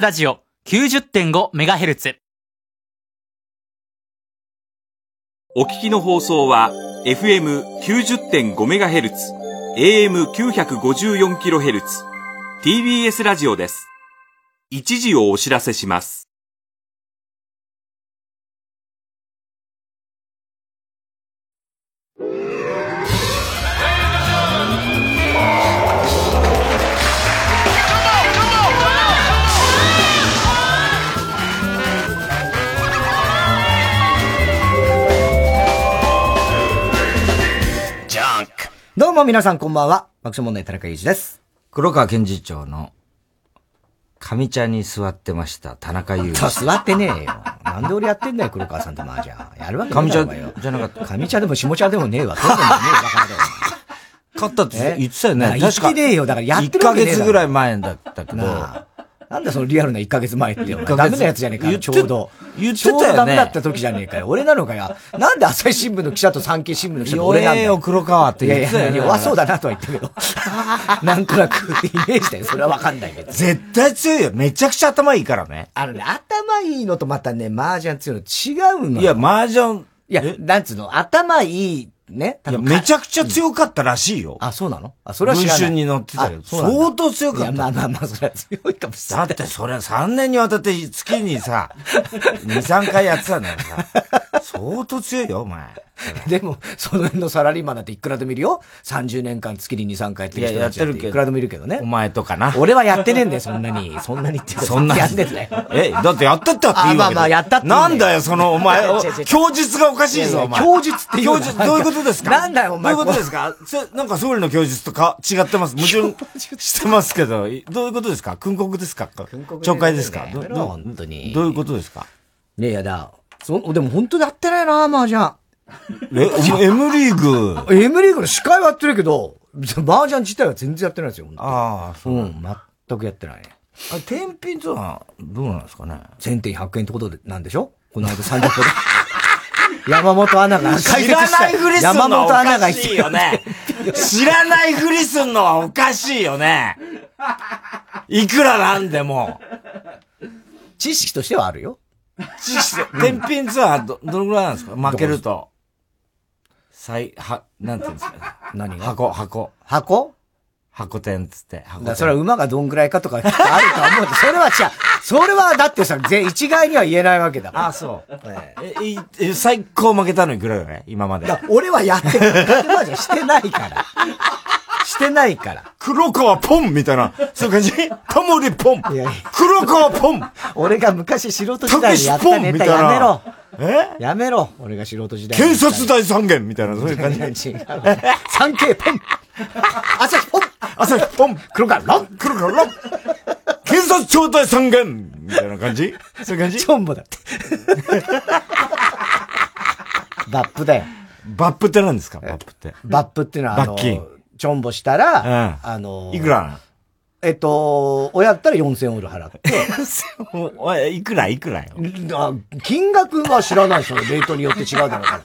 ラジオ 90.5MHz。お聞きの放送は FM90.5MHz、AM954kHz、TBS ラジオです。一時をお知らせします。どうも皆さんこんばんは。爆笑問題田中裕二です。黒川検事長の上茶に座ってました田中裕二。座ってねえよ。なんで俺やってんだよ、黒川さんと麻雀。やるわけねえ上茶じゃなかった。上茶でも下茶でもねえわ。そうでもねえバカ勝ったって言ってたよね。なあ言ってねえよ。だからやってるわ1ヶけねえだろ月ぐらい前だったけど。なんだそのリアルな1ヶ月前ってよ。一ヶ月ダメなやつじゃねえかよ、ちょうど。言ってたよねちょうどダメだった時じゃねえかよ。俺なのかよ。なんで朝日新聞の記者と産経新聞の記者と俺なんだよ。黒川って言ってたよねいやいや弱そうだなとは言ったけど。なんとなく イメージだよ。それはわかんないけど。絶対強いよ。めちゃくちゃ頭いいからね。あのね、頭いいのとまたね、麻雀強いの違うのよいや、麻雀、いや、なんつうの、頭いい、ね。いや、めちゃくちゃ強かったらしいよ。あ、そうなの？あ、それは知らない。文春に載ってたよあそうなんだ相当強かったいや、まあまあまあ、それは強いかもしれない。だってそれ3年にわたって月にさ、2、3回やってたんだからさ。相当強いよ、お前。でも、その辺のサラリーマンなんていくらでもいるよ。30年間月に2、3回やってる人たちだってるけどいくらでもいるけどねお。前とかな。俺はやってねえんだよ、そんなに。そんなにってそんなやってんだよ。え、だってやったったっていいわけだあまあまあやったってなんだよ、その、お前、供述がおかしいぞ、お前。供述っていうの供述、どういうことですか？なんだよお前どういうことですか？せなんか総理の供述とか違ってます？矛盾してますけど、いどういうことですか？訓告ですか？懲戒ですか？どういうことですか？いやいやだ。そ、でも本当にやってないな、麻雀。え、M リーグ。M リーグの司会はやってるけど、麻雀自体は全然やってないですよ。ああ、そうう。ん、全くやってないね。あれ、天品とはどうなんですかね？1000点100円ってことでなんでしょ？この間30分で。山本アナが知らないふりすん山のはお本アナがかしいよね。知らないふりすんのはおかしいよね。いくらなんでも。知識としてはあるよ。知識、天品ツアーど、どのぐらいなんですか？負けると。最、は、なんていうんですか？何が？箱、箱。箱？箱店つって。箱だそれは馬がどんぐらいかとかあるとは思う それは違う。それはだってさ、ぜ一概には言えないわけだから。あ、そう。え、いえ、最高負けたのいくらよね？今まで。俺はやってる。勝手じゃしてないから。してないから。黒川ポンみたいな、そういう感じ？タモリポン黒川ポン俺が昔素人時代にやったネタやめろ。え？やめろ。俺が素人時代検。察大三元みたいな、そういう感じ？違う。産経ポン 朝日ポン朝日ポン黒川ロン黒川ロン検察庁大三元みたいな感じ？そういう感じ？チョンボだって。バップだよ。バップって何ですか？バップって。バップっていうのは、あの、罰金チョンボしたら、うんあの、いくらえっと、親だったら4000オール払って、おい、いくらいくらよ？あ金額は知らないでしょ。レートによって違うだろうか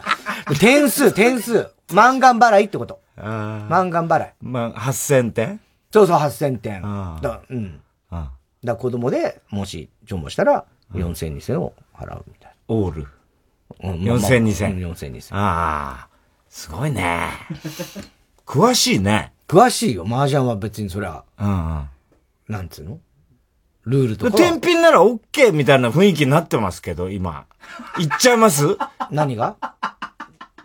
ら。点数、点数。満願払いってこと。あ満願払い。まあ、8000点？そうそう、8000点。だうん。だかあら子供で、もし、チョンボしたら、4000、2000を払うみたいオール？な。うん4000 2000うん4000、2000。ああ、すごいね。詳しいね。詳しいよ。麻雀は別にそれは、うんうん。なんつうの？ルールとか。天品なら OK みたいな雰囲気になってますけど、今。言っちゃいます？何が？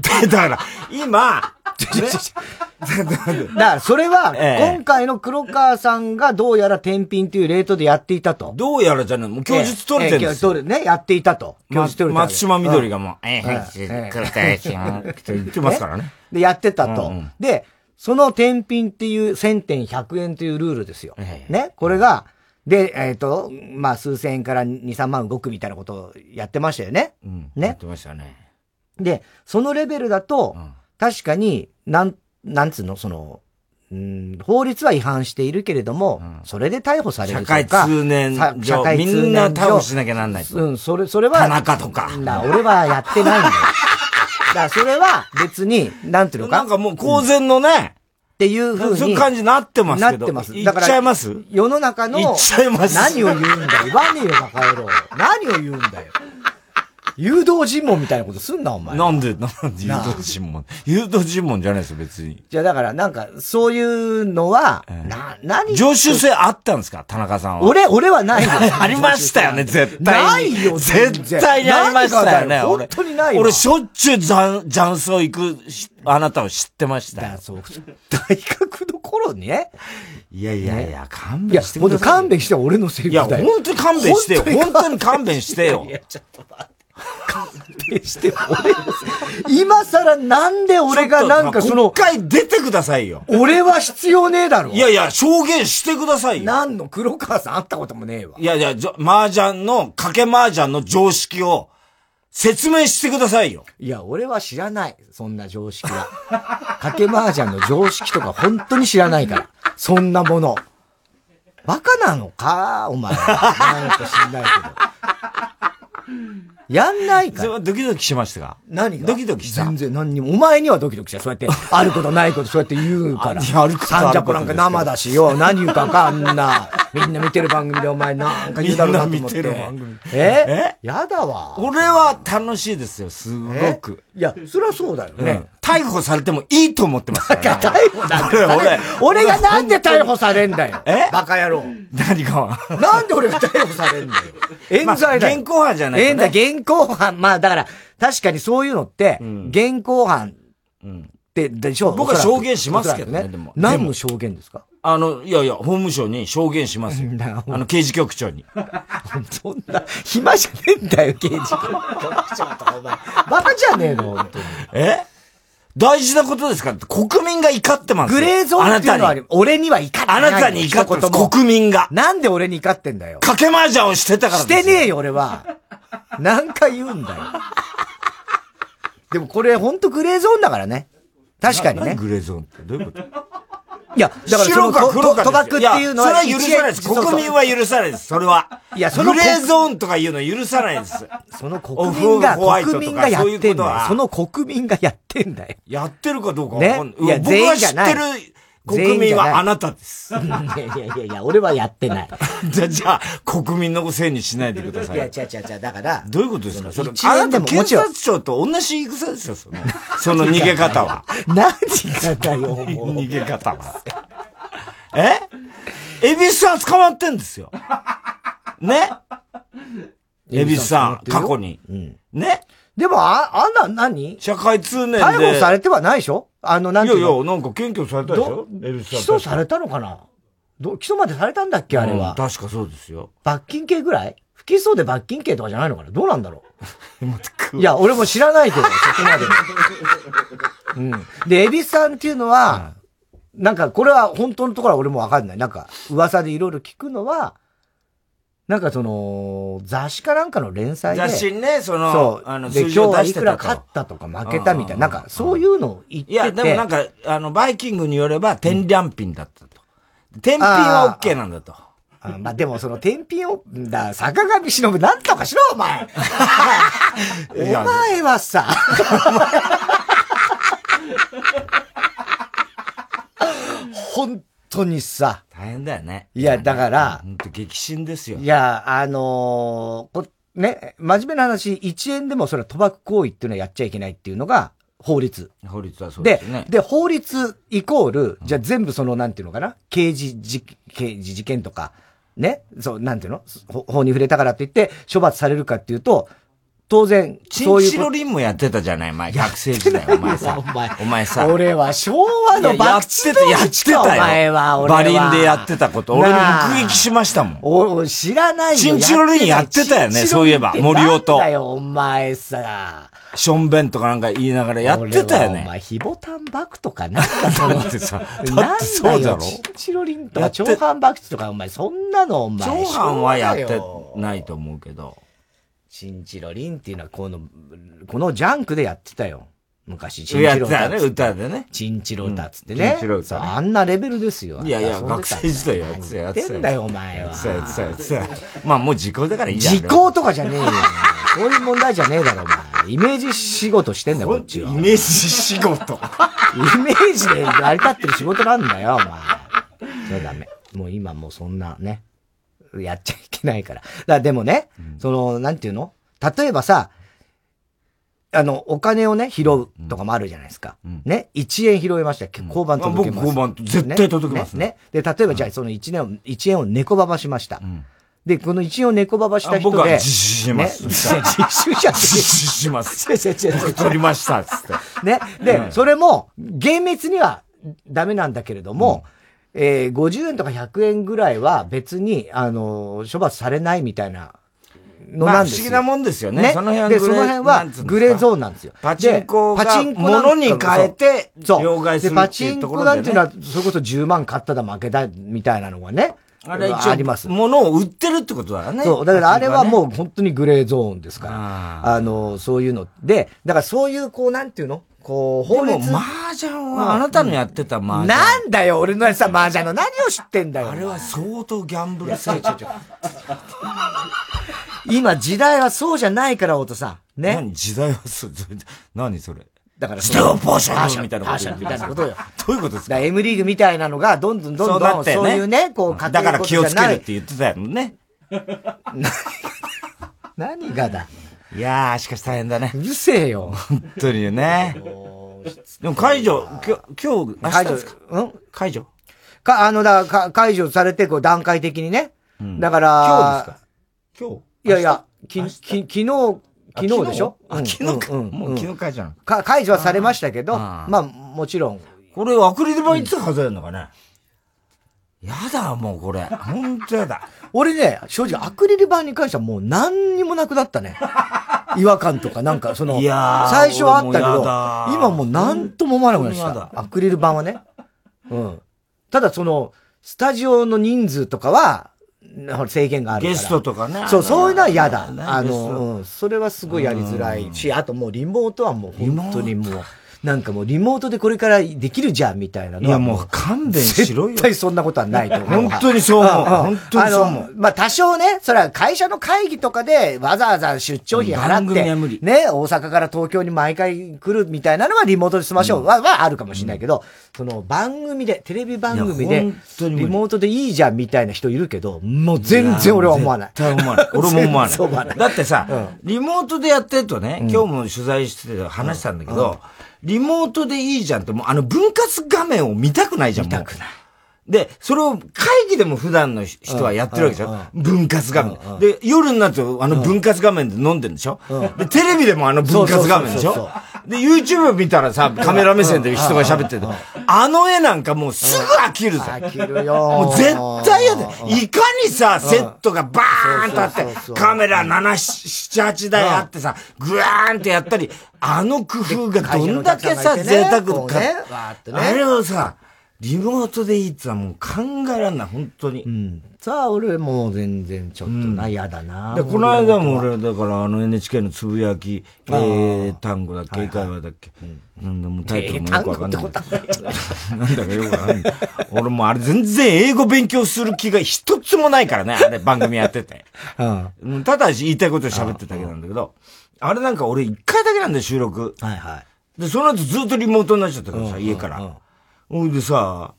だから、今、だから、それは、ええ今回の黒川さんがどうやら天品というレートでやっていたと。どうやらじゃない、もう供述取れてるんですよ。えね、やっていたと。供述取れてる松島みどりがもう、えうんえ、黒川さんって言ってますからね。で、やってたと。で、その天品っていう1000点100円というルールですよ。ええね。これが、で、えっ、と、まあ、数千円から2、3万動くみたいなことをやってましたよね。うん。やっね。てましたね。で、そのレベルだと、うん確かに、なん、なんつうの、その、うん、法律は違反しているけれども、うんそれで逮捕される社とか。会通念社会み通念んな上逮捕しなきゃなんないと。うん、それ、それは。田中とかだ俺はやってないんだよ。だからそれは別に、なんていうのか？なんかもう公然のね、っていう風に。そういう感じになってますけど。なってます。言っちゃいます？世の中の、言っちゃいます何を言うんだよ。言わねえよ、バカ野郎。何を言うんだよ。誘導尋問みたいなことすんな、お前。なんで、なんで誘導尋問？誘導尋問じゃないですよ、別に。じゃあだからなんか、そういうのは、な、何常習性あったんですか？田中さんは。俺、俺はないよ ありましたよね、絶対に。ないよ、絶対にありましたよね、本当にないわ俺、しょっちゅう雀雀荘行くし、あなたを知ってましたよ。そう、大学の頃にね。いやいやいや、勘いや弁して、ください。ほんと勘弁してよ俺のセリいだよ。本当に勘弁してよ。本当に勘弁してよい。や、ちょっと待って。勘弁してよ、俺の今更なんで俺がなんかその、国会出てくださいよ。俺は必要ねえだろ。いやいや、証言してくださいよ。何の黒川さん会ったこともねえわ。いやいや、麻雀の、賭け麻雀の常識を説明してくださいよ。いや、俺は知らない。そんな常識は。賭け麻雀の常識とか本当に知らないから。そんなもの。バカなのかお前。なんか知んないけど。やんないから。それはドキドキしましたか？何が？ドキドキした？全然何にも。お前にはドキドキした。そうやって、あることないことそうやって言うから。あることサンジャポなんか生だしよ。何言うかわかんな。みんな見てる番組でお前なんか言うだろうなと思って。みんな見てる番組え？やだわ。俺は楽しいですよ、すごく。いや、そりゃそうだよね。ね、逮捕されてもいいと思ってますから、ね。逮捕だ俺、俺、俺がなんで逮捕されんだよ。え？バカ野郎。何かは。なんで俺が逮捕されんだよ。冤罪だよ。まあ現行犯じゃない冤罪、現行犯。まあだから、確かにそういうのって、現行犯って、でしょ僕は証言しますけどね何の証言ですか？あの、いやいや、法務省に証言しますよ。なあの、刑事局長に。そんな、暇じゃねえんだよ、刑事 局長とかお前。バカじゃねえの、本当に。え？大事なことですか？ら国民が怒ってますよグレーゾーンっていうのは。俺には怒ってないあなたに怒ってます。国民が。なんで俺に怒ってんだよ。賭け麻雀をしてたからしてねえよ、俺は。何回言うんだよ。でもこれほんとグレーゾーンだからね。確かにね。グレーゾーンってどういうこと？いや、だから白か黒かと賭博っていうのは。やそれは許さないです。国民は許さないです。それは。いやそのグレーゾーンとかいうの許さないです。その国民が、国民がやってんだよ。その国民がやってんだよ。やってるかどうかわかんない。ねいや僕全員じゃないる国民はあなたです。いやいやいやいや、俺はやってない。じゃあ、じゃあ、国民のせいにしないでくださいや、い。違う違う違う。だから、どういうことですか？それ、あなた検ももちろん察庁と同じ言い草ですよ、その、その逃げ方は。何がだよ、もう。逃げ方は。え？エビスさん捕まってんですよ。ね？エビスさん、過去に。ね？でも、あ、あんな、何？社会通念で。逮捕されてはないでしょ？あの、なんていうの？いやいや、なんか検挙されたでしょ？起さん。訴されたのかな？ど起訴までされたんだっけあれは？うん。確かそうですよ。罰金刑ぐらい？不起訴で罰金刑とかじゃないのかな？どうなんだろう？いや、俺も知らないけど、そこまで。うん。で、エビスさんっていうのは、なんか、これは本当のところは俺もわかんない。なんか、噂でいろいろ聞くのは、なんかその、雑誌かなんかの連載で。雑誌にね、その、そう。あの、で、今日はいくら。勝ったとか負けたみたいな、なんか、そういうのを言ってて。いや、でもなんか、あの、バイキングによれば、天良品だったと。天品は OK なんだと。あまあでもその天品を、だ、坂上忍なんとかしろ、お前 お前はさ、本当にさ、大変だよね。いや、だから、本当激震ですよい。や、あのーこね、真面目な話、1円でもそれは賭博行為っていうのはやっちゃいけないっていうのが法律。法律はそうでですね。で、法律イコール、じゃあ全部その、なんていうのかな、刑事事、刑事事件とか、ね、そう、なんていうの？ほ法に触れたからって言って、処罰されるかっていうと、当然、チン。チロリンもやってたじゃない、前、学生時代、お前さ。お前お前さ。俺は昭和のバクチてた、やってたよ。お前は、俺は。バリンでやってたこと。俺も目撃しましたもん。お、知らないよ。チンチロリンやってたよねそういえば森尾となんだよ、お前さ。ションベンとかなんか言いながらやってたよね。お前、ヒボタンバクとかなんだそのだってさ、だってそうだろチンチロリンとか、長反バクチとか、お前、そんなの、お前。長藩はやってないと思うけど。チンチロリンっていうのは、この、このジャンクでやってたよ。昔、チンやチロってたよね、歌でね。チンチロ歌っつってうんね。チンチロあんなレベルですよ。いやいや、学生時代やってやんだよ、お前は。やってたよ、やってたよやって。まあもう時効だからいいじゃん。時効とかじゃねえよ。そういう問題じゃねえだろ、お前。イメージ仕事してんだよ、こっちは。イメージ仕事。イメージで成り立ってる仕事なんだよ、お前。それダメ。もう今もうそんなね、やっちゃいけないから。だからでもね、うん、その、なんていうの？例えばさ、あの、お金をね、拾うとかもあるじゃないですか。うん、ね？1円拾いました。交番届けます。交番絶対届けますね？ね？で、例えばじゃあその1年を、1円を猫ばばしました。うんで、この一応猫ばばした人で。僕は自首します。ね、自首者って。自首します。違う違う違う。取りました、つって。ね？で、うん、それも、厳密にはダメなんだけれども、うん、えー、50円とか100円ぐらいは別に、あの、処罰されないみたいなのなんですよ。不思議なもんですよね。ねその辺はで、その辺はグレーゾーンなんですよ。パチンコがパチンコ物に変えて、そう。両替するパチンコなんていうのは、それこそ10万買っただ負けだ、みたいなのがね。あれ一応、あります。物を売ってるってことだね。そう。だからあれはもう本当にグレーゾーンですから。あの、そういうの。で、だからそういう、こう、なんていうの？こう、法律。でも、麻雀は、あなたのやってた麻雀。なんだよ、俺のさ、麻雀の何を知ってんだよ。あれは相当ギャンブル性。今、時代はそうじゃないから、太田さん。ね。何時代はそう、何それ。だから、ステオポーションみたいなこと。パーションみたいなことよ。どういうことですか ?M リーグみたいなのが、どんどんどんどん、そういうね、こう、だから気をつけるって言ってたよね。何がだ？いやー、しかし大変だね。うるせえよ。本当にね。でも解除、今日、今日、解除、うん？解除か、あの、だか解除されて、こう、段階的にね。だから、今日ですか？今日？いやいや、き、き、昨日、昨日でしょ？あ、昨日か。もう昨日解除なのか、解除はされましたけど、まあ、もちろん。これ、アクリル板いつ外れるのかね？やだ、もうこれ。ほんとやだ。俺ね、正直アクリル板に関してはもう何にもなくなったね。違和感とかなんかその、最初はあったけど、今もう何とも思わなくなりました。アクリル板はね。うん。ただその、スタジオの人数とかは、制限があるから。ゲストとかね。そう、そういうのは嫌だ。あの、うん、それはすごいやりづらいし、あともうリモートはもう本当にもう、なんかもうリモートでこれからできるじゃんみたいなのいやもう勘弁しろよ。絶対そんなことはないと思う。本当にそう思う。本当にそう思う。まあ多少ね、それは会社の会議とかでわざわざ出張費払って、ね、大阪から東京に毎回来るみたいなのはリモートで済ましょうは、はあるかもしれないけど、その番組で、テレビ番組で、リモートでいいじゃんみたいな人いるけど、もう全然俺は思わない。絶対思わない。俺も思わない。だってさ、リモートでやってるとね、今日も取材してて話したんだけど、リモートでいいじゃんって、もうあの分割画面を見たくないじゃん、見たくない。で、それを会議でも普段の人はやってるわけでしょ？分割画面。で、夜になるとあの分割画面で飲んでるんでしょ？で、テレビでもあの分割画面でしょ？で、YouTube 見たらさ、カメラ目線で人が喋ってる。あの絵なんかもうすぐ飽きるぞ。飽きるよ。もう絶対嫌だよ。いかにさ、セットがバーンとあって、カメラ7、7、8台あってさ、グワーンってやったり、あの工夫がどんだけさ、贅沢か。あれをさ、リモートでいいってのはもう考えらんない、本当に。うん。さあ、俺もう全然ちょっとな、嫌、うん、だな。で、この間も俺、だからあの NHK のつぶやき、英単語だっけ、英会話だっけ？なんだ、もうタイトルもよくわかんない。なんだかよくわかんない。俺もあれ全然英語勉強する気が一つもないからね、あれ番組やってて。うん。ただ言いたいこと喋ってただけなんだけど、あれなんか俺一回だけなんだよ、収録。はいはい。で、その後ずっとリモートになっちゃったからさ、家から。ほいでさ、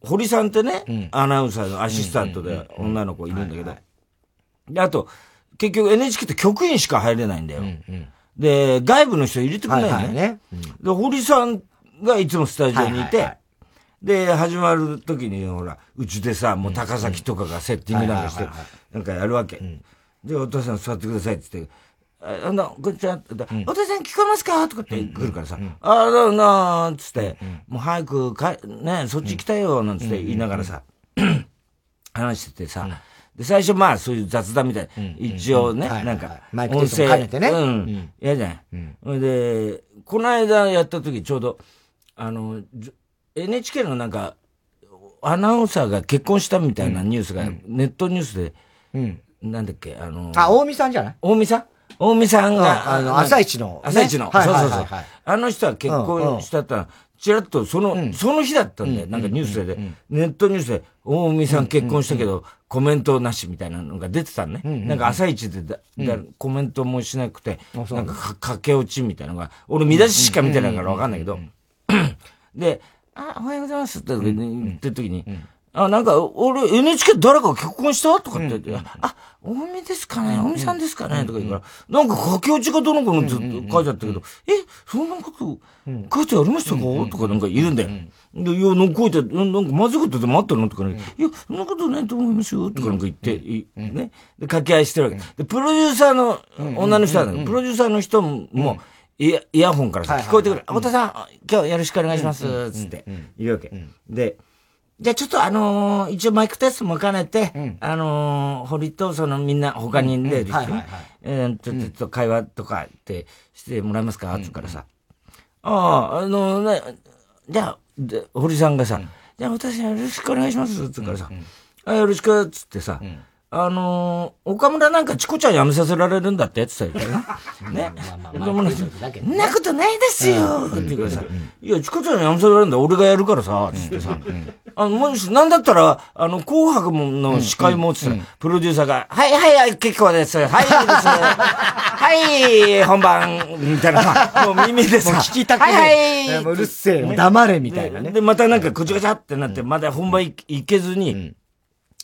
堀さんってね、うん、アナウンサーのアシスタントで女の子いるんだけど、で、あと、結局 NHK って局員しか入れないんだよ。うんうん、で、外部の人入れてくれないよね。はいはいね。うん、で、堀さんがいつもスタジオにいて、はいはいはい、で、始まる時に、ほら、うちでさ、もう高崎とかがセッティングなんかして、なんかやるわけ。で、お父さん座ってくださいって言って、あの、こんにちは。お父さん聞こえますか？とかって来るからさ、ああ、どうも、つって、もう早くか、ね、そっち来たよ、なんつって言いながらさ、話しててさ、で、最初まあそういう雑談みたいな、一応ね、なんか、音声、ね、うん、嫌じゃない。それで、この間やった時ちょうど、あの、NHK のなんか、アナウンサーが結婚したみたいなニュースが、ネットニュースで、なんだっけ、あの、あ、大見さんじゃない？大見さん？大見さんが、あの、朝一の。朝一の。そうそうそう。あの人は結婚したったら、ちらっとその、その日だったんだよ。なんかニュースで、ネットニュースで、大海さん結婚したけど、コメントなしみたいなのが出てたのね。なんか朝一でだ、だコメントもしなくて、なんかか駆け落ちみたいなのが、俺見出ししか見てないからわかんないけど、で、あ、おはようございますって言ってる時に、あ、なんか、俺、NHK 誰か結婚した？とかって言って、あ、大海ですかね？大海さんですかね？とか言うから、なんか駆け落ちがどの子のって書いてあったけど、え、そんなこと書いてありましたか？とかなんか言うんだよ。で、いや、なんか書いて、なんかまずいことでもあったの？とかね、いや、そんなことないと思いますよ。とかなんか言って、ね。で、掛け合いしてるわけ。で、プロデューサーの女の人なの。プロデューサーの人も、イヤイヤホンからさ、聞こえてくる。太田さん、今日よろしくお願いします。つって、言うわけ。で、じゃあちょっとあのー、一応マイクテストも兼ねて、うん、あのー、堀とそのみんな他人に、えー、ちょっと会話とかってしてもらえますか、うん、つからさ。ああ、あのー、ね、じゃあ、で堀さんがさ、うん、じゃあ私よろしくお願いします、つからさ、あよろしく、つってさ、あのー、岡村なんかチコちゃん辞めさせられるんだってって言ったよね。ね。岡村さん、んなことないですよって言うからさ、いや、チコちゃん辞めさせられるんだ、俺がやるからさ、つってさ、あの、もし、なんだったら、あの、紅白の司会もってプロデューサーが、はいはいはい、結構です。はい、です。はい、本番、みたいなさ、もう耳でさ、聞きたくない。はいはい。うるせえ、黙れ、みたいなね。で、またなんか、ぐちゃぐちゃってなって、まだ本番行けずに、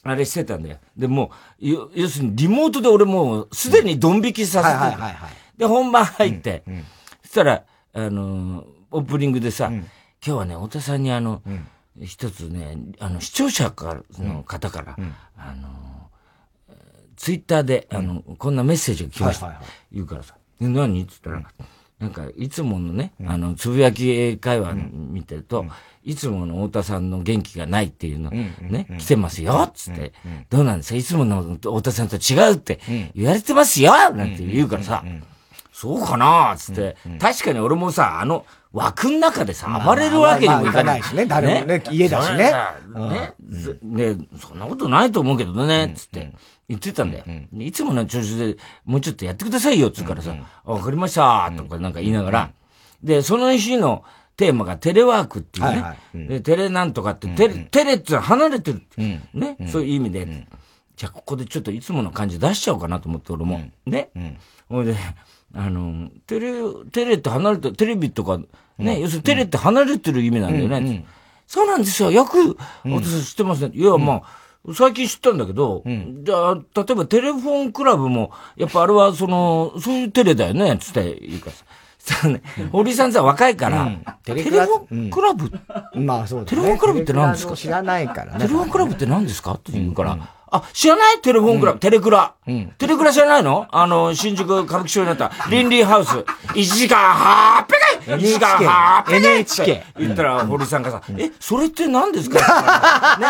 あれしてたんだよ。で、もう、要するにリモートで俺もうすでにドン引きさせて、はいはいはいで、本番入って、そしたら、あのオープニングでさ、今日はね、太田さんにあの、一つね、あの、視聴者からの方から、あのツイッターで、あの、こんなメッセージが来ました。言うからさ、何？っつったら、なんか、いつものね、あの、つぶやき会話見てると、いつもの太田さんの元気がないっていうの、ね、来てますよつって、どうなんですか？いつもの太田さんと違うって。言われてますよなんて言うからさ、そうかなつって、確かに俺もさ、あの、枠の中でさ、暴れるわけにもいかない。しね、誰もね、家だしね。ね、ね、そんなことないと思うけどね、つって。言ってたんだよ。いつもの調子でもうちょっとやってくださいよ、つうからさ、わかりました、とかなんか言いながら、で、その日の、テーマがテレワークっていうね。はいはいうん、でテレなんとかって、テレ、テレって離れてる。ね、そういう意味で。じゃあここでちょっといつもの感じ出しちゃおうかなと思って俺も。ね。ほ、いで、あの、テレ、テレって離れて、テレビとか、ね、要するにテレって離れてる意味なんだよね。そうなんですよ。よく、私知ってますね。いや、まあ、最近知ったんだけど、じゃあ、例えばテレフォンクラブも、やっぱあれはその、そういうテレだよね、つって言うからさ。そうね。堀さんさ、若いから、テレフォンクラブ、まあそうね。テレフォンクラブって何ですか？知らないからね。テレフォンクラブって何ですか？って言うから、あ、知らない？テレフォンクラブ、テレクラ。テレクラ知らないの？あの、新宿歌舞伎町になった、リンリーハウス。1時間800円 !1 時間800円 !NHK! 言ったら、堀さんがさ、え、それって何ですか？ね。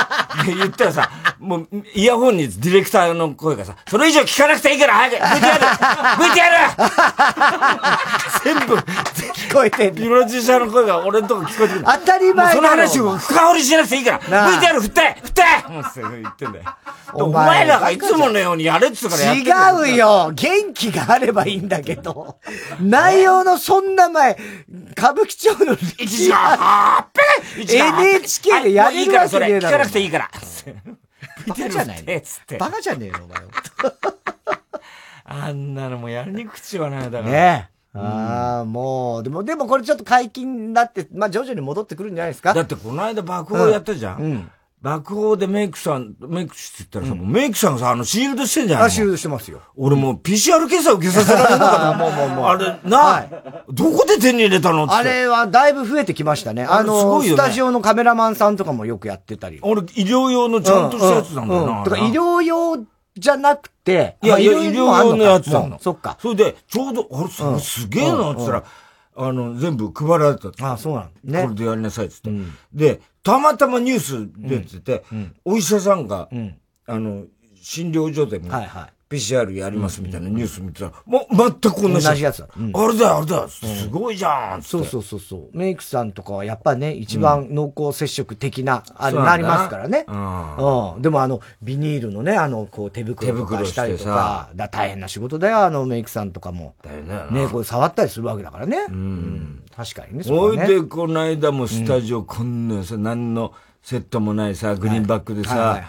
言ったらさ、もう、イヤホンにディレクターの声がさ、それ以上聞かなくていいから早く !VTR!VTR! 全部、聞こえてる。プロデューサーの声が俺のとこ聞こえてくる。当たり前その話を深掘りしなくていいから !VTR 振って振って言ってんだよ。お前らがいつものようにやれっつうからやって違うよ元気があればいいんだけど。内容のそんな前、歌舞伎町の1時間 NHK でやれるわけねえだろ。聞かなくていいから。バカじゃない ね。バカじゃねえの、お前。あんなのもやりにくちはないだから。ねえ。ああ、もう、でも、でもこれちょっと解禁になって、まあ徐々に戻ってくるんじゃないですかだってこの間爆砲やったじゃん。うん。爆砲でメイクさん、メイクして言ったらさ、もうメイクさんがさ、あの、シールドしてんじゃん。あ、シールドしてますよ。俺もう PCR 検査受けさせられるから。もうもうもう。あれ、な、はい、どこで手に入れたのあれはだいぶ増えてきましたね。あの、すごいよね、スタジオのカメラマンさんとかもよくやってたり。俺、医療用のちゃんとしたやつなんだよな。うんうん、とか医療用じゃなくて、いや、いや、医療用のやつなの。そっか。それで、ちょうど、あれ、それすげえな、って言ったら、あの、全部配られた。ああ、そうなの。ね。これでやりなさい、つって。で、たまたまニュース出てて、お医者さんが、あの、診療所でも、はいはい、PCR やりますみたいなニュース見てたら、もう全く同じ。同じやつだ。あれだよ、あれだよ。すごいじゃんそうそうそうそう。メイクさんとかはやっぱね、一番濃厚接触的な、あれなりますからね。うん。でもあの、ビニールのね、あの、こう手袋とかしたりとか、だ大変な仕事だよ、あのメイクさんとかも。だよね。ね、これ触ったりするわけだからね。うん。確かにね。そいで、この間もスタジオこんなさ、何のセットもないさ、グリーンバックでさ、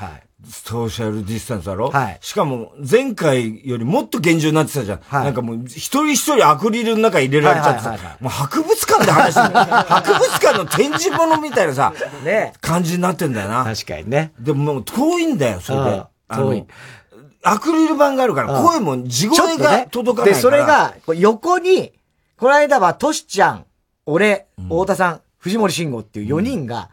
ソーシャルディスタンスだろ？はい。しかも、前回よりもっと厳重になってたじゃん。はい。なんかもう、一人一人アクリルの中入れられちゃってさ、もう博物館で話してる。博物館の展示物みたいなさ、ね。感じになってんだよな。確かにね。でももう遠いんだよ、それで。遠い。アクリル板があるから、声も地声が届かないから。で、それが、横に、この間はトシちゃん、俺、太田さん、藤森慎吾っていう4人が、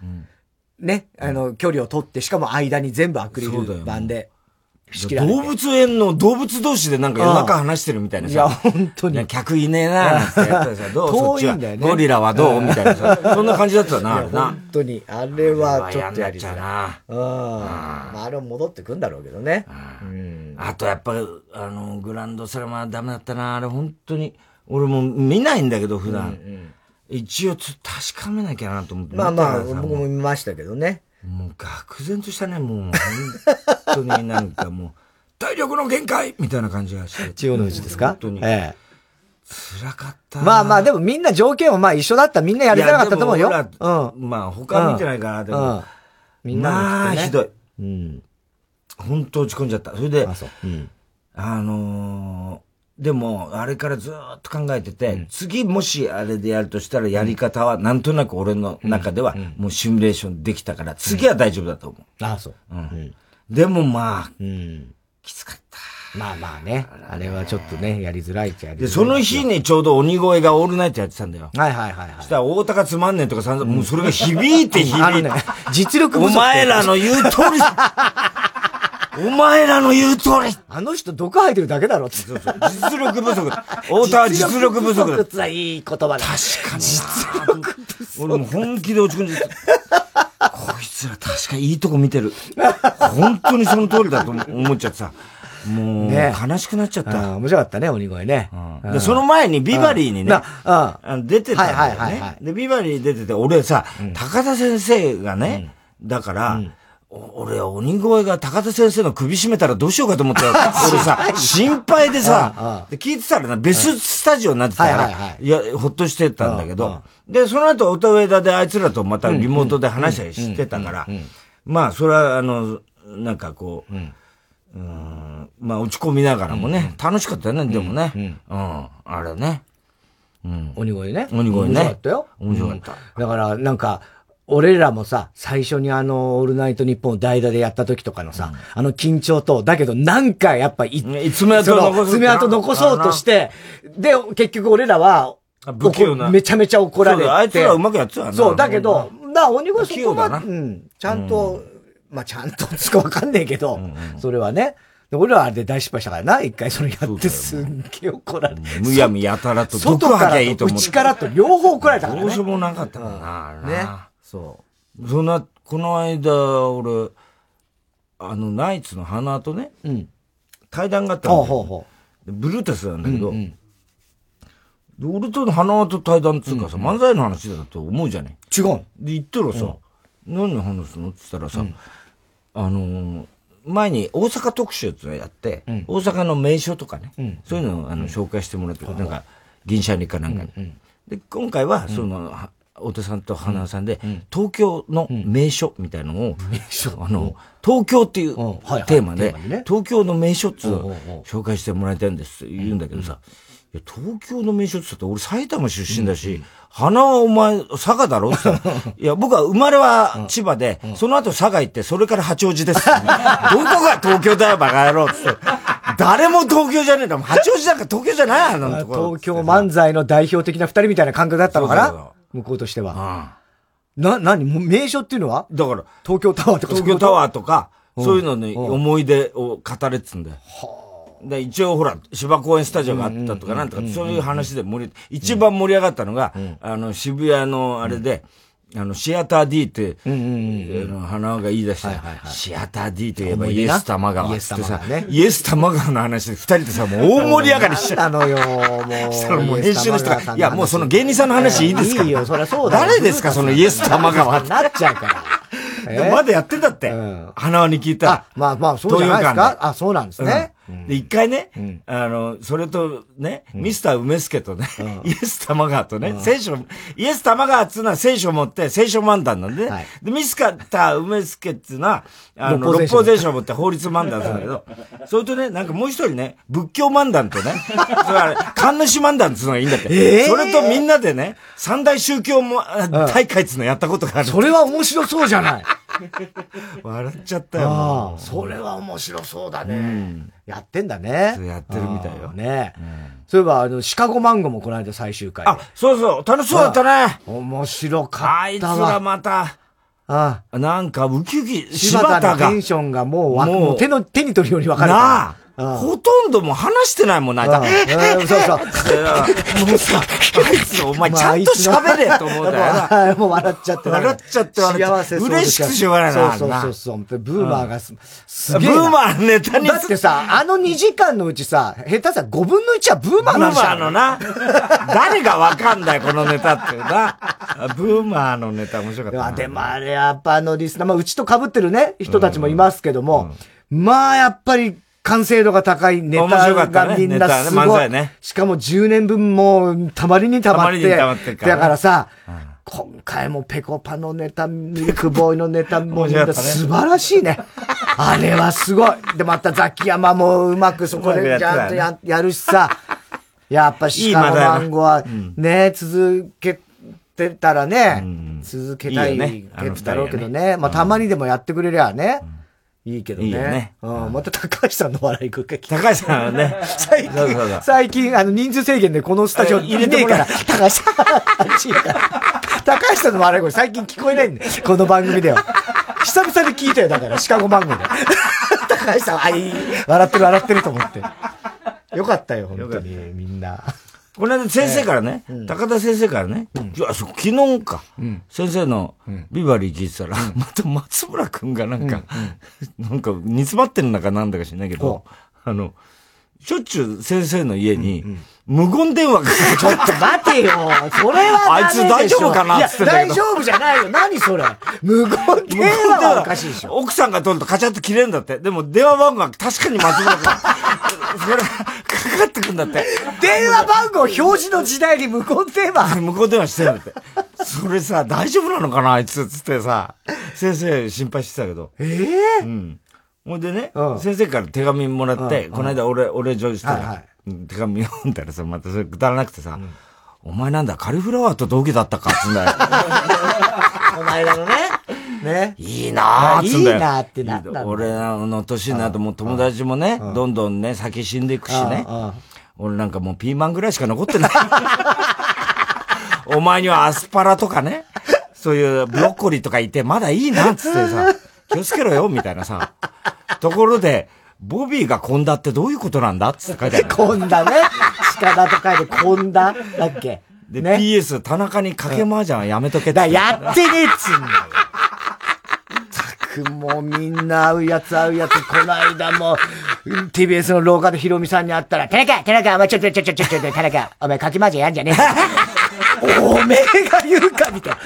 ね、あの、距離を取って、しかも間に全部アクリル板で。動物園の動物同士でなんか夜中話してるみたいなさ。いや、本当に。客いねえなーってやったらさ、どう遠いんだよね。ゴリラはどうみたいなさ。そんな感じだったな、あれな。本当に。あれはちょっとやりづらい。うん。まあ、あれも戻ってくんだろうけどね。うん。あとやっぱ、あの、グランドスラムはダメだったな。あれ本当に。俺も見ないんだけど、普段。うんうん一応確かめなきゃなと思って。まあまあ、僕も見ましたけどね。もう愕然としたね、もう。本当になんかもう、体力の限界みたいな感じがして。千代の内ですか？本当に。ええ。辛かった。まあまあ、でもみんな条件はまあ一緒だったみんなやりづらかったと思うよ。うん。まあ他見てないから、でも。みんな、まあ、ひどい。うん。本当落ち込んじゃった。それで。あのでも、あれからずっと考えてて、うん、次もしあれでやるとしたらやり方はなんとなく俺の中ではもうシミュレーションできたから、次は大丈夫だと思う。ああ、そう。うん。でもまあ、うん、きつかった。まあまあね。あれはちょっとね、やりづらいっちゃやりづらい。で、その日にちょうど鬼越がオールナイトやってたんだよ。はいはいはい、はい。そしたら大高つまんねんとかさ、もうそれが響いて響いて。ね、実力不足。お前らの言う通り。お前らの言う通りあの人毒吐いてるだけだろって。そうそう。実力不足。太田は実力不足だ。実力はいい言葉だ。確かに。実力不足。俺も本気で落ち込んでた。こいつら確かにいいとこ見てる。本当にその通りだと思っちゃってさ。もう、ね、悲しくなっちゃった。面白かったね、鬼越ね。で、その前にビバリーにね、出てたんだよね。で、ビバリー出てて、俺さ、高田先生がね、だから、俺、鬼越が高田先生の首絞めたらどうしようかと思ったよ。俺さ、心配でさ、聞いてたらな、別スタジオになってたから、いや、ほっとしてたんだけど、で、その後、音上田であいつらとまたリモートで話したりしてたから、まあ、それは、あの、なんかこう、うん、まあ、落ち込みながらもね、楽しかったよね、でもね。うん、あれね。うん。鬼越ね。鬼越ね。面白かったよ。面白かった。だから、なんか、俺らもさ、最初にあの、オールナイトニッポンを代打でやった時とかのさ、うん、あの緊張と、だけどなんかやっぱい、い爪痕残爪痕残そうとして、で、結局俺らは、めちゃめちゃ怒られて。あいつらうまくやってたよそう、だけど、だ鬼越そこうん、ちゃんと、うん、まあちゃんとつかわかんねえけど、うんうん、それはね。俺らはあれで大失敗したからな、一回それやってすんげえ怒られて。むやみやたらと、外からと内からと両方怒られたからね。どうしようもなかったからな、ね。そう。そんな、この間、俺、あの、ナイツの花とね、うん、対談があったの。ブルータスなんだけど、うんうん。俺との花輪と対談っつうかさ、うんうん、漫才の話だと思うじゃね？違う。で、言ったらさ、うん、何話すの？って言ったらさ、うん、あのー、前に大阪特集ってのやって、うん、大阪の名所とかね、うん、そういうのをあの紹介してもらって、なんか、銀シャリかなんかに。で、今回は、その、太田さんと花さんで、東京の名所みたいのを、あの、東京っていうテーマで、東京の名所っつう紹介してもらいたいんです。って言うんだけどさ、いや、東京の名所って言ったって俺埼玉出身だし、花はお前、佐賀だろって言ったら、いや、僕は生まれは千葉で、その後佐賀行って、それから八王子です、どこが東京だよ、バカ野郎って。誰も東京じゃねえんだもん。八王子なんか東京じゃないの東京漫才の代表的な二人みたいな感覚だったのかな向こうとしては。な、なに、名所っていうのは？だから、東京タワーとか東京タワーとか、そういうのに思い出を語れっつんだよ。はあ。で、一応ほら、芝公園スタジオがあったとかなんとか、そういう話で盛り、一番盛り上がったのが、あの、渋谷のあれで、あの、シアター D って、うんうんうん、花が言い出した、はいはいはい、シアター D といえばイエス玉川ってさ、イエス玉川の話で二人でさ、もう大盛り上がりしちゃったのよ、もう。したらもう編集の人が、いや、もうその芸人さんの話いいですかいいよ、そりゃそうだ誰ですか、そのイエス玉川って？なっちゃうから。まだやってたって。花輪に聞いたら。まあまあ、そうじゃないですか？あ、そうなんですね。で、一回ね、あの、それとね、ミスター梅助とね、イエス玉川とね、聖書、イエス玉川っつうのは聖書を持って聖書漫談なんでね。で、ミスター梅助っつうのは、あの、六法聖書を持って法律漫談するんだけど、それとね、なんかもう一人ね、仏教漫談とね、それは、神主漫談っつうのがいいんだって。それとみんなでね、三大宗教も、大会っつうのやったことがある。それは面白そうじゃない。笑っちゃったよ。それは面白そうだね。やってんだね。やってるみたいよ。ね。そういえば、あの、シカゴマンゴもこの間最終回。あ、そうそう、楽しそうだったね。面白かったあいつらまた。ああ。なんか、ウキウキ、柴田が。テンションがもう、もう手の、手に取るように分かる。なあ。ほとんどもう話してないもんな。そうそう。もうさ、あいつお前ちゃんと喋れと思うんだよもう笑っちゃって。笑っちゃって幸せ嬉しくしょうがないな。そうそうそう。ブーマーがす、すげえ。ブーマーネタに。だってさ、あの2時間のうちさ、下手さ5分の1はブーマーなんブーマーのな。誰がわかんないこのネタってな。ブーマーのネタ面白かった。でもあれやっぱあのリスナー、まあうちと被ってるね、人たちもいますけども、まあやっぱり、完成度が高いネタがみんなすごい。ね、しかも10年分もたまりにたまって。ってだからさ、今回もペコパのネタ、ミルクボーイのネタも素晴らしいね。あれはすごい。で、またザキヤマもうまくそこでちゃんとややるしさ。やっぱシカゴマンゴはね、続けてたらね、続けたいけだろうけどね。まあたまにでもやってくれりゃね。いいけどね。いいよね。うん。また高橋さんの笑いくか高橋さんはね。最近、最近、あの、人数制限でこのスタジオ入れてねえから、高橋さん、あっち。高橋さんの笑い声最近聞こえないんだよ。この番組では。久々に聞いたよ、だから、シカゴ番組で。高橋さん、あ、いい。笑ってる笑ってると思って。よかったよ、本当に、みんな。この間先生からね、高田先生からね、いや、昨日か、先生のビバリー聞いてたら、また松村くんがなんか、なんか煮詰まってるのかなんだか知んないけど、あの、しょっちゅう先生の家に、無言電話がちょっと待てよ。それはあいつ大丈夫かなって大丈夫じゃないよ。何それ。無言電話はおかしいでしょ。奥さんが取るとカチャッと切れるんだって。でも電話番号は確かに松村くん。それ、かかってくんだって。電話番号表示の時代に無言電話 無言電話してるんだって。それさ、大丈夫なのかなあいつ、つってさ、先生心配してたけど。ええー、うん。ほんでね、うん、先生から手紙もらって、うん、この間俺、俺上したら、はいはい、手紙読んだらさ、またそれくだらなくてさ、お前なんだ、カリフラワーと同期だったか、つんだよ。この間のね。ね。いいなぁ、つんだよ。いいなぁってなった俺の年になるともう友達もね、どんどんね、先死んでいくしね。俺なんかもうピーマンぐらいしか残ってない。お前にはアスパラとかね、そういうブロッコリーとかいて、まだいいな、つってさ、気をつけろよ、みたいなさ。ところで、ボビーが混んだってどういうことなんだ？って書いてある。混んだね。鹿と書いて混んだだっけ？で、ね、PS、田中にかけ麻雀はやめとけだ、やってねえっつんだよ。くもうみんな会うやつ会うやつ、この間も、TBS の廊下でヒロミさんに会ったら、田中田中お前ちょちょちょちょちょちょ、田中お前かきまじやんじゃねえおめえが言うかみたいな。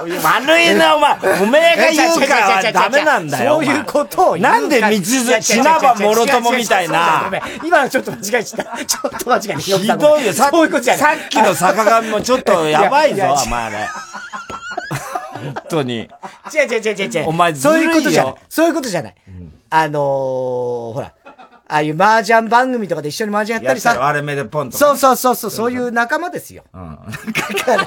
悪いな、お前。おめえが言うかはダメなんだよ。そういうことをなんで三つ、死なばもろともみたいな。今のちょっと間違えちゃった。ちょっと間違えた。ひどいよ。さっきの坂上もちょっとやばいぞ、お前あれ。本当に。違う違う違う違う。お前そういうことじゃない。そういうことじゃない。あのー、ほら。ああいう麻雀番組とかで一緒に麻雀やったりさ。割れ目でポンと、そうそうそうそう、そういう仲間ですよ。うん。だから。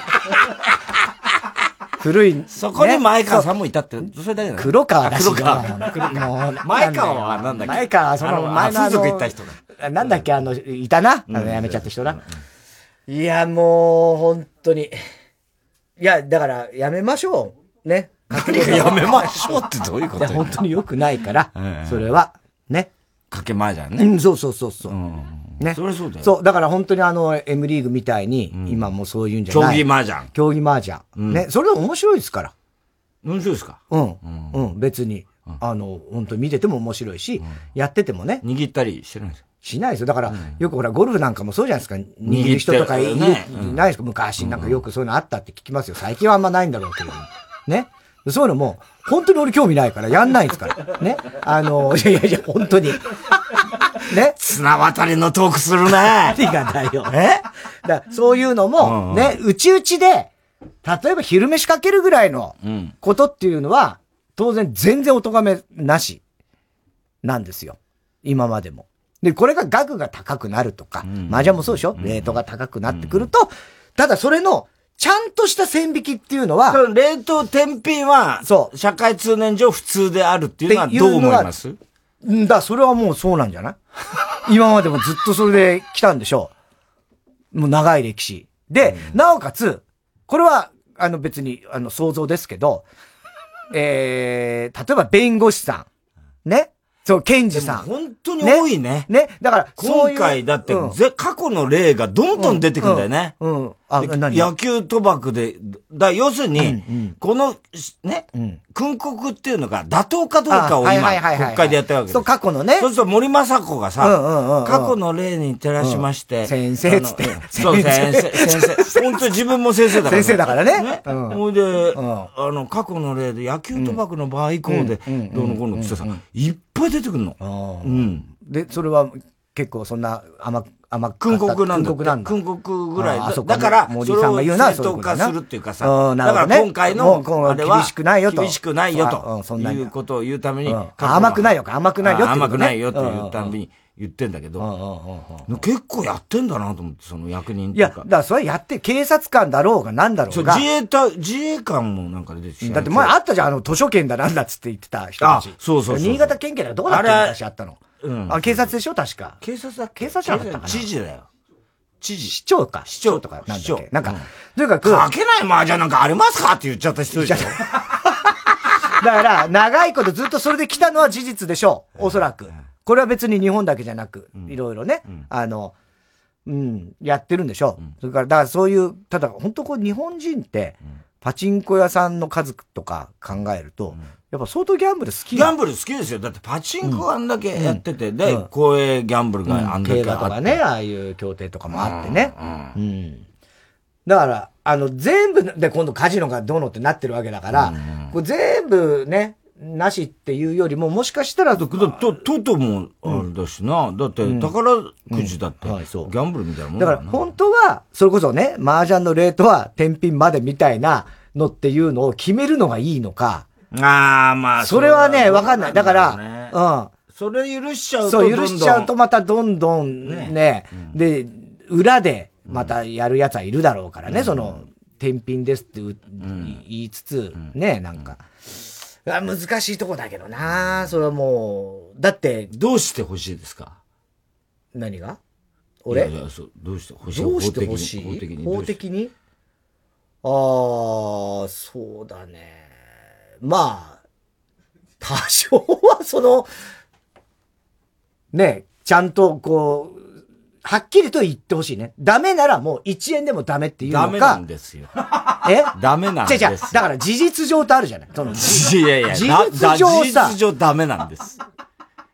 古い。そこに前川さんもいたって、それだけだ黒川だし。黒川。前川はなんだっけ？前川はその前の。風俗行った人だ。なんだっけ？あの、いたな？あの、辞めちゃった人な。いや、もう、本当に。いや、だから、やめましょう。ね。何がやめましょうってどういうこと本当に良くないから、それは、ね。かけ前じゃんね。うん、そうそうそうそう。ね。それそうだよ。そう、だから本当にあの、M リーグみたいに、今もそういうんじゃない。競技麻雀。競技麻雀。ね。それは面白いですから。面白いですか？うん。うん、別に。あの、本当見てても面白いし、やっててもね。握ったりしてるんですしないですよ。だから、よくほら、ゴルフなんかもそうじゃないですか。握る人とかい,、いないですか？昔なんかよくそういうのあったって聞きますよ。最近はあんまないんだろうけど。ね。そういうのも、本当に俺興味ないから、やんないですから。ね。あの、いやいやいや、本当に。ね。綱渡りのトークするね。何がだよ。え？だそういうのも、ね、うちうちで、例えば昼飯かけるぐらいのことっていうのは、当然全然お咎めなしなんですよ。今までも。で、これが額が高くなるとか、麻雀もそうでしょ？レートが高くなってくると、ただそれの、ちゃんとした線引きっていうのは、冷凍天品は、そう。社会通念上普通であるっていうのはどう思います？んだ、それはもうそうなんじゃない？今までもずっとそれで来たんでしょう。もう長い歴史。で、なおかつ、これは、あの別に、あの想像ですけど、えー、例えば弁護士さん。ね？そう、ケンジさん。本当に多いね。ね？だから、今回だって、ぜ、過去の例がどんどん出てくんだよね。うん。あ、何？野球賭博で、だ、要するに、この、ね、訓告っていうのが妥当かどうかを今、国会でやってるわけです。そう、過去のね。そうすると森雅子がさ、過去の例に照らしまして、先生つって。そう、先生、先生。本当自分も先生だから。先生だからね。ほいで、あの、過去の例で野球賭博の場合以降で、どうのこうのってさ、いっぱい出てくるの。うん。で、それは結構そんな甘く、甘く。訓告なんだ。訓告なんだ。訓告ぐらい。だから、それを正当化するっていうかさ、だから今回の、あれは、厳しくないよと。厳しくないよと。そんないうことを言うために。甘くないよ、甘くないよ甘くないよって言うために。言ってんだけど、結構やってんだなと思って、その役人いや、だからそれやって、警察官だろうがなんだろうが。自衛隊、自衛官もなんか出てだって前あったじゃん、あの、図書券だなんだっつって言ってた人たち。そうそう新潟県警だどこだって話あったの。うん。あ、警察でしょ？確か。警察だ警察じゃなかったかな？知事だよ。知事。市長か。市長とかなんだっけ？なんか、とにかく。かけない麻雀なんかありますか？って言っちゃった人でしょ。だから、長いことずっとそれで来たのは事実でしょう。おそらく。これは別に日本だけじゃなく、いろいろね、あの、うん、やってるんでしょう。それから、だからそういう、ただ、本当こう日本人って、パチンコ屋さんの数とか考えると、やっぱ相当ギャンブル好きギャンブル好きですよ。だってパチンコあんだけやってて、で、公営ギャンブルがあんだけあって。競馬とかね、ああいう協定とかもあってね。うん。だから、あの、全部で今度カジノがどうのってなってるわけだから、これ全部ね、なしっていうよりも、もしかしたら。と、と、とともあれだしな。だって、宝くじだって、ギャンブルみたいなもんだから、本当は、それこそね、麻雀のレートは、天品までみたいなのっていうのを決めるのがいいのか。ああ、まあ。それはね、わかんない。だから、うん。それ許しちゃうと。そう、許しちゃうとまたどんどんね、で、裏でまたやる奴はいるだろうからね、その、天品ですって言いつつ、ね、なんか。難しいとこだけどな。それはもう、だって。どうしてほしいですか？何が？俺？いやいやそう、どうしてほしい？どうしてほしい？法的に。法的に。ああ、そうだね。まあ、多少はその、ね、ちゃんとこう、はっきりと言ってほしいね。ダメならもう1円でもダメっていうのか。ダメなんですよ。え？ダメなんですよ。違う違う。だから事実上とあるじゃない。そのいやいや、事実上さ。事実上ダメなんです。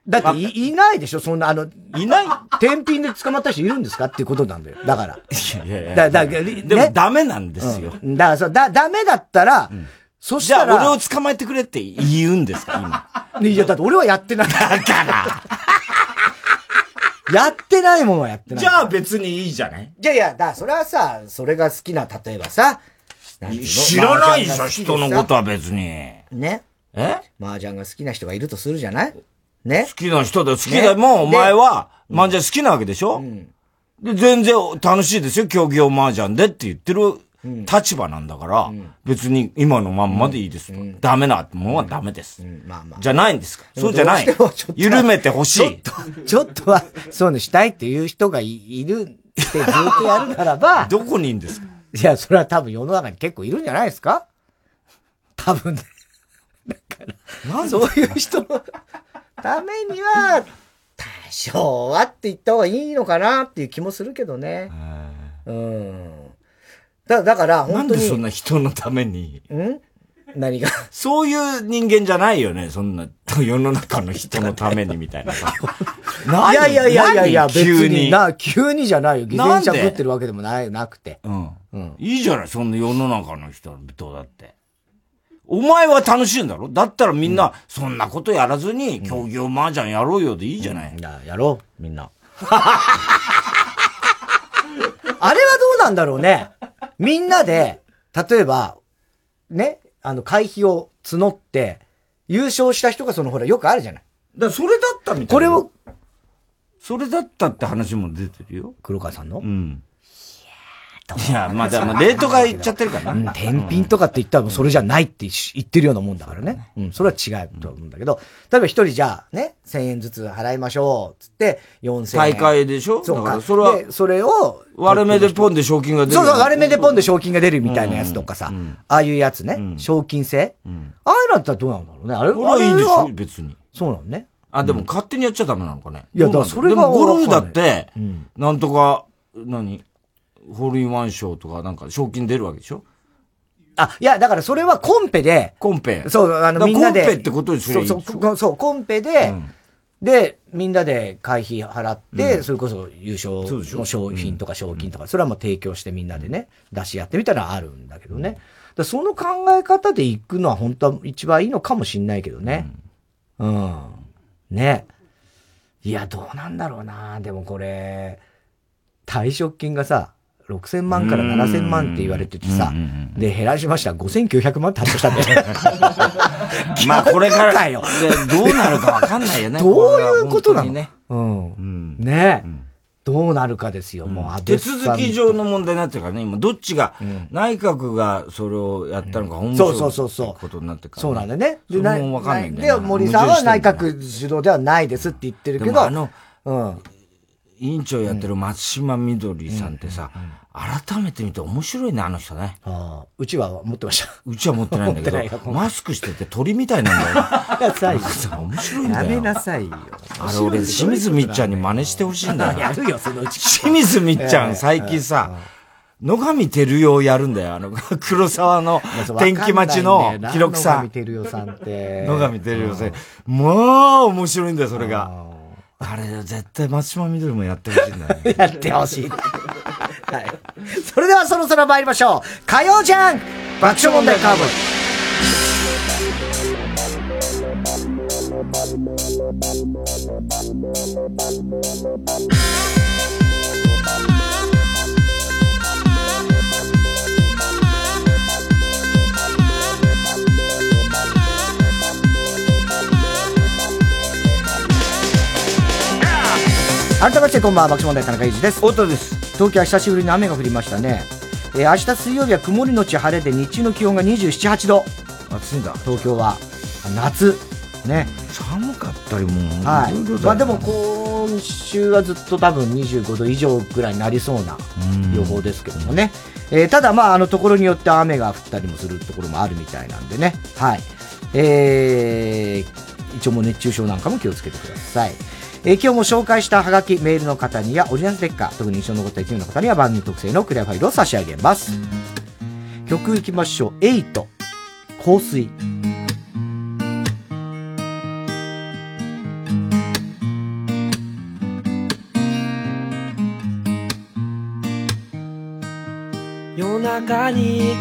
だってい、いないでしょ？そんな、あの、いない天品で捕まった人いるんですかっていうことなんだよ。だから。いやいやだ、だ、ね、でもダメなんですよ。うん、だからそう、だ、ダメだったら、うん、そしたら。じゃあ俺を捕まえてくれって言うんですか今。いや、だって俺はやってない。だから。やってないもんはやってない。じゃあ別にいいじゃないいやいや、だ、それはさ、それが好きな、例えばさ、知らないでしょ、人のことは別に。ね？え？麻雀が好きな人がいるとするじゃない？ね？好きな人で好きだ、もうお前は麻雀好きなわけでしょ、うん、で、全然楽しいですよ、競技用麻雀でって言ってる立場なんだから、別に今のまんまでいいです。ダメなものはダメです。まあまあ。じゃないんですかそうじゃない。緩めてほしい。ちょっと、ちょっとは、そういうのしたいっていう人がいるってずっとやるならば。どこにいるんですか？いや、それは多分世の中に結構いるんじゃないですか？多分ね。だから、そういう人のためには、多少はって言った方がいいのかなっていう気もするけどね。うん。だだから、本当に。なんでそんな人のために？ん？何が？そういう人間じゃないよね。そんな、世の中の人のためにみたいな。いやいやいやいやいや、別に。な、急にじゃないよ。偽善者ぶってるわけでもない、なくて。うん。うん。いいじゃない、そんな世の中の人々だって。お前は楽しいんだろ？だったらみんな、そんなことやらずに、競技用麻雀やろうよでいいじゃない。いや、やろう、みんな。あれはどうなんだろうね。みんなで、例えば、ね、あの、会費を募って、優勝した人がそのほら、よくあるじゃない。だそれだったみたいな。これを、それだったって話も出てるよ。黒川さんの？うん。いや、まだ、まあ、レートがいっちゃってるからな。うん、天品とかって言ったらそれじゃないって言ってるようなもんだからね。うん、それは違うと思うんだけど、例えば一人じゃあね、千円ずつ払いましょう、つって、四千円。大会でしょ？そうか。それは、それを、割れ目でポンで賞金が出る。そうそう、割れ目でポンで賞金が出るみたいなやつとかさ、ああいうやつね、賞金制。ああいうのだったらどうなんだろうね。あれはいいんでしょ別に。そうなのね。あ、でも勝手にやっちゃダメなのかね。いや、だからそれが。でもゴルフだって、なんとか、何？ホールインワン賞とかなんか賞金出るわけでしょ？あ、いや、だからそれはコンペで。コンペ。そう、あの、みんなで。コンペってことですよそうそう、そう、コンペで、うん、で、みんなで会費払って、うん、それこそ優勝の商品とか賞金とか、それはもう提供してみんなでね、出し合ってみたらあるんだけどね。だその考え方で行くのは本当は一番いいのかもしんないけどね。うん。うん、ね。いや、どうなんだろうな。でもこれ、退職金がさ、6000万から7000万って言われててさ、で、減らしました。5900万って発表したんだよ。まあ、これから、よどうなるかわかんないよね。どういうことなの？ね。うん。ねどうなるかですよ、もう、手続き上の問題になってるからね、今、どっちが、内閣がそれをやったのか、本当そうそうそう。ことになってから、そうなんだね。で、もわかんないんだよ。で、森さんは内閣主導ではないですって言ってるけど、あの、うん。委員長やってる松島みどりさんってさ、改めて見て面白いね、あの人ね。ああ、うちは持ってました。うちは持ってないんだけど、マスクしてて鳥みたいなんだよ。なさいよ。面白いんだよ。やめなさいよ。あれ俺、清水みっちゃんに真似してほしいんだよ。やるよ、そのうち。清水みっちゃん、最近さ、野上照代やるんだよ。あの、黒沢の天気待ちの記録さん。野上照代さんって。野上照代さん。まあ、面白いんだよ、それが。あれ、絶対松島みどりもやってほしいんだね。やってほしい。はい。それではそろそろ参りましょう。火曜じゃん爆笑問題カーボーイ。改めましてこんばんは爆笑問題田中裕二です。太田です。東京は久しぶりに雨が降りましたね、えー、明日水曜日は曇りのち晴れで日中の気温が27、8度。暑いんだ。東京は夏。ね。寒かったりもはい。まあでも今週はずっと多分25度以上ぐらいになりそうな予報ですけどもね、えー、ただまああのところによって雨が降ったりもするところもあるみたいなんでね。はい。えー、一応もう熱中症なんかも気をつけてくださいえー、今日も紹介したハガキ、メールの方にはオリジナルステッカー、特に印象に残った1名の方には番組特製のクリアファイルを差し上げます。曲いきましょう。8、香水。夜中に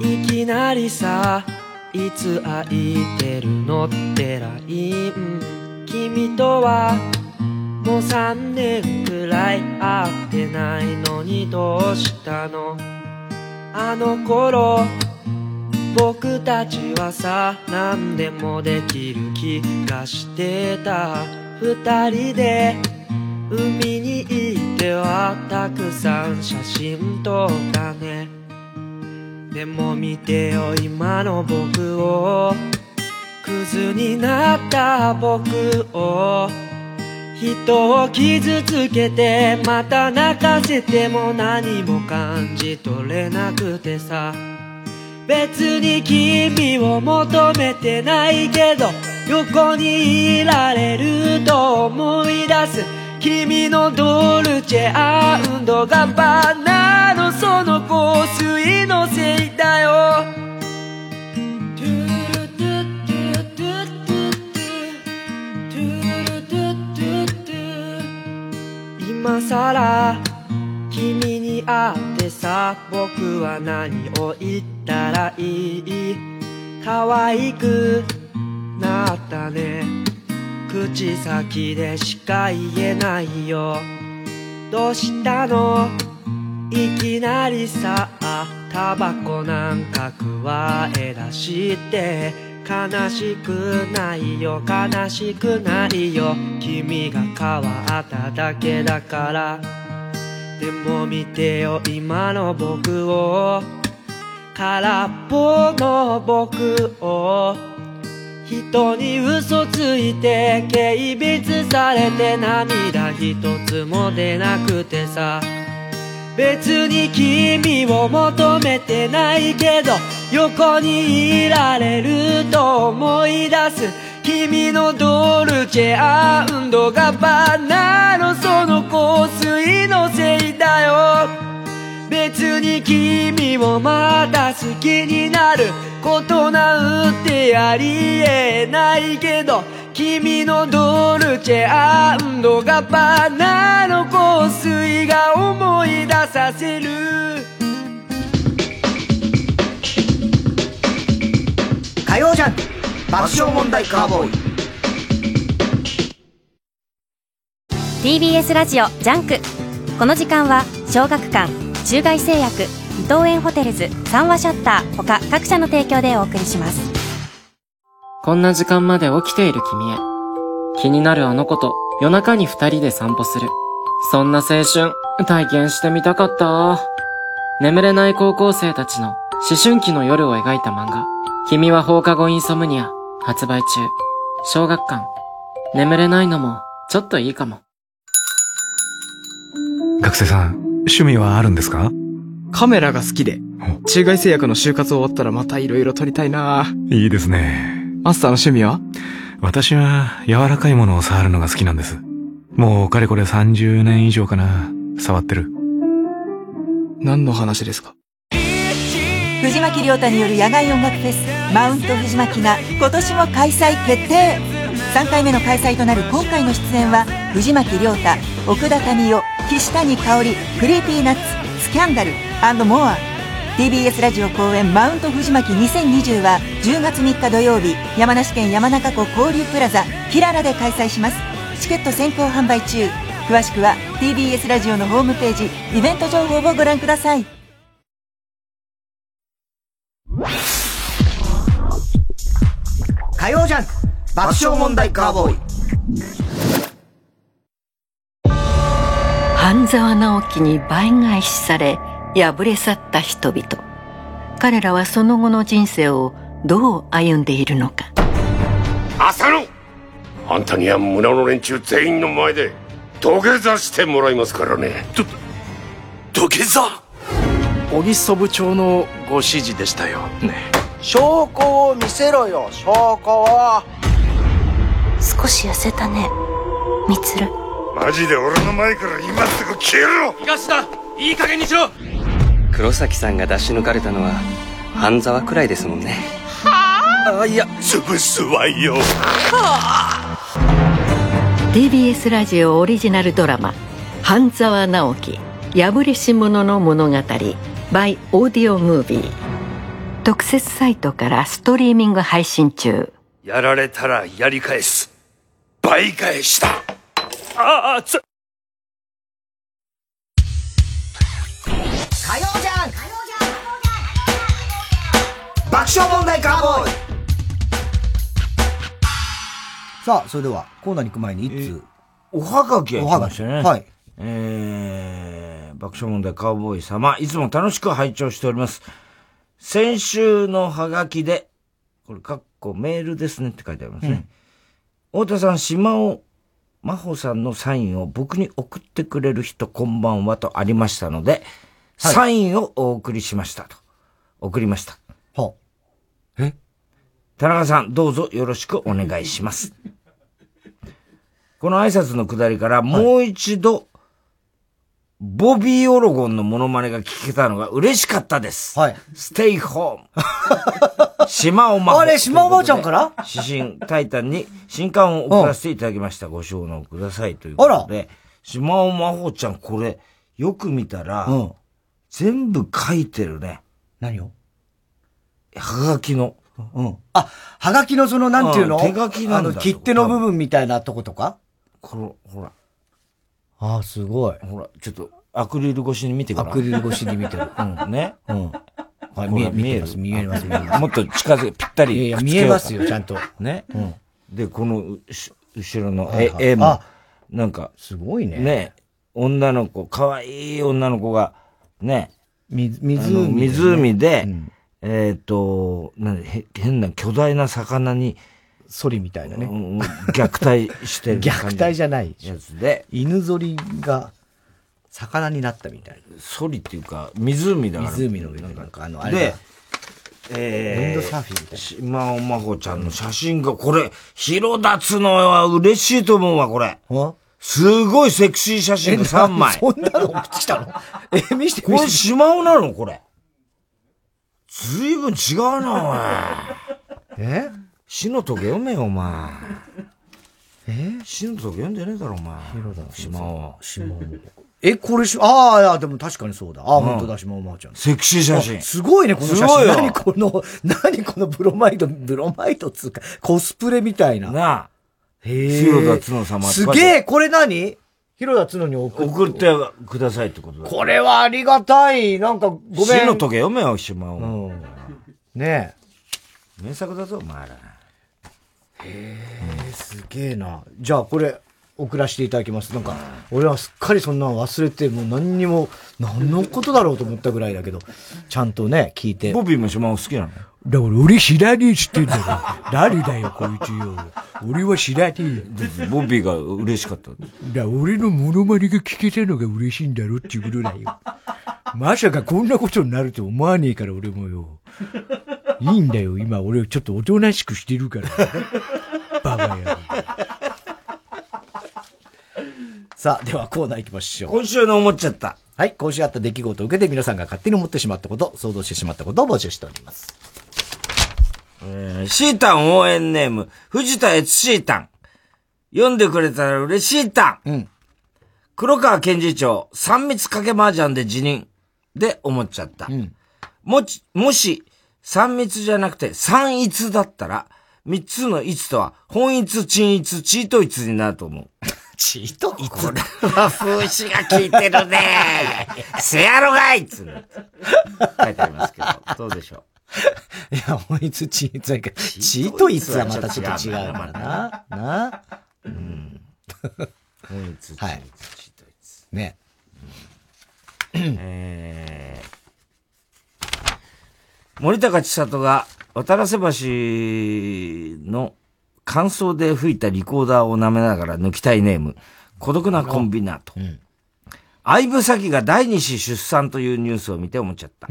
いきなりさいつ空いてるのってライン君とはもう3年くらい会ってないのにどうしたの？あの頃僕たちはさ何でもできる気がしてた。二人で海に行ってはたくさん写真撮ったね。でも見てよ今の僕を。クズになった僕を。人を傷つけてまた泣かせても何も感じ取れなくてさ。別に君を求めてないけど横にいられると思い出す。君のドルチェアンバナのその香水のせいだよ。今さら君に会ってさ僕は何を言ったらいい？可愛くなったね。口先でしか言えないよ。どうしたの？いきなりさタバコなんか加え出して。悲しくないよ悲しくないよ。君が変わっただけだから。でも見てよ今の僕を。空っぽの僕を。人に嘘ついて軽蔑されて涙一つも出なくてさ。別に君を求めてないけど横にいられると思い出す君のドルチェアンドガバナのその香水のせいだよ。別に君をまた好きになることなんてありえないけど君のドルチェアンドガバナの香水が思い出させる。火曜ジャン爆笑問題カーボーイ。TBS ラジオ JUNK。この時間は小学館中外製薬伊藤園ホテルズ三和シャッター他各社の提供でお送りします。こんな時間まで起きている君へ。気になるあの子と夜中に二人で散歩する。そんな青春体験してみたかった。眠れない高校生たちの思春期の夜を描いた漫画君は放課後インソムニア発売中小学館眠れないのもちょっといいかも学生さん、趣味はあるんですか？カメラが好きで、中外製薬の就活終わったらまた色々撮りたいないいですね。マスターの趣味は？私は柔らかいものを触るのが好きなんです。もうかれこれ30年以上かな。触ってる。何の話ですか？藤巻亮太による野外音楽フェスマウント藤巻が今年も開催決定。3回目の開催となる今回の出演は藤巻亮太奥田民生岸谷香織クリーピーナッツスキャンダルモア。TBS ラジオ公演マウント藤巻2020は10月3日土曜日山梨県山中湖交流プラザキララで開催します。チケット先行販売中。詳しくは TBS ラジオのホームページイベント情報をご覧ください。火曜ジャンク爆笑問題カーボーイ。半沢直樹に倍返しされ敗れ去った人々。彼らはその後の人生をどう歩んでいるのか。浅野あんたには村の連中全員の前で土下座してもらいますからね。土下座？小木曽部長のご指示でしたよ。ね証拠を見せろよ。証拠を少し痩せたね。みつるマジで俺の前から今すぐ消えろ。東田いい加減にしろ。黒崎さんが出し抜かれたのは半沢くらいですもんね。はあいや潰すわよ。はあ TBS ラジオオリジナルドラマ「半沢直樹破れし者の物語 by オーディオムービー」特設サイトからストリーミング配信中やられたらやり返す倍返しだああつ火曜ジャンク爆笑問題カーボーイさあ、それでは、コーナーに行く前に一通。おはがきが来ましたね。はい。えー、爆笑問題カーボーイ様、いつも楽しく拝聴しております。先週のハガキで、これ、かっこメールですねって書いてありますね。うん、太田さん、島尾真帆さんのサインを僕に送ってくれる人こんばんはとありましたので、はい、サインをお送りしましたと。送りました。はえ？田中さん、どうぞよろしくお願いします。この挨拶のくだりからもう一度、はい、ボビー・オロゴンのモノマネが聞けたのが嬉しかったです。はい。ステイホーム。島尾真帆。あれ、島尾ばあちゃんから？指針タイタンに新刊を送らせていただきました。ご承納くださいということで。島尾真帆ちゃん、これ、よく見たら、うん、全部書いてるね。何を？はがきの。うん。あ、はがきのその、なんていうの？うん手書きなんだあの、切手の部分みたいなとことか？この、ほら。ああ、すごい。ほら、ちょっと、アクリル越しに見て。アクリル越しに見てる。うん。ね。うん。はい、見え、見えます、見えます、見えます。もっと近づけ、ぴったり。いやいや見えますよちゃんと。ね。うん。で、この後ろの絵もあ、なんか、すごいね。ね、女の子、可愛い女の子が、ね、み、湖湖で、えっと、変な巨大な魚に、ソリみたいなね。うん虐待してる虐待じゃないやつで、犬ぞりが魚になったみたいなソリっていうか、湖だ。から。湖の上でなんかあの、あれでだ、えウンドサーフィンみたいな島尾真帆ちゃんの写真が、これ、広立つのは嬉しいと思うわ、これ。すごいセクシー写真が3枚。そんなの送ってきたのえ、見してこれ島尾なのこれ。ずいぶん違うな、おい。え死の時読めよ、お前。え？死の時読んでねえだろ、お前。島尾。島尾。え、これし、ああ、いや、でも確かにそうだ。ああ、うん本当だ、島尾真央ちゃん。セクシー写真あすごいね、この写真。何この、何このブロマイド、ブロマイドっつうか、コスプレみたいな。なあ。へえ。広田角様すげえ、これ何？広田角に送る。送ってくださいってことだ。これはありがたい。なんか、ごめん。死の時読めよ、島尾。ね名作だぞ、お前ら。え。えー、すげえな。じゃあ、これ、送らせていただきます。なんか、俺はすっかりそんなの忘れて、もう何にも、何のことだろうと思ったぐらいだけど、ちゃんとね、聞いて。ボビーも島尾好きなの？だから俺知らねえっつってんだろ。誰だよ、こいつよ。俺は知らねえよ。ボビーが嬉しかった。だ俺のモノマネが聞けたのが嬉しいんだろっていうことだよ。まさかこんなことになると思わねえから俺もよ。いいんだよ、今俺ちょっとおとなしくしてるから。バカや。さあ、ではコーナー行きましょう。今週の思っちゃった。はい、今週あった出来事を受けて皆さんが勝手に思ってしまったこと、想像してしまったことを募集しております。えーシータン応援ネーム、藤田悦シータン。読んでくれたら嬉しいタン。うん。黒川検事長、三密掛け麻雀で辞任。で思っちゃった。もち、もし、三密じゃなくて三逸だったら、三つの逸とは、本逸、鎮逸、チート逸になると思う。チート逸？これは風刺が効いてるね。せやろがいっつ書いてありますけど、どうでしょ いや、本一チートイツ。チートイツはまたちょっと違うからな。な。うん。本一、はい。ね。えー、森高千里が渡良瀬橋の乾燥で吹いたリコーダーを舐めながら抜きたいネーム、孤独なコンビナート。相武咲が第二子出産というニュースを見て思っちゃった。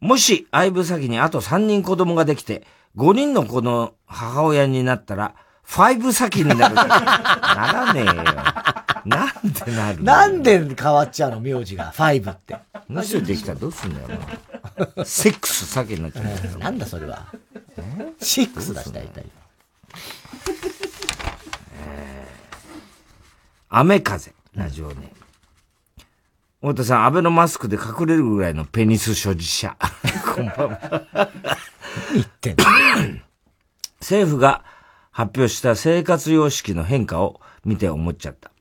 もし相武咲にあと3人子供ができて、5人の子の母親になったら、ファイブ咲になる。ならねえよ。なんでなるのなんで変わっちゃうの名字が？ファイブって。もしできたらどうすんだよな。セックス先になっちゃう。なんだそれは。シックスだし、大体。雨風、ラジオネーム。太田さん、安倍のマスクで隠れるぐらいのペニス所持者。こんばんは。言ってんの？政府が発表した生活様式の変化を見て思っちゃった。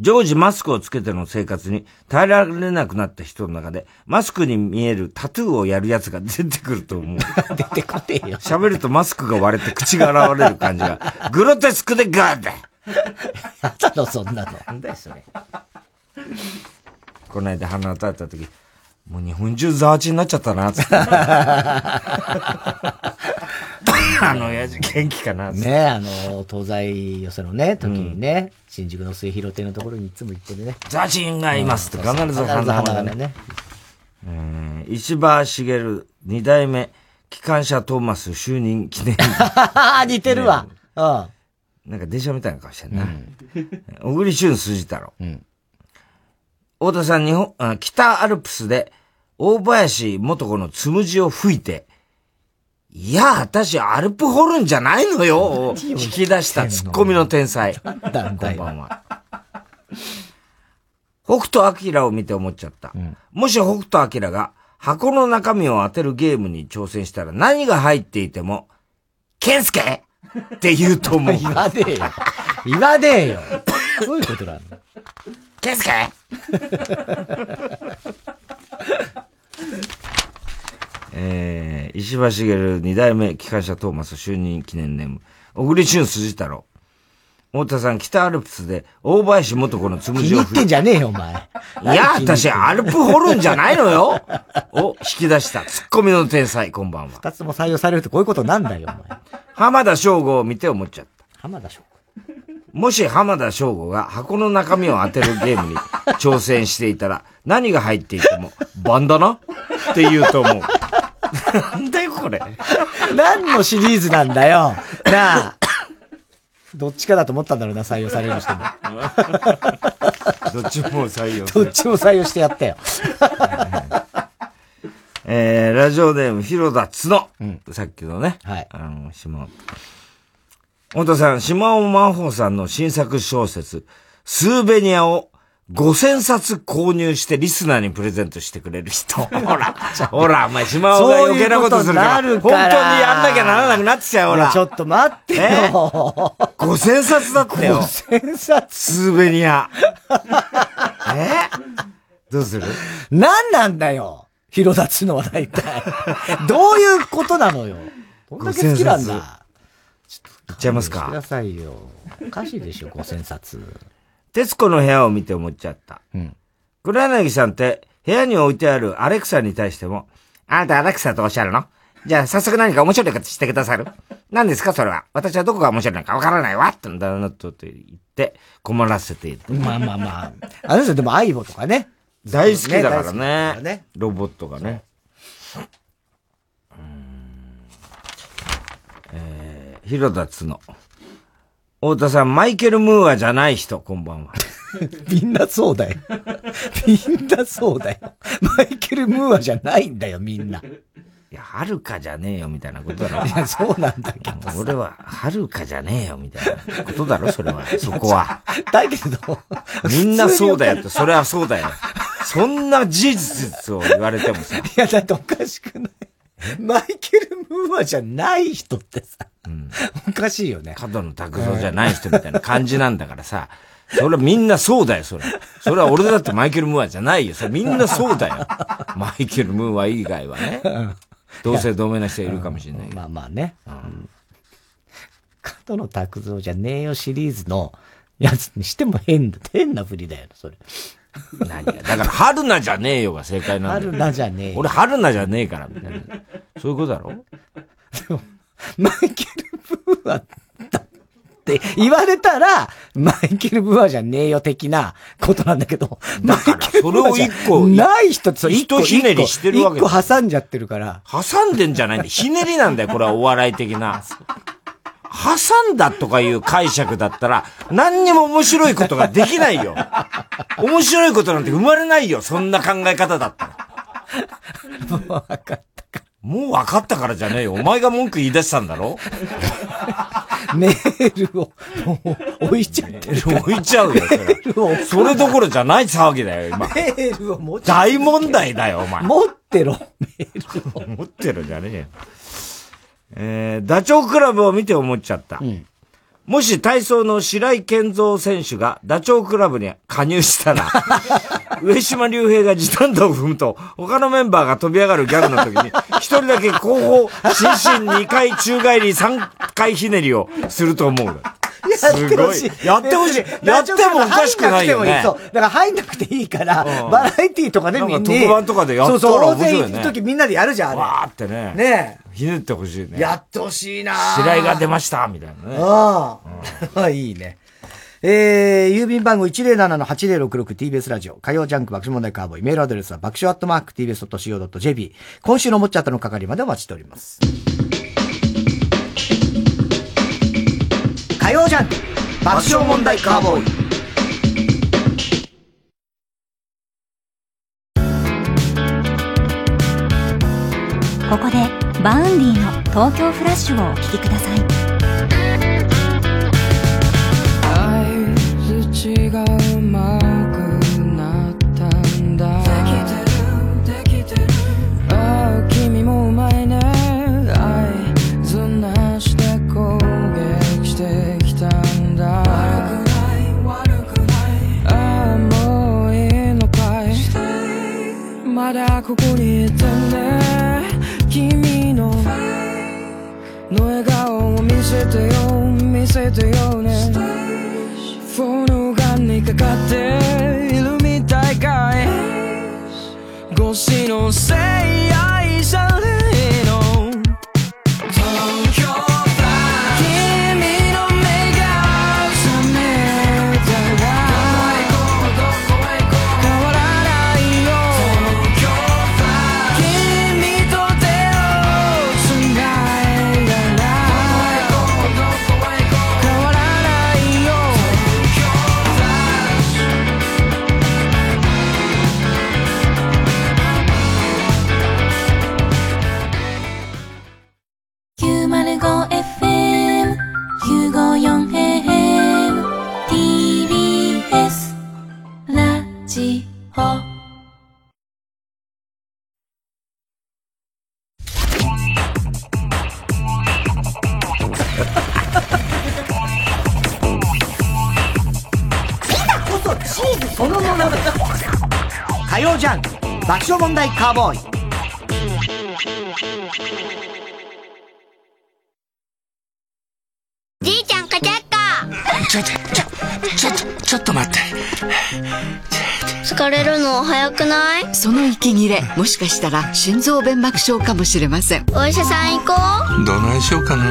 常時マスクをつけての生活に耐えられなくなった人の中で、マスクに見えるタトゥーをやるやつが出てくると思う。出てこてえよ。喋るとマスクが割れて口が現れる感じが、グロテスクでガーだやだの、そんなの。なんだよ、それ。この間鼻歌った時、もう日本中ザーチになっちゃったな、つって。あの親父元気かな、つって。ねあの、東西寄せのね、時にね、新宿の末広亭のところにいつも行ってね。ザーチンがいますって必ず必ず鼻鼻ががねね。えー石破茂二代目機関車トーマス就任記念日。似てるわ。うん。なんか電車みたいな顔してんな。小栗旬筋太郎。太田さん、日本、あ北アルプスで、大林元子のつむじを吹いて、いや、私、アルプホルンじゃないのよ、を引き出したツッコミの天才。こんばんは。北斗晶を見て思っちゃった。もし北斗晶が、箱の中身を当てるゲームに挑戦したら何が入っていても、ケンスケ？って言うと思う。言わねえよ。言わねえよ。どういうことなのケンスケえー、石破茂二代目機関車トーマス就任記念ネーム、小栗旬筋太郎。太田さん、北アルプスで、大林元子のつむじを気に入ってんじゃねえよ、お前。いや、私、アルプ掘るんじゃないのよを引き出した、ツッコミの天才、こんばんは。二つも採用されるってこういうことなんだよ、お前。浜田省吾を見て思っちゃった。浜田省吾もし浜田省吾が箱の中身を当てるゲームに挑戦していたら、何が入っていても、バンダナ？って言うと思う。なんだよ、これ。何のシリーズなんだよ。なあ。どっちかだと思ったんだろうな、採用されるにしても。どっちも採用。どっちも採用してやったよ。えー、ラジオネーム、広田つの。さっきのね。はい。あの、島尾。太田さん、島尾真帆さんの新作小説、スーベニアを5000冊購入してリスナーにプレゼントしてくれる人。ほら、ほら、お前、島尾が余計なことするから。る本当にやんなきゃならなくなってきたよ、ほら。ちょっと待ってよ。5000冊だってよ。5000冊スーベニア。え？どうする？何なんだよ。広田つのは大体。どういうことなのよ。どんだけ好きなんだ。いっちゃいますかくださいよ。おかしいでしょ、5000冊。徹子の部屋を見て思っちゃった。うん。黒柳さんって、部屋に置いてあるアレクサに対しても、あなたアレクサとおっしゃるの？じゃあ早速何か面白いことしてくださる？何ですかそれは？私はどこが面白いのかわからないわってんだなと言って、困らせている。まあまあまあ。あの人でも相棒とかね。大好きだからね。からねロボットがね。えー、広田つの。太田さん、マイケル・ムーアじゃない人、こんばんは。みんなそうだよ。みんなそうだよ。マイケル・ムーアじゃないんだよ、みんな。いや、はるかじゃねえよ、みたいなことだろ。いや、そうなんだけど。俺は、はるかじゃねえよ、みたいなことだろ、それは。そこは。だけど、みんなそうだよって、それはそうだよ。そんな事実を言われてもさ。いや、だっておかしくない。マイケル・ムーアじゃない人ってさ、おかしいよね。角野拓造じゃない人みたいな感じなんだからさ。それはみんなそうだよ、それ。それは俺だってマイケル・ムーアじゃないよ。それみんなそうだよ。マイケル・ムーア以外はね。同姓同名な人いるかもしれないけど。まあまあね。角野拓造じゃねえよシリーズのやつにしても変だ、変な振りだよ、それ。何が？だから、春菜じゃねえよが正解なんだよ。春菜じゃねえよ俺、春菜じゃねえから、みたいな。そういうことだろ？マイケル・ブーアだって言われたら、マイケル・ブーアじゃねえよ的なことなんだけど、マイケル・ブーアじゃそれを一個ない人って一個一ひねりしてるわけ一個挟んじゃってるから。挟んでんじゃないんだよ。ひねりなんだよ、これはお笑い的な。挟んだとかいう解釈だったら、何にも面白いことができないよ。面白いことなんて生まれないよ、そんな考え方だったら。もう分かったから。もう分かったからじゃねえよ。お前が文句言い出したんだろメールを、もう置いちゃってる。置いちゃうよ、それ。それどころじゃない騒ぎだよ、今。メールを持っちゃ大問題だよ、お前。持ってろ、メールを。持ってるじゃねえよ。えー、ダチョウ倶楽部を見て思っちゃった。もし体操の白井健三選手がダチョウ倶楽部に加入したら、上島竜兵が時短度を踏むと、他のメンバーが飛び上がるギャグの時に、一人だけ後方、伸身2回宙返り3回ひねりをすると思う。やってほしい。やってほしい。やってもおかしくないよね。そう。だから入んなくていいから、うんバラエティとかでみんな。特番とかでやったらそうそう、面白いよね大勢行く時みんなでやるじゃん、あれ。わーってね。ねひねってほしいね。え。やってほしいな白井が出ました、みたいなね。ああ。いいね。えー、郵便番号 107-8066TBS ラジオ、火曜ジャンク爆笑問題カーボーイ、メールアドレスは爆笑アットマーク TBS.CO.JP、今週のもっちゃったの係までお待ちしております。火曜ジャンク爆笑問題カーボーイ。ここでバウンディの東京フラッシュをお聴きください相槌がうまらここにいてね。君のの笑顔を見せてよ見せてよね。フォルガンにかかっているみたいかい。越しのせいやい。ジオこそチーズそのものだ。火曜ジャンク爆笑問題カーボーイ。じいちゃんちょ、ちょ、ちょ、ちょ、ちょっと待って。疲れるの早くない？その息切れもしかしたら心臓弁膜症かもしれませんお医者さん行こうどないしようかな。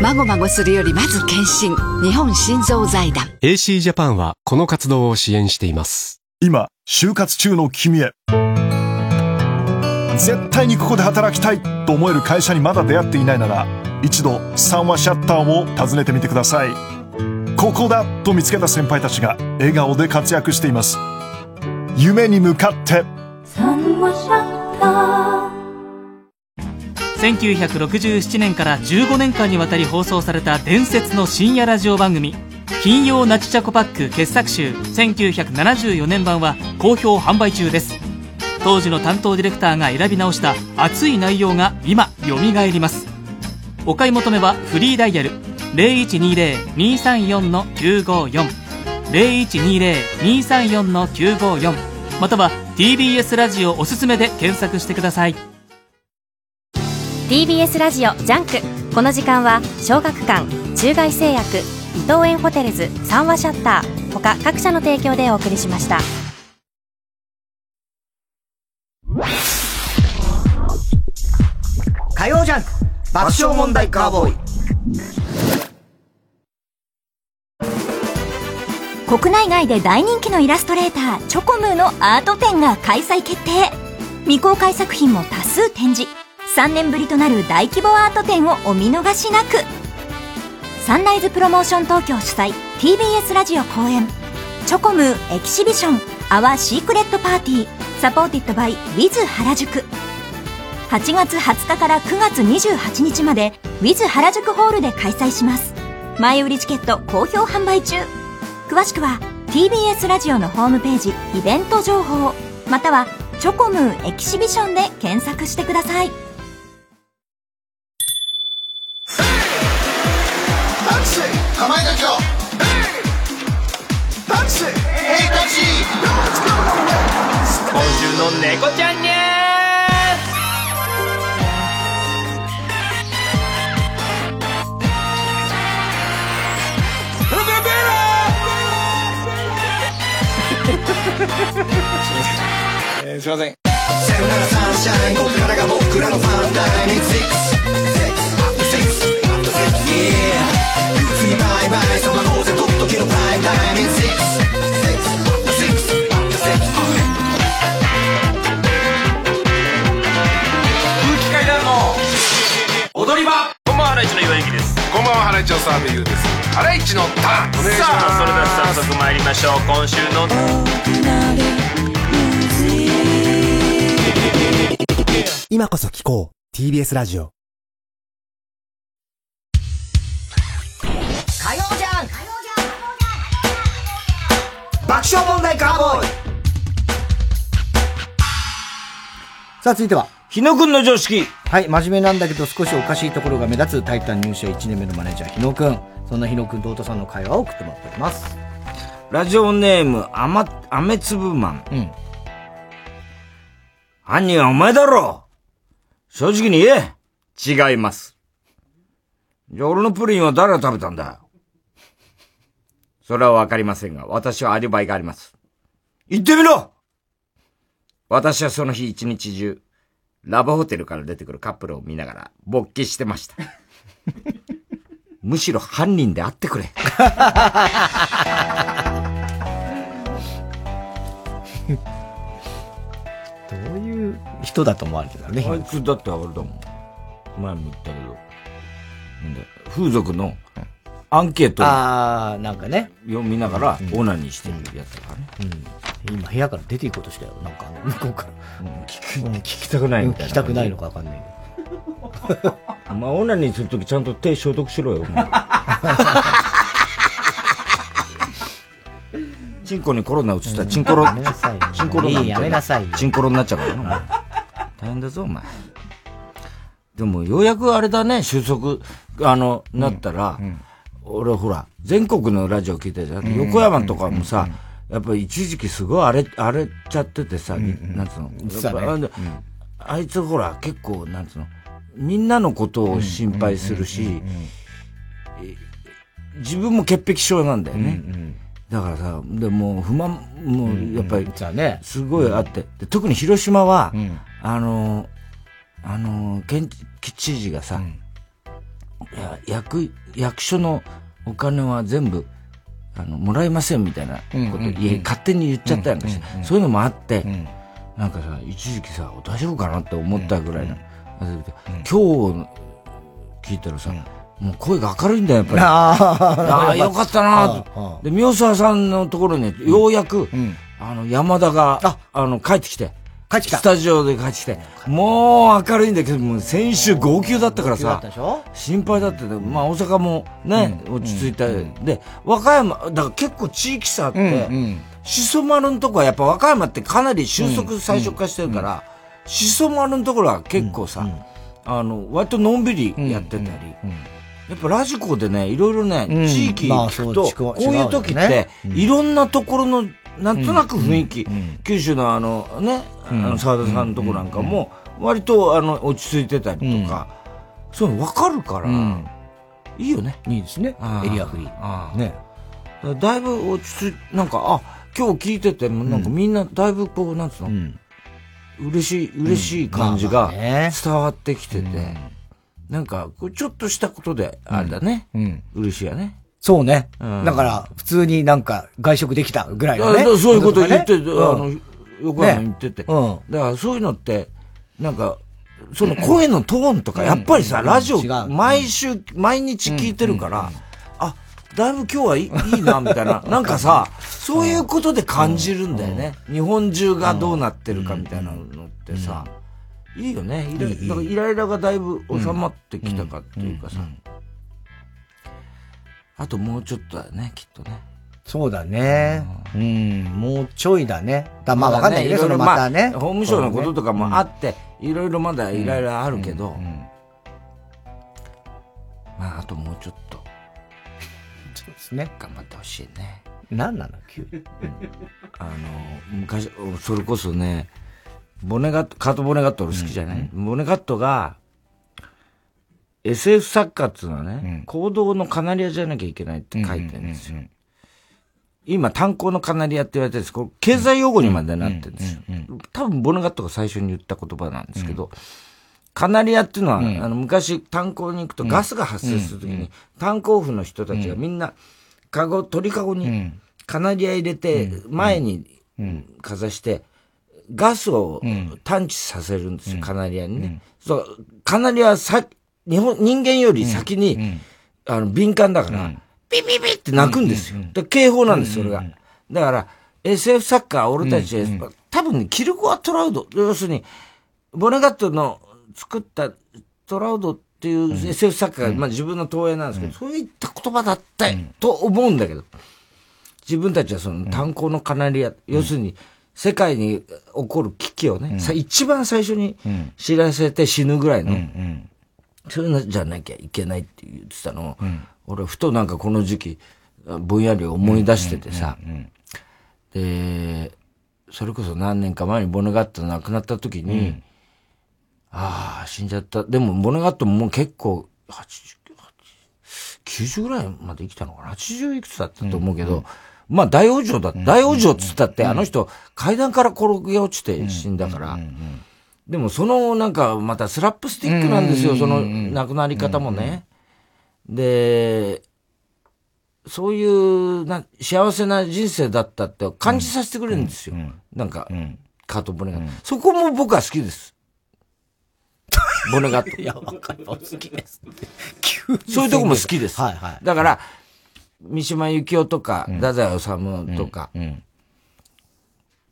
まごまごするよりまず検診日本心臓財団 AC ジャパンはこの活動を支援しています。今、就活中の君へ。絶対にここで働きたいと思える会社にまだ出会っていないなら、一度三話シャッターを訪ねてみてください。ここだと見つけた先輩たちが笑顔で活躍しています。夢に向かって。1967年から15年間にわたり放送された伝説の深夜ラジオ番組金曜ナチチャコパック傑作集1974年版は好評販売中です。当時の担当ディレクターが選び直した熱い内容が今蘇ります。お買い求めはフリーダイヤル0120-234-954 0120-234-954または TBS ラジオおすすめで検索してください。TBS ラジオ JUNK。この時間は小学館中外製薬伊藤園ホテルズ三和シャッター他各社の提供でお送りしました。火曜ジャンク爆笑問題カーボーイ国内外で大人気のイラストレーターチョコムーのアート展が開催決定。未公開作品も多数展示。3年ぶりとなる大規模アート展をお見逃しなく。サンライズプロモーション東京主催 TBS ラジオ後援。チョコムー Exhibition Our Secret Party supported by WITH 原宿。8月20日から9月28日まで Wiz 原宿ホールで開催します。前売りチケット好評販売中。詳しくは TBS ラジオのホームページイベント情報またはチョコムーエキシビションで検索してください。今週の猫ちゃんにえーすいません。さよならサンシャインこっからが僕らのファンタイミング6 Yeah 次バイバイその当然とっときのプライムタイミング空気階段の踊り場。こんばんはハライチの岩井です。こんばんはハライチの澤部優ですハライチのターンお願いしますさあそれでは早速参りましょう。今週の今こそ聞こう。TBS ラジオ。火曜ジャンク爆笑問題カーボーイ。さあ続いては。日野くんの常識。はい真面目なんだけど少しおかしいところが目立つタイタン入社1年目のマネージャー日野くんそんな日野くんと太田さんの会話を送ってもらっておりますラジオネーム、あま、雨粒マン。うん。犯人はお前だろ正直に言え違います。じゃあ俺のプリンは誰が食べたんだそれはわかりませんが、私はアリバイがあります。言ってみろ私はその日一日中、ラブホテルから出てくるカップルを見ながら、勃起してました。むしろ犯人であってくれ。どういう人だと思われてたのね。あいつだってあれだもん。前も言ったけど。風俗のアンケートああ、なんかね。読みながら、オナニーしてるやつだからね。うん。今部屋から出て行こうとしたよ。なんか向こうから。聞きたくないみたいな聞きたくないのかわかんないけど。お前オナニーするときちゃんと手消毒しろよ。お前 チンコにコロナ移ったらチンコロ、チンコロナいいやめなさいよチンコロになっちゃうからな。大変だぞ、お前。でも、ようやくあれだね、収束、あの、なったら、俺ほら、全国のラジオ聞いてるじゃん。横山とかもさ、やっぱり一時期すごい荒れ、荒れちゃっててさ、なんつうの。あいつほら、結構、なんつうの、みんなのことを心配するし、え自分も潔癖症なんだよね。だからさ、でもう不満もやっぱり、すごいあって、で特に広島は、あの、あの、県知事がさ、いや役、役所のお金は全部、あの、もらえませんみたいなこと、う勝手に言っちゃったやんかして、うんうんうん。そういうのもあって、なんかさ、一時期さ、大丈夫かなって思ったぐらいの。今日聞いたらさ、もう声が明るいんだよ、やっぱり。あー。ああ、よかったな。とで、宮沢さんのところに、ようやく、あの、山田が、あ。の、帰ってきて。帰ってきた。スタジオで帰ってきて。もう明るいんだけど、もう先週号泣だったからさ心配だってて、まあ大阪もね、落ち着いた。で、和歌山、だから結構地域差あって、しそ丸のとこはやっぱ和歌山ってかなり収束最初化してるから、しそ丸のところは結構さ、あの、割とのんびりやってたり、やっぱラジコでね、いろいろね、うん。地域まあ聞くと、そうこういう時って、いろんなところの、なんとなく雰囲気、九州のあのね、あの沢田さんのとこなんかも、割とあの、落ち着いてたりとか、そういうの分かるから、いいよね。いいですね。エリアフリー。ね。だだいぶ落ち着い、なんか、あ、今日聞いてても、なんかみんなだいぶこう、なんつうの、嬉しい、嬉しい感じが伝わってきてて、なんか、こうちょっとしたことで、あれだね。嬉しいやね。そうね。うん。だから、普通になんか外食できたぐらいのね。そういうこと言って、ね。あのうん、横山言ってて。うん。だからそういうのって、なんか、その声のトーンとか、やっぱりさ、うん。ラジオ毎週、毎日聞いてるから、あ、だいぶ今日はいいいいな、みたいな。なんかさ、そういうことで感じるんだよね。日本中がどうなってるかみたいなのってさ、いいよね。イラいいいいだからイライラがだいぶ収まってきたかっていうかさ。あともうちょっとだよね、きっとね。そうだね。うん、もうちょいだね。だまあわかんないけど、そのろろまたね。あ法務省のこととかもあって、いろいろまだいろいろあるけど、まあ、あともうちょっと。ね。頑張ってほしいね。何なの？急に。あの、昔、それこそね、ボネガット、カート・ボネガット俺好きじゃない、ボネガットが、SF 作家っていうのはね、行動のカナリアじゃなきゃいけないって書いてるんですよ。今、炭鉱のカナリアって言われてるんです。これ、経済用語にまでなってるんですよ。多分、ボネガットが最初に言った言葉なんですけど、カナリアっていうのは、うん。あの、昔、炭鉱に行くとガスが発生するときに、炭鉱夫の人たちがみんな、カゴ、鳥カゴに、カナリア入れて、前にかざして、ガスを探知させるんですよ、カナリアにね。そう、カナリアはさ、日本、人間より先に、あの、敏感だから、ピピピって鳴くんですよ。で警報なんです、それが。だから、SF サッカー、俺たち、多分ね、キルコア・トラウド、要するに、ボネガットの作ったトラウドっていう SF 作家が、まあ自分の投影なんですけど、そういった言葉だったと思うんだけど、自分たちはその炭鉱のカナリア、要するに、世界に起こる危機をね、さ一番最初に知らせて死ぬぐらいの、そういうのじゃなきゃいけないって言ってたのを、俺ふとなんかこの時期、ぼんやり思い出しててさ、で、それこそ何年か前にボネガット亡くなった時に、ああ、死んじゃった。でも、ボネガットももう結構、80、90ぐらいまで生きたのかな ?80 いくつだったと思うけど、まあ大往生だ、大往生っつったって、あの人、階段から転げ落ちて死んだから、でもそのなんかまたスラップスティックなんですよ、その亡くなり方もね。で、そういうな幸せな人生だったって感じさせてくれるんですよ。なんか、カート・ボネガット。そこも僕は好きです。ボネガット。いや、わかる。好きです。そういうとこも好きです。はいはい。だから、三島由紀夫とか、太宰治とか、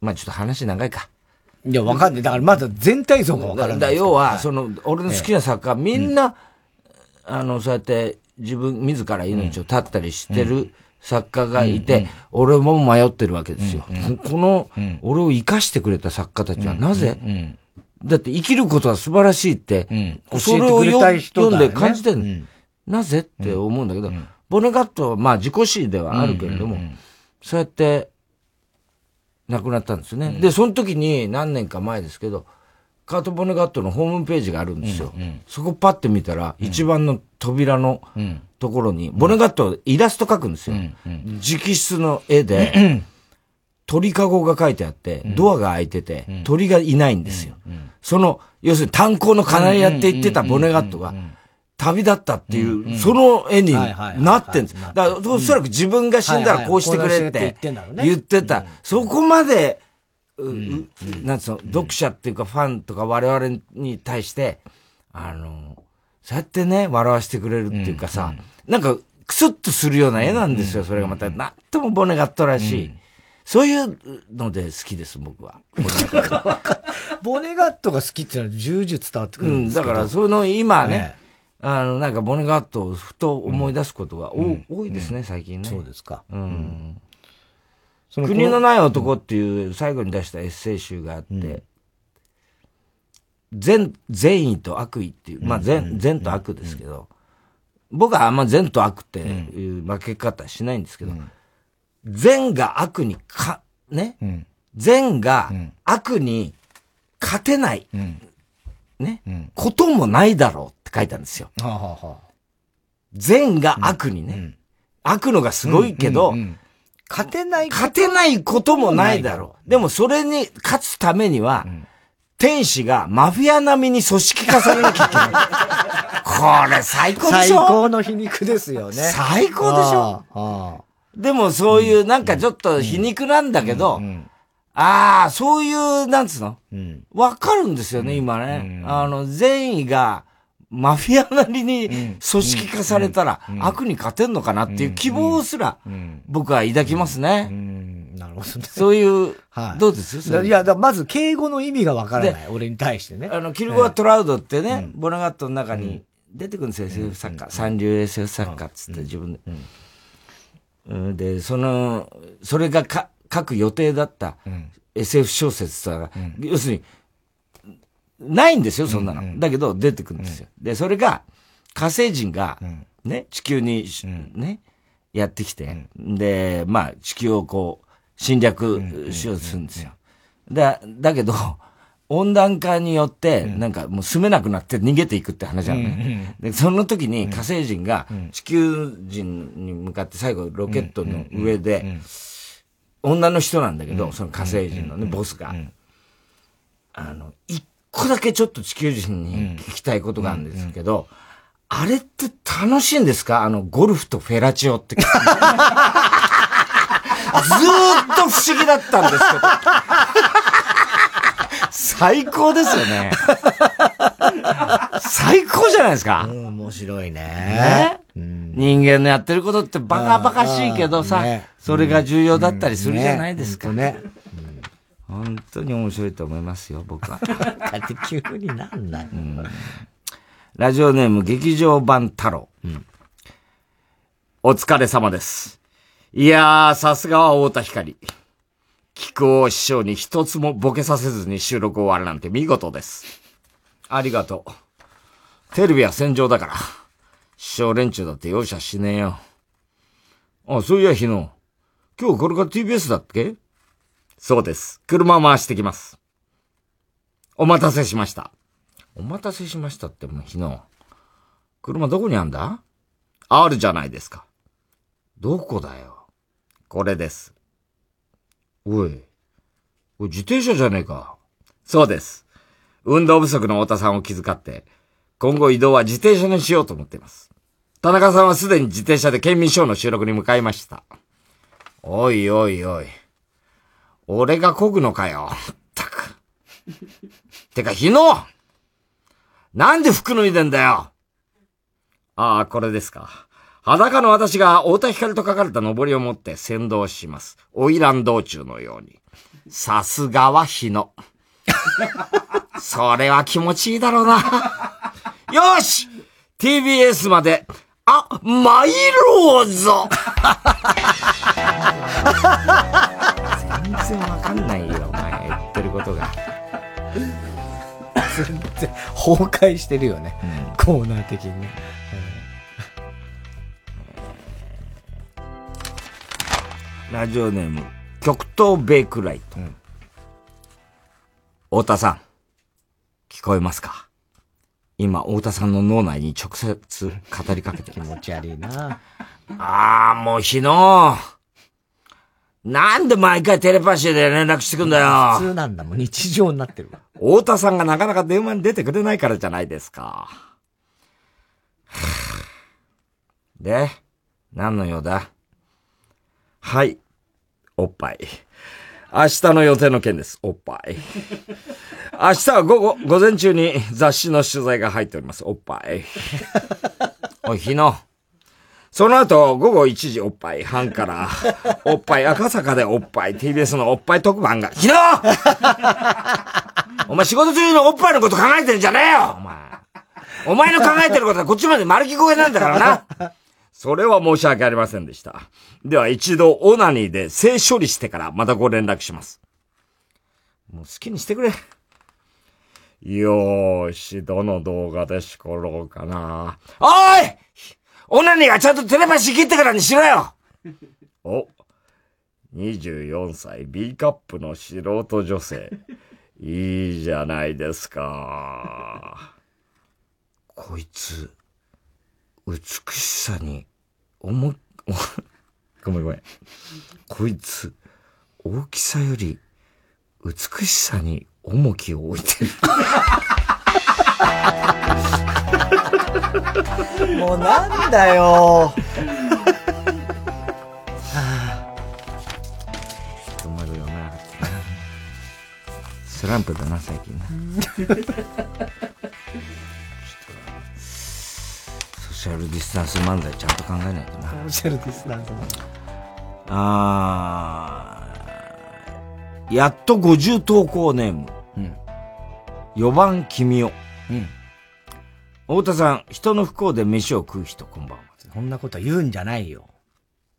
まあちょっと話長いか。いや、わかんない。だからまだ全体像がわからない。だ要は、その、俺の好きな作家、みんな、あの、そうやって自分、自ら命を絶ったりしてる作家がいて、俺も迷ってるわけですよ。この、俺を生かしてくれた作家たちはなぜだって生きることは素晴らしいって、それを教えてくれたい人だよね。読んで感じてるの。なぜ？って思うんだけど、ボネガットはまあ自己死ではあるけれども、そうやって亡くなったんですよね。で、その時に何年か前ですけど、カート・ボネガットのホームページがあるんですよ。そこパッて見たら、一番の扉のところに、ボネガットイラスト描くんですよ。直筆の絵で、鳥かごが書いてあって、ドアが開いてて、鳥がいないんですよ。その、要するに炭鉱のカナリアって言ってたボネガットが、旅立ったっていう、その絵になってんです。だから、おそらく自分が死んだらこうしてくれって言ってた。そこまで、ううなんつうの、読者っていうかファンとか我々に対して、あの、そうやってね、笑わせてくれるっていうかさ、なんか、クスッとするような絵なんですよ、それがまた。なんともボネガットらしい。そういうので好きです、僕は。ボネガットが好きっていうのは重々伝わってくうん、るんですけど。だから、その今ねね、あの、なんかボネガットをふと思い出すことがお多いですね、最近ね。そうですか。うん。国のない男っていう最後に出したエッセイ集があって、善、善意と悪意っていう、まあ善、善と悪ですけど、僕はあんま善と悪っていう負け方しないんですけど、善が悪にか、ね、善が悪に勝てない、ね、こともないだろうって書いたんですよ。はあ、はあはあ、善が悪にね、悪のがすごいけど、勝てない勝てないこともないだろう。でもそれに勝つためには、天使がマフィア並みに組織化されなきゃいけない。これ最高で最しょ？高の皮肉ですよね。最高でしょ？でもそういうなんかちょっと皮肉なんだけど、ああ、そういう、なんつうの？わ、かるんですよね、今ね。あの、善意が、マフィアなりに組織化されたら、悪に勝てんのかなっていう希望すら、僕は抱きますね。なるほどね。そういう、はい。どうです？いや、まず敬語の意味がわからない。俺に対してね。あの、キルゴア・トラウドってね、ボナガットの中に出てくるんですよ、SF 作家。三流 SF 作家っつって自分で。うん。で、その、それがか書く予定だった SF 小説とか、要するに、ないんですよ、そんなの。だけど、出てくるんですよ。で、それが、火星人が、ね、地球にし、ね、やってきて、で、まあ、地球をこう、侵略しようとするんですよ。だ、だけど、温暖化によって、なんかもう住めなくなって逃げていくって話なのね。で、その時に火星人が地球人に向かって最後ロケットの上で、女の人なんだけど、その火星人のね、ボスが、あの、一個だけちょっと地球人に聞きたいことがあるんですけど、あれって楽しいんですか？あの、ゴルフとフェラチオって。ずーっと不思議だったんですけど。最高ですよね。最高じゃないですか。面白いね。ね人間のやってることってバカバカしいけどさ、それが重要だったりするじゃないですか。ね。本当に面白いと思いますよ、僕は。だって急になんない。ラジオネーム劇場版太郎。お疲れ様です。いやー、さすがは太田光。木久扇師匠に一つもボケさせずに収録終わるなんて見事です。ありがとう。テレビは戦場だから。師匠連中だって容赦しねえよ。あ、そういや、日野。今日これから TBS だっけ？そうです。車回してきます。お待たせしました。お待たせしましたってもう昨日。車どこにあんだ？あるじゃないですか。どこだよ？これです。おい。おい、自転車じゃねえか。そうです。運動不足の太田さんを気遣って、今後移動は自転車にしようと思っています。田中さんはすでに自転車で県民ショーの収録に向かいました。おいおいおい。俺が漕ぐのかよ。ったく。てか、日野なんで服脱いでんだよああ、これですか。裸の私が太田光と書かれた上りを持って先導します。花魁道中のように。さすがは日野。それは気持ちいいだろうな。よし !TBS まで、あ、参ろうぞ全然わかんないよ、お前言ってることが。全然崩壊してるよね。コーナー的にね。ラジオネーム、極東ベイクライト。太田さん、聞こえますか？今、太田さんの脳内に直接語りかけて気持ち悪いなああ、もう日野。なんで毎回テレパシーで連絡してくんだよ。普通なんだもん、日常になってるわ。太田さんがなかなか電話に出てくれないからじゃないですか。で、何の用だ？はい、おっぱい。明日の予定の件です。おっぱい。明日は午後、午前中に雑誌の取材が入っております。おっぱい。おい、日野。その後、午後1時おっぱい半から、おっぱい赤坂でおっぱい、TBS のおっぱい特番が、日野お前仕事中におっぱいのこと考えてんじゃねえよお前。お前の考えてることはこっちまで丸聞こえなんだからな。それは申し訳ありませんでした。では一度オナニーで性処理してからまたご連絡します。もう好きにしてくれ。よーし、どの動画でしころうかな。おいオナニーがちゃんとテレパシー切ってからにしろよ お、24歳 B カップの素人女性。いいじゃないですか。こいつ、美しさに、重、ごめんごめん。こいつ、大きさより、美しさに重きを置いてる。もうなんだよ。止まるよな。スランプだな、最近な。シャルディスタンス漫才ちゃんと考えないとな。ソーシャルディスタンスあー、やっと50投稿ネーム。うん。4番君を。うん。太田さん、人の不幸で飯を食う人、こんばんは。そんなこと言うんじゃないよ。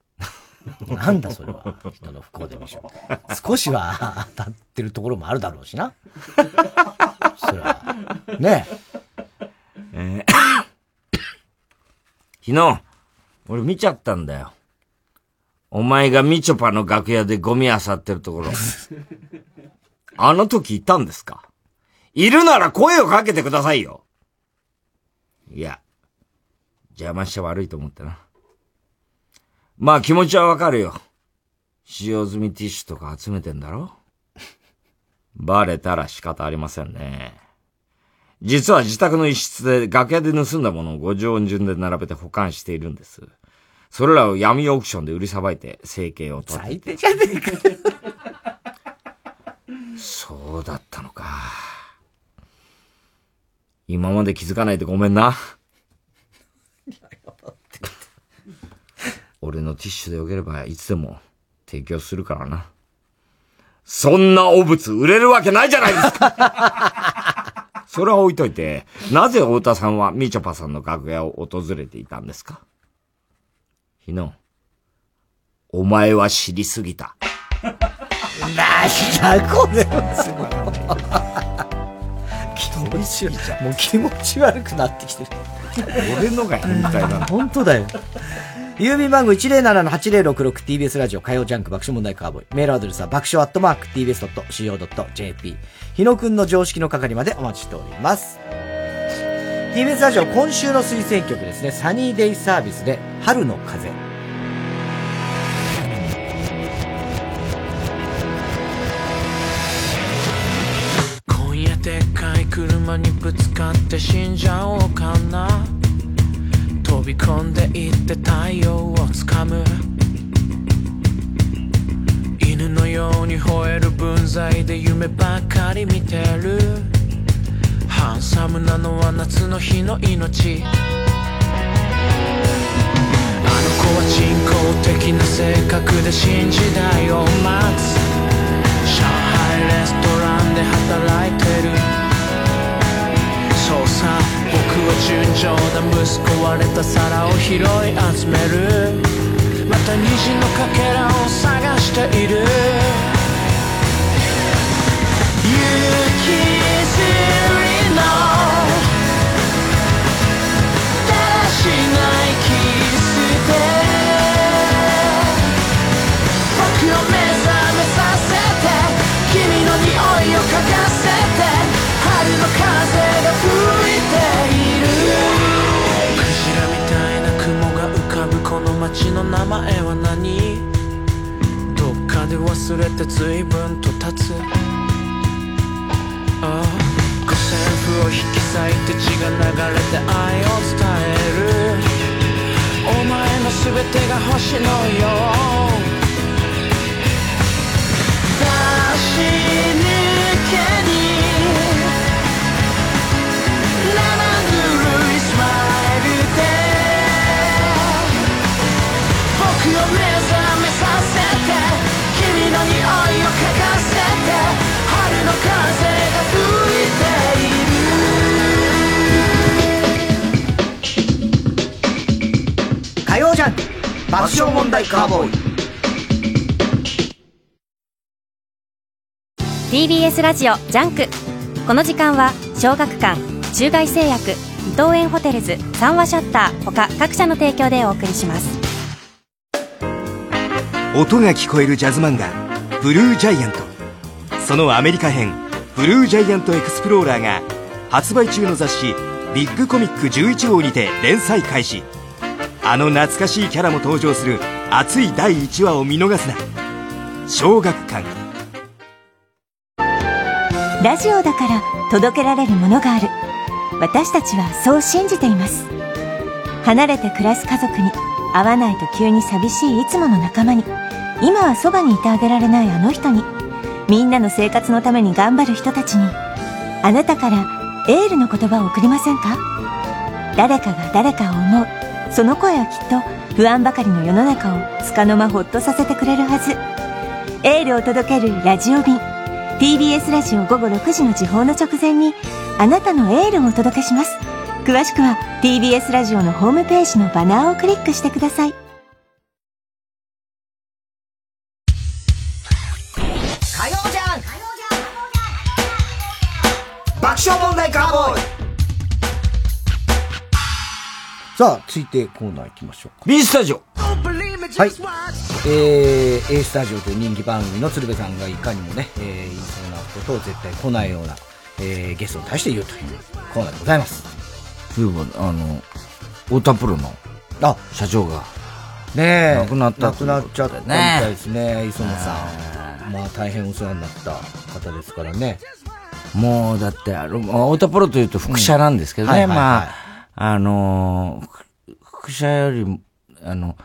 なんだそれは。人の不幸でしょ。少しは当たってるところもあるだろうしな。それは。ねえ。えー昨日、俺見ちゃったんだよ。お前がみちょぱの楽屋でゴミ漁ってるところ。あの時いたんですか？いるなら声をかけてくださいよ。いや、邪魔しちゃ悪いと思ってな。まあ気持ちはわかるよ。使用済みティッシュとか集めてんだろ？バレたら仕方ありませんね。実は自宅の一室で楽屋で盗んだものを五条順で並べて保管しているんです。それらを闇オークションで売りさばいて生計を取って。最低じゃねえか。そうだったのか。今まで気づかないでごめんな。俺のティッシュでよければいつでも提供するからな。そんな汚物売れるわけないじゃないですかそれは置いといて、なぜ太田さんはみちょぱさんの楽屋を訪れていたんですか？日野、お前は知りすぎた。なんだこれ気持ち悪い。もう気持ち悪くなってきてる。俺のが変態だな本当だよ。郵便番号 107-8066TBS ラジオ火曜ジャンク爆笑問題カーボーイ。メールアドレスは爆笑アットマーク TBS.CO.JP。日野くんの常識の係までお待ちしております。TBS ラジオ今週の推薦曲ですね。サニーデイサービスで春の風。今夜でっかい車にぶつかって死んじゃおうかな飛び込んでいって太陽をつかむように吠える分際で夢ばかり見てる。ハンサムなのは夏の日の命。あの子は人工的な性格で新時代を待つ上海レストランで働いてる。そうさ僕は純情な息子割れた皿を拾い集める。また虹のかけらを探している。勇気づかぶこの街の名前は何？どっかで忘れて随分と経つ。ああ。五線譜を引き裂いて血が流れて愛を伝える。お前の全てが星のよう。出し目覚めさせて君の匂いを嗅がせて春の風が吹いている火曜ジャンク爆笑問題カーボーイ。TBS ラジオジャンクこの時間は小学館中外製薬伊藤園ホテルズ三話シャッター他各社の提供でお送りします音が聞こえるジャズ漫画「ブルージャイアント」そのアメリカ編「ブルージャイアントエクスプローラー」が発売中の雑誌「ビッグコミック11号」にて連載開始。あの懐かしいキャラも登場する熱い第1話を見逃すな。小学館。ラジオだから届けられるものがある。私たちはそう信じています。離れて暮らす家族に会わないと急に寂しいいつもの仲間に。今はそばにいてあげられないあの人に。みんなの生活のために頑張る人たちに。あなたからエールの言葉を送りませんか？誰かが誰かを思う。その声はきっと不安ばかりの世の中を束の間ほっとさせてくれるはず。エールを届けるラジオ便。TBS ラジオ午後6時の時報の直前にあなたのエールをお届けします。詳しくは TBS ラジオのホームページのバナーをクリックしてください。さあ、続いてコーナー行きましょうか。B スタジオはい。えー、A スタジオという人気番組の鶴瓶さんがいかにもね、えー、言いそうなことを絶対来ないような、えー、ゲストに対して言うというコーナーでございます。そういえば、あの、太田プロの、あ、社長が、ねえ。亡くなった亡くなっちゃったみねたいですね、磯野さん。まあ大変お世話になった方ですからね。もう、だって、あの、太田プロというと副社なんですけどね、まあ、あのー、ふ副社よりも、あの、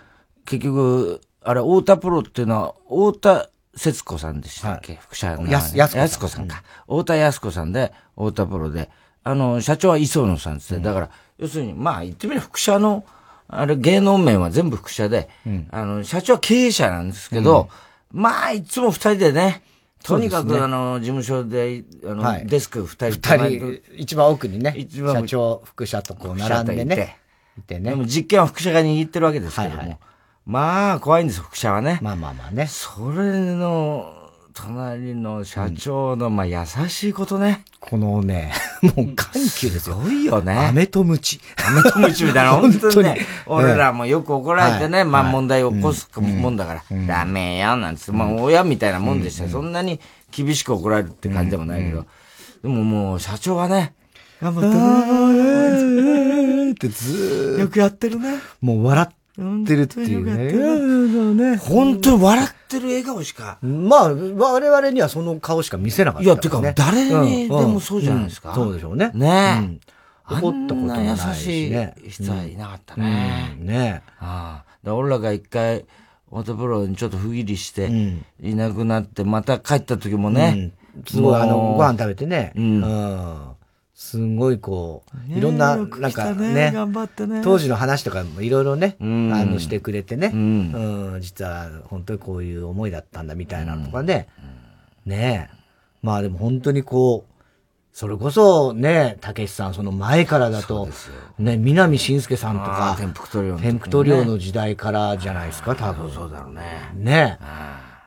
結局、あれ、太田プロっていうのは、太田節子さんでしたっけ、副社の。やすやすこさん。やすこさんか。太田やす子さんで、太田プロで、あの、社長は磯野さんですね。だから、要するに、まあ、言ってみれば副社の、あれ、芸能面は全部副社で、うん。あの、社長は経営者なんですけど、まあ、いつも二人でね、とにかく、ねあの、事務所で、あの、はいデスク二人二人、一番奥にね、一番社長、副社とこう並んでね。いてね。でも実験は副社が握ってるわけですけども。まあ、怖いんですよ、副社はね。まあまあまあね。それの、隣の社長の、まあ、優しいことね。このね、もう緩急ですよ。すごいよね。飴とムチ。飴とムチみたいな、本当に。ね。俺らもよく怒られてね、まあはい。問題を起こすもんだから、ダメよ、なんつって、まあ親みたいなもんでしたよ。そんなに厳しく怒られるって感じでもないけど。でももう、社長はね、頑張ってねってずーよくやってるね。もう笑ってるっていうね。本当に笑ってる笑顔しか。まあ、我々にはその顔しか見せなかったいや。てか、誰にでうんもそうじゃないですか。うんそうでしょうね。ねえ。うん怒ったこともないしね優しい人はいなかったね。うんねああ。だから俺らが一回、オートプロにちょっと不義理して、いなくなって、また帰った時もね。うんすごい、あの、ご飯食べてね。うんうんすごいこう、ねいろんな、なんかね当時の話とかもいろいろね、ん。あの、してくれてね、ううん実は本当にこういう思いだったんだみたいなのとかね、ねえ。まあでも本当にこう、それこそね、たけしさん、その前からだと、ね、南信介さんとあかあ、天福塗料の時天の時代からじゃないですか、多分。そうだろうね。ね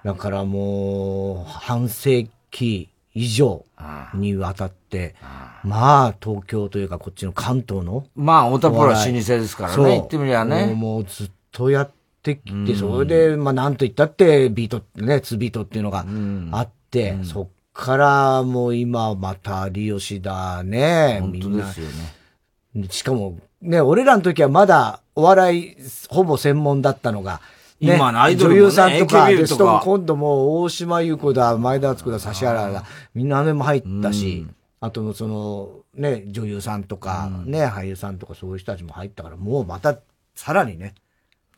だからもう、半世紀以上にわたって、まあ、東京というか、こっちの関東の。まあ、太田プロは老舗ですからねそう言ってみりゃね。もうずっとやってきて、うん。それで、まあ、なんと言ったって、ビート、ね、2ビートっていうのがあって、そっからもう今、また有吉だね、本当みんなですよね。しかも、ね、俺らの時はまだお笑いほぼ専門だったのが、ね、今のアイドルもね女優さんとか、とか。今度もう大島優子だ、前田敦子だ、指原だ、みんなあれも入ったし、あとその、ね、女優さんとか、ね、俳優さんとかそういう人たちも入ったから、もうまた、さらにね、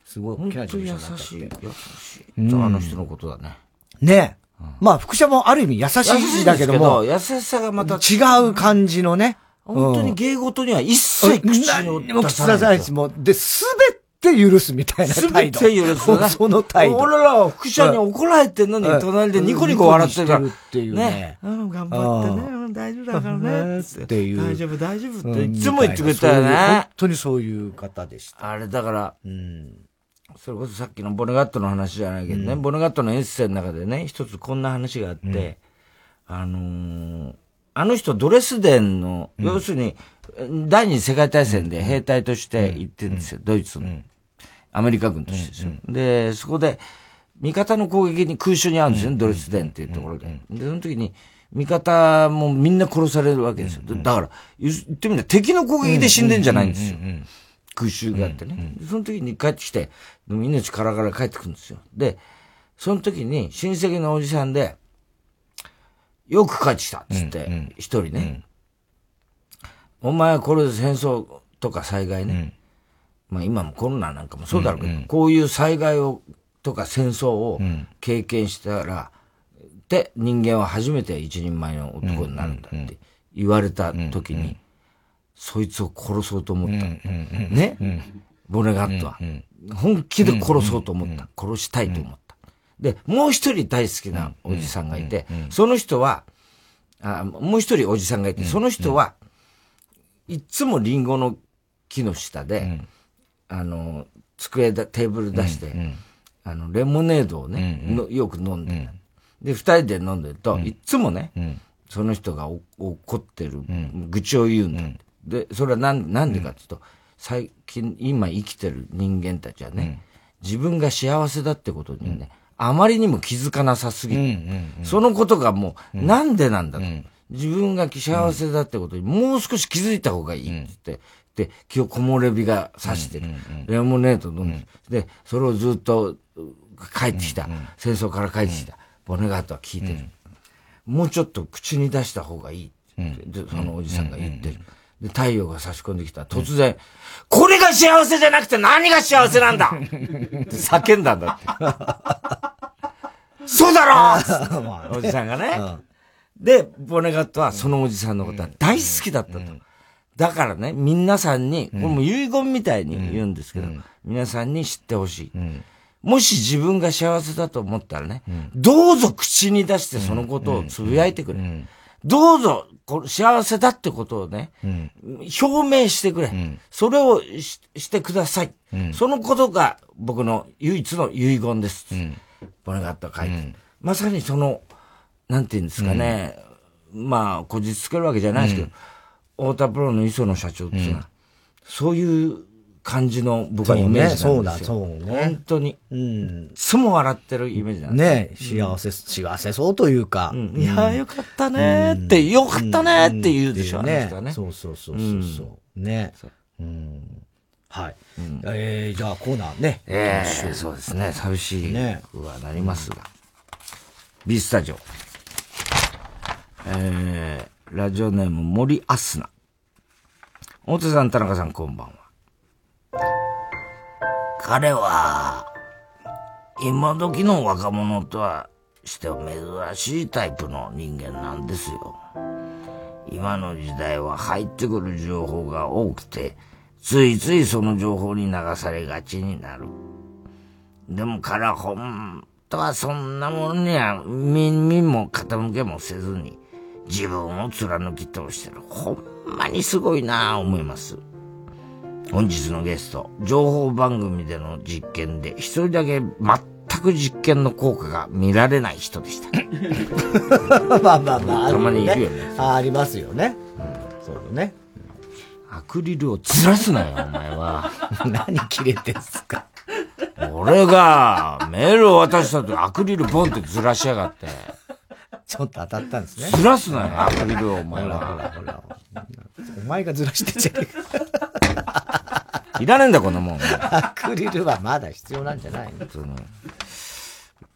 すごい大きな事務所になったしい、優しい。うん。あの人のことだね。ね。まあ、福者もある意味優しいだけども、優しさがまた違う感じのね。本当に芸事には一切口にもう口出さないし、もう、で、すべて許すみたいな態度。て許すな。その態度。俺らは副社に怒られてんのに、うん隣でニコニコ笑ってるから。っていうねうん、頑張ってね。うん大丈夫だからね。っていう。大丈夫、大丈夫ってうんいつも言ってくれたよそういう本ね。当にそういう方でした。あれだから、それこそさっきのボネガットの話じゃないけどね、ボネガットのエッセイの中でね、一つこんな話があって、あのーあの人ドレスデンの、要するに、第二次世界大戦で兵隊として行ってるんですよ、ドイツの。アメリカ軍としてですよ。で、そこで、味方の攻撃に空襲に遭うんですよね、ドレスデンっていうところで。で、その時に、味方もみんな殺されるわけですよ。だから、言ってみたら敵の攻撃で死んでんじゃないんですよ。空襲があってね。でその時に帰ってきて、命からがら帰ってくるんですよ。で、その時に親戚のおじさんで、よく帰ってきたっつって、一人ね、お前はこれで戦争とか災害ね、まあ今もコロナなんかもそうだろうけど、こういう災害を、とか戦争を経験したら、で、人間は初めて一人前の男になるんだって言われた時に、そいつを殺そうと思った。ね、ボネガットは。本気で殺そうと思った。殺したいと思った。で、もう一人大好きなおじさんがいて、その人は、あもう一人おじさんがいて、その人は、いつもリンゴの木の下で、あの、机だ、テーブル出して、あの、レモネードをね、のよく飲んでた。で、二人で飲んでると、いつもね、その人がお怒ってる、愚痴を言うんだ。で、それはなんなんでかっていうと、最近、今生きてる人間たちはね、自分が幸せだってことにね、あまりにも気づかなさすぎる。そのことがもう、なんでなんだと。自分が幸せだってことにもう少し気づいた方がいいって言って、で、今日木漏れ日が差してる。レモネード飲んで、で、それをずっと帰ってきた。戦争から帰ってきた。ボネガートは聞いてる。もうちょっと口に出した方がいいでそのおじさんが言ってる。で、太陽が差し込んできたら突然、これが幸せじゃなくて何が幸せなんだって 叫んだんだって。そうだろ おじさんがね。で、ボネガットはそのおじさんのことは大好きだったと。だからね、皆さんに、これも遺言みたいに言うんですけど、皆さんに知ってほしい。もし自分が幸せだと思ったらね、どうぞ口に出してそのことをつぶやいてくれ。どうぞ、これ幸せだってことをね、表明してくれ。それをししてください。そのことが僕の唯一の遺言です。ボネガットが書いてる。まさにそのなんて言うんですかね、まあ、こじつけるわけじゃないですけど、太田プロの磯野社長っていうのは、そういう感じの僕はイメージなんですよ。そうねそうだそうね本当に。うん。いつも笑ってるイメージなんですよね幸せ、幸せそうというか。いやーよかったねーって、よかったねーって言うでしょ、うね。そうそうそうそうそう。ね。うん。はい。えー、じゃあコーナーね。ええそうですね。寂しいねくはなりますが。ビースタジオ。えー、ラジオネーム森アスナ。大手さん、田中さん、こんばんは。彼は、今時の若者とはしては珍しいタイプの人間なんですよ。今の時代は入ってくる情報が多くて、ついついその情報に流されがちになる。でも彼は本当はそんなものには耳も傾けもせずに自分を貫き通してる。ほんまにすごいなぁ思います。本日のゲスト、情報番組での実験で一人だけ全く実験の効果が見られない人でした。まあまあまあ、たまにいるよねね。あありますよね。そうだね。アクリルをずらすなよ、お前は。何切れてんすか。俺がメールを渡したとアクリルポンってずらしやがって。ちょっと当たったんですね。ずらすなよ、アクリルを、お前ほらほは。ら。ほら。お前がずら。してんじゃねえか。いら。ねえんだ、こんなもん。アクリルはまだ必要なんじゃないの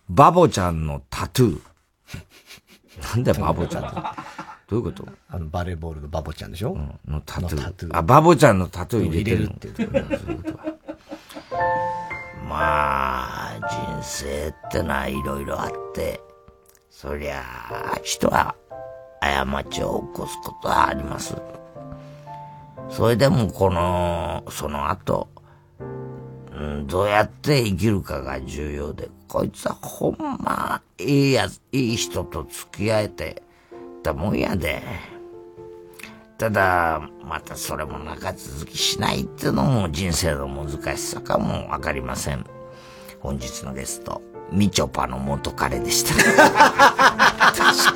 バボちゃんのタトゥー。なんだよ、バボちゃんって。どういうことあの、バレーボールのバボちゃんでしょ、のタトゥー。のタトゥーあ、バボちゃんのタトゥー入れてる。入れるっていうことそういうことはまあ、人生ってのはいろいろあって、そりゃあ、人は過ちを起こすことはあります。それでもこの、その後、うんどうやって生きるかが重要で、こいつはほんま、いいやつ、いい人と付き合えてたもんやで。ただ、またそれも長続きしないってのも人生の難しさかもわかりません。本日のゲスト、みちょぱの元彼でした。確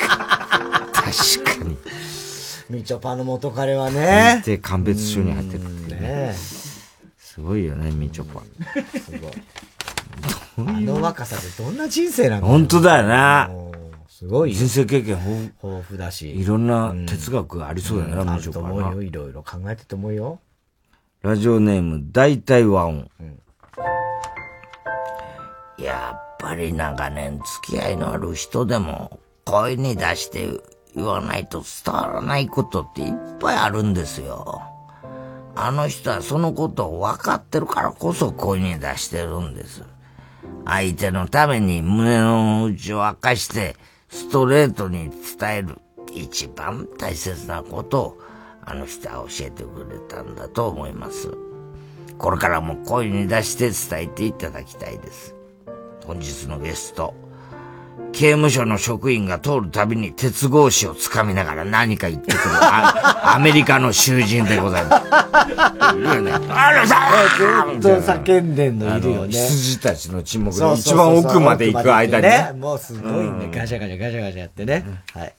か確かに。みちょぱの元彼はね。で、鑑別書に入ってるってねね。すごいよね、みちょぱ。すごい。あの若さでどんな人生なの本当だよな。すごいよ人生経験豊豊富だし。いろんな哲学がありそうだよな、みちょぱ思うよ。いろいろ考えてると思うよ。ラジオネーム、大体和音。やっぱり長年付き合いのある人でも、声に出して言わないと伝わらないことっていっぱいあるんですよ。あの人はそのことを分かってるからこそ声に出してるんです。相手のために胸の内を明かしてストレートに伝える一番大切なことをあの人は教えてくれたんだと思います。これからも声に出して伝えていただきたいです。本日のゲスト、刑務所の職員が通るたびに鉄格子をつかみながら何か言ってくるあ アメリカの囚人でございます。あらさずっと叫んでんのいるよね。羊たちの沈黙そうの一番奥まで行く間にね。もうすごいね。うんガシャガシャガシャガシャやってね。はい。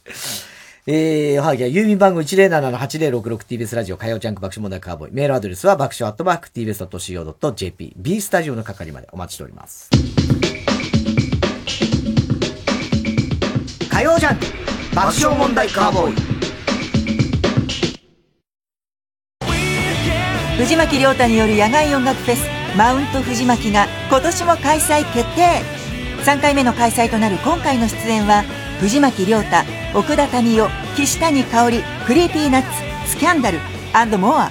えー、はぎは郵便番号 107-8066TBS ラジオ火曜ジャンク爆笑問題カーボーイ。メールアドレスは爆笑アットマーク TBS.CO.JP。B スタジオの係までお待ちしております。火曜ジャンク爆笑問題カーボーイ。藤巻亮太による野外音楽フェスマウント藤巻が今年も開催決定。3回目の開催となる今回の出演は藤巻亮太奥田民生岸谷香織クリーピーナッツスキャンダルモア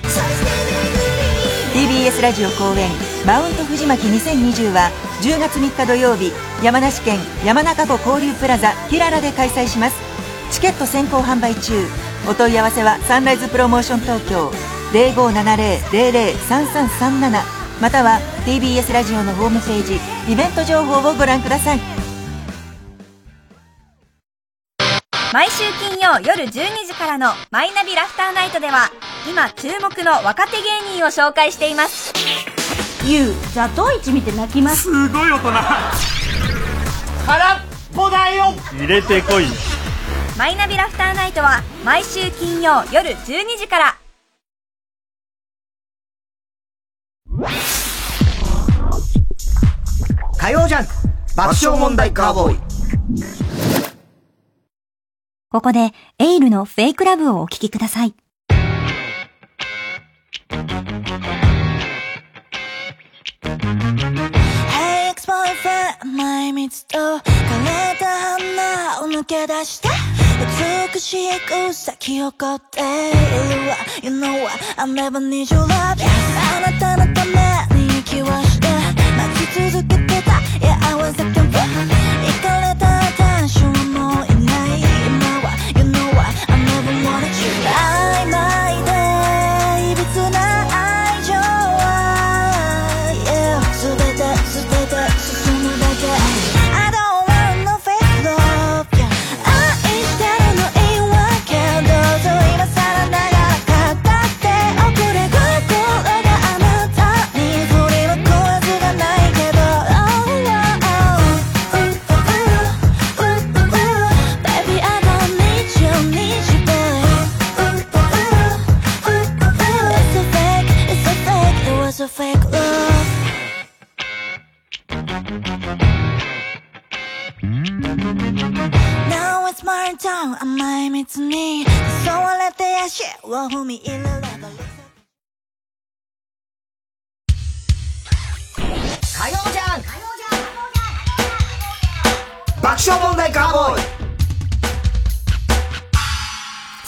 TBS ラジオ公演「マウント藤巻2020」は10月3日土曜日山梨県山中湖交流プラザキララで開催します。チケット先行販売中。お問い合わせはサンライズプロモーション東京0570-003337または TBS ラジオのホームページイベント情報をご覧ください。毎週金曜夜12時からの「マイナビラフターナイト」では今注目の若手芸人を紹介しています。ゆうザトウイチ見て泣きます。すごい大人。空っぽだよ。入れてこい。マイナビラフターナイトは毎週金曜夜12時から。火曜ジャンク爆笑問題カーボーイここでエイルのフェイクラブをお聴きください。Hey ex-boyfriend 前蜜と枯れた花を抜け出して美しい草木を凝っているわ。You know what? I never need your love. あなたのために息をして待ち続けてた。Yeah I was looking for 行か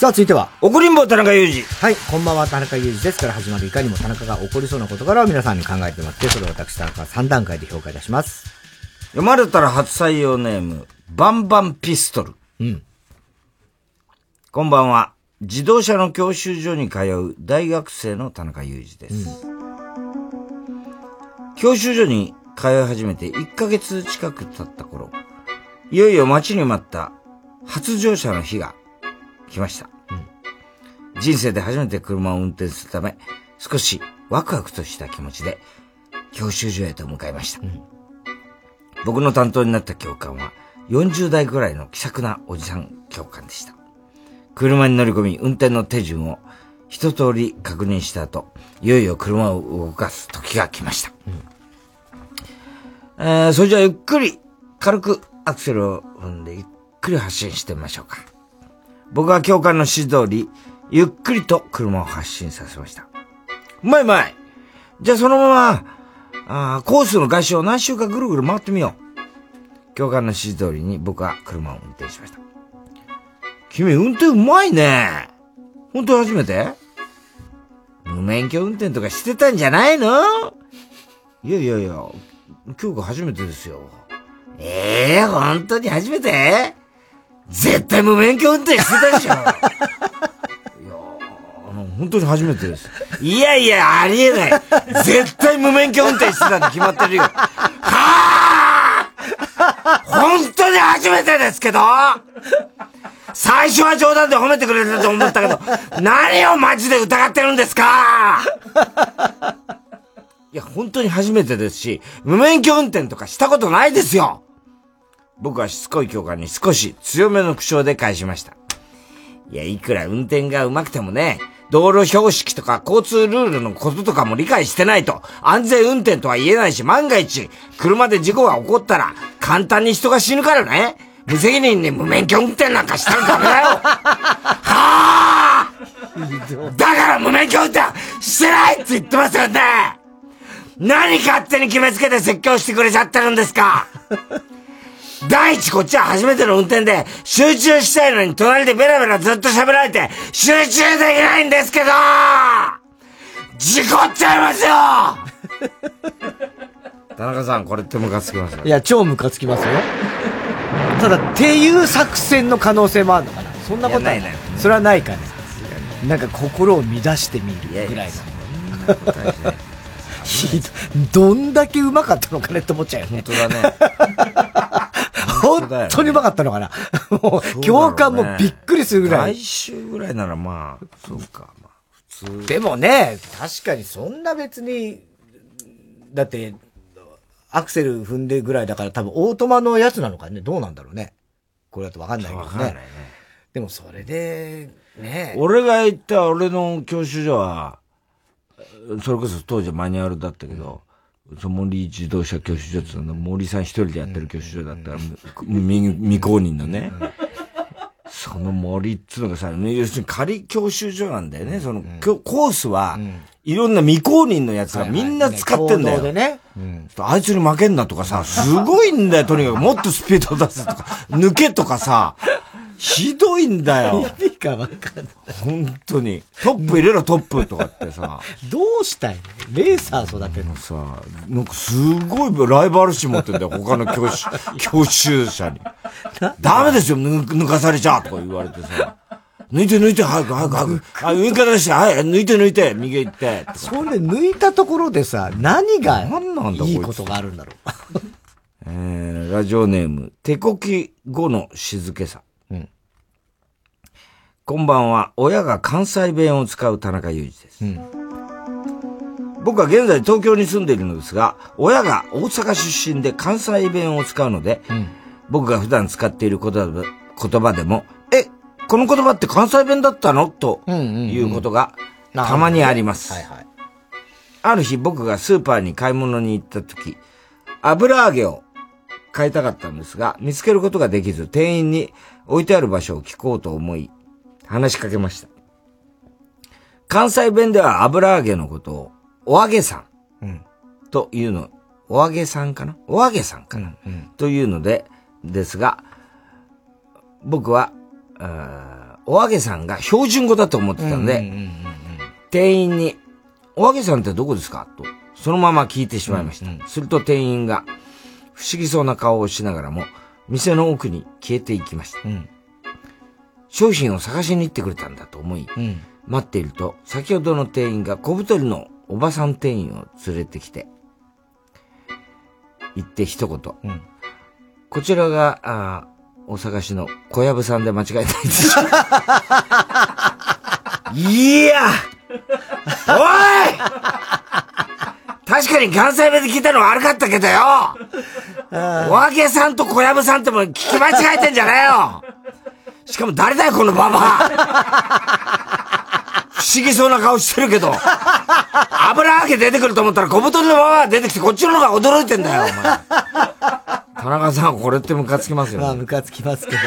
さあ、続いては。怒りんぼ田中裕二。はい、こんばんは、田中裕二ですから始まるいかにも田中が起こりそうな事柄を皆さんに考えてもらって、それを私田中が3段階で評価いたします。読まれたら初採用ネーム、バンバンピストル。うん。こんばんは。自動車の教習所に通う大学生の田中裕二です。教習所に通い始めて1ヶ月近く経った頃、いよいよ待ちに待った初乗車の日が来ました。人生で初めて車を運転するため、少しワクワクとした気持ちで教習所へと向かいました。僕の担当になった教官は40代ぐらいの気さくなおじさん教官でした。車に乗り込み運転の手順を一通り確認した後、いよいよ車を動かす時が来ました。えー、それじゃあゆっくり軽くアクセルを踏んでゆっくり発進してみましょうか。僕は教官の指示通り、ゆっくりと車を発進させました。うまいうまいじゃあそのまま、あーコースの外周を何周かぐるぐる回ってみよう。教官の指示通りに僕は車を運転しました。君運転うまいね。本当初めて？無免許運転とかしてたんじゃないの？いやいやいや、今日が初めてですよ。ええー、本当に初めて？絶対無免許運転してたでしょ。本当に初めてです。いやいや、ありえない。絶対無免許運転してたに決まってるよ。はあ本当に初めてですけど最初は冗談で褒めてくれたと思ったけど、何をマジで疑ってるんですか？いや、本当に初めてですし、無免許運転とかしたことないですよ僕はしつこい教官に少し強めの口調で返しました。いや、いくら運転が上手くてもね、道路標識とか交通ルールのこととかも理解してないと、安全運転とは言えないし、万が一、車で事故が起こったら、簡単に人が死ぬからね。無責任に無免許運転なんかしたらダメだよ。はぁだから無免許運転してないって言ってますよね。何勝手に決めつけて説教してくれちゃってるんですか第一こっちは初めての運転で集中したいのに隣でベラベラずっと喋られて集中できないんですけど事故っちゃいますよ 田中さん、これってムカつきます？よ。いや、超ムカつきますよ。ただ、っていう作戦の可能性もあるのかなそんなことはやないないそれはないかね。なんか心を乱してみるぐらいの。どんだけうまかったのかねって思っちゃうよね。本当だね。本当にうまかったのかな。もう、教官もびっくりするぐらい。来週ぐらいならまあ、そうか、まあ、普通。でもね、確かにそんな別に、だって、アクセル踏んでぐらいだから多分オートマのやつなのかね。どうなんだろうね。これだとわかんないけどね。わかんないね。でもそれで、ね俺が行った俺の教習所は、それこそ当時はマニュアルだったけど、その森自動車教習所ってのは森さん一人でやってる教習所だったら、未未公認のね。その森っつうのがさ、要するに仮教習所なんだよね。その、コースは、いろんな未公認のやつがみんな使ってんだよ。ね。あいつに負けんなとかさ、すごいんだよ、とにかく。もっとスピード出すとか、抜けとかさ、ひどいんだよ。意味がわかんない。本当に。トップ入れろ、トップとかってさ。どうしたいの？レーサー育てるのさ、なんかすごいライバル視持ってんだよ、他の教習、教習者に。ダメですよ、抜抜かされちゃうとか言われてさ。抜いて抜いて、早く早く早く。あ、上から出して、はい、抜いて抜いて、右へ行って。それ抜いたところでさ、何が何なんだいいことがあるんだろう？えー、ラジオネーム、手こき後の静けさ。うん。こんばんは、親が関西弁を使う田中裕二です。僕は現在東京に住んでいるのですが、親が大阪出身で関西弁を使うので、僕が普段使っている言葉言葉でも、え、この言葉って関西弁だったの？ということがたまにあります。ある日僕がスーパーに買い物に行った時、油揚げを買いたかったんですが、見つけることができず、店員に置いてある場所を聞こうと思い、話しかけました。関西弁では油揚げのことを、お揚げさん。というの、お揚げさんかな？お揚げさんかな、というので、ですが、僕は、お揚げさんが標準語だと思ってたので、店員に、お揚げさんってどこですか？と、そのまま聞いてしまいました。すると店員が、不思議そうな顔をしながらも、店の奥に消えていきました。商品を探しに行ってくれたんだと思い、待っていると、先ほどの店員が小太りのおばさん店員を連れてきて、言って一言。こちらが、あーお探しの小籔さんで間違いないです。いやおい！確かに関西弁で聞いたの悪かったけどよ。お揚げさんと小籔さんっても聞き間違えてんじゃねえよしかも誰だよ、このババア不思議そうな顔してるけど、油揚げ出てくると思ったら小太りのババア出てきてこっちの方が驚いてんだよ、お前。田中さん、これってムカつきますよ、ね。まあ、ムカつきますけど。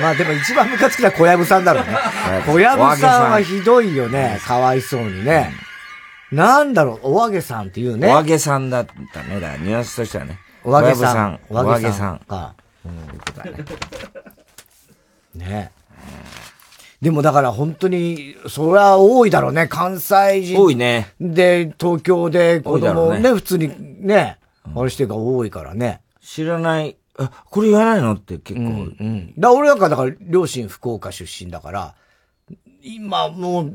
まあ、でも一番ムカつきな小籔さんだろうね。小小籔さんはひどいよね。かわいそうにね。なんだろう、お揚げさんっていうね。お揚げさんだったね。だニュアンスとしてはね。お揚げさん。お揚げさん。か。うん、いうことだね。ねでもだから本当に、それは多いだろうね。関西人。多いね。で、東京で子供ね、ね普通にね、あれしてるが多いからね。知らない、あ、これ言わないの？って結構。うん。だから俺なんかだから両親福岡出身だから、今もう、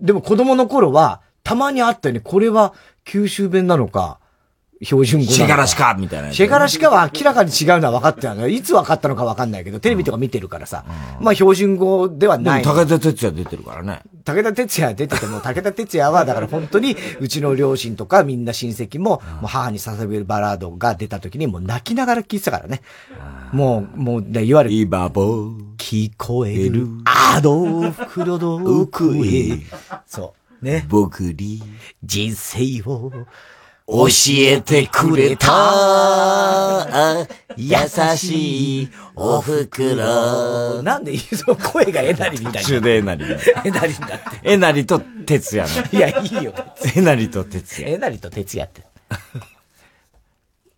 でも子供の頃は、たまにあったよね。これは九州弁なのか、標準語。シェガラシカみたいなシェガラシカは明らかに違うのは分かってたのよ。いつ分かったのか分かんないけど、テレビとか見てるからさ。まあ標準語ではない。武田鉄矢出てるからね。武田鉄矢出てても、武田鉄矢は、だから本当に、うちの両親とかみんな親戚も、もう母に捧げるバラードが出た時に、もう泣きながら聴いてたからね。もう、もう、でいわゆる、今も、聞こえる、あの袋の声。そう。ね。僕に、人生を、教えてくれた、優しいお袋。なんで、その声がえなりみたいな。途中でえなりだ。えなりだって。えなりと哲也の。いや、いいよ。えなりと哲也。えなりと哲也って。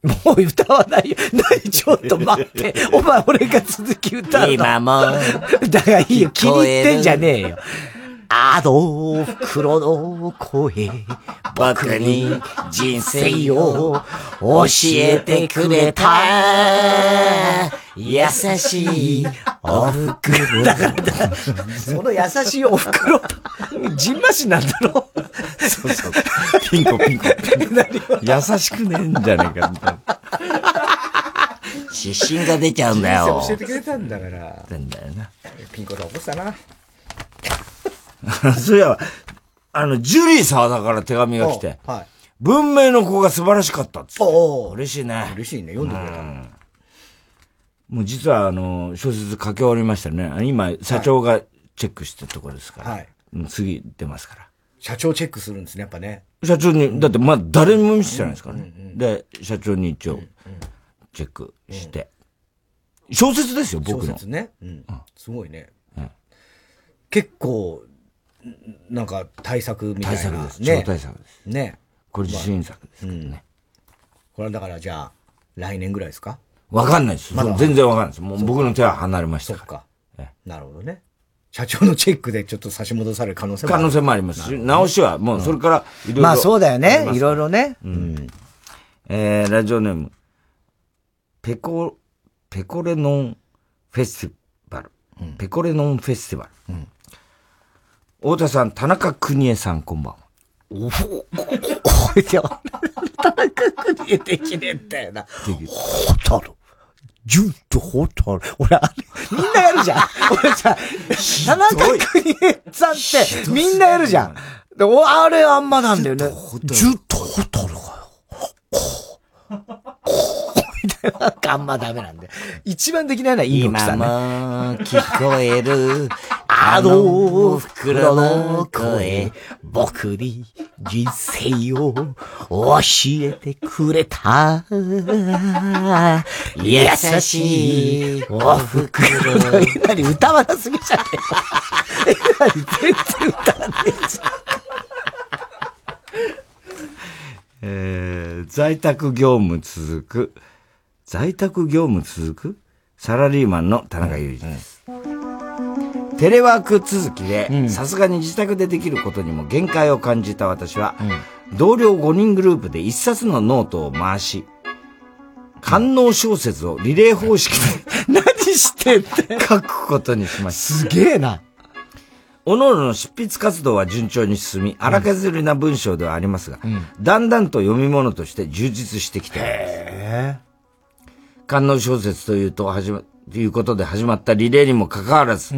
もう歌わないよ。何ちょっと待って。お前俺が続き歌うの。今もだからいいよ。気に入ってんじゃねえよ。あの袋の声。僕に人生を教えてくれた優しいお袋。だから、その優しいお袋、ジンマシンなんだろそうそう。ピンコピンコピンコ。優しくねえんじゃねえか、みたいな。失神が出ちゃうんだよ。教えてくれたんだから。なんだよな。ピンコで起こしたな。そういや、あの、ジュリー沢田から手紙が来て、はい。文明の子が素晴らしかったっつって。お嬉しいね。嬉しいね。読んでくれた。もう実はあの、小説書き終わりましたね。今、社長がチェックしてるところですから。はい。次出ますから。社長チェックするんですね、やっぱね。社長に、だってまだ誰にも見せてないですからね。で、社長に一応、チェックして。小説ですよ、僕の。小説ね。うん。すごいね。結構、なんか対策みたいな。対策ですね。超対策ですね。これ自信作ですからね。これはだからじゃあ、来年ぐらいですか？わかんないです。まだ全然わかんないです。もう僕の手は離れましたか。なるほどね。社長のチェックでちょっと差し戻される可能性も可能性もありますし、直しはもうそれからいろいろ。まあそうだよね。いろいろ。ろね。うん。えー、ラジオネーム、ペコ、ペコレノンフェスティバル。ペコレノンフェスティバル。太田さん、田中邦衛さん、こんばんは。おお、これでは、田中邦衛できねえんだよな。ホタル。ジュンとホタル。俺、あれ、みんなやるじゃん。俺さ、田中邦衛さんって、みんなやるじゃん。で、おあれあんまなんだよね。ジュンとホタルがよ。みたいな、あんまダメなんで。一番できないのはインドさんね。今も聞こえる、あの袋の声、僕に人生を教えてくれた。優しいお袋の。何歌わなすぎちゃって。何全然歌わねえじゃん。えー、在宅業務続く。在宅業務続くサラリーマンの田中裕二です。テレワーク続きで、さすがに自宅でできることにも限界を感じた私は、同僚5人グループで一冊のノートを回し、官能小説をリレー方式で 何してんだ書くことにしました。すげえな。各々の執筆活動は順調に進み、荒削りな文章ではありますが、だんだんと読み物として充実してきています。官能小説というと始ま、ということで始まったリレーにもかかわらず、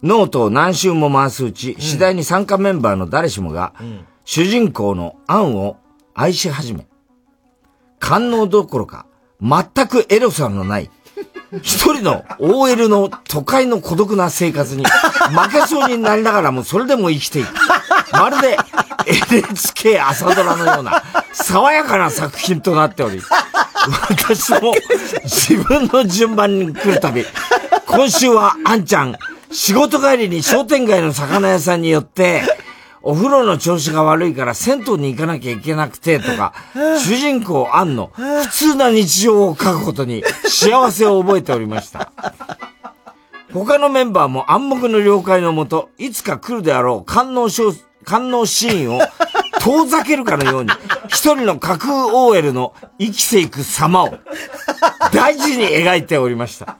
ノートを何周も回すうち、次第に参加メンバーの誰しもが、主人公のアンを愛し始め、官能どころか、全くエロさのない、一人の OL の都会の孤独な生活に負けそうになりながらもそれでも生きていく。まるで NHK 朝ドラのような爽やかな作品となっており、私も自分の順番に来るたび、今週はあんちゃん、仕事帰りに商店街の魚屋さんに寄って、お風呂の調子が悪いから銭湯に行かなきゃいけなくてとか、主人公アンの普通な日常を書くことに幸せを覚えておりました。他のメンバーも暗黙の了解のもと、いつか来るであろう官能小、官能シーンを遠ざけるかのように、一人の架空 OL の生きていく様を大事に描いておりました。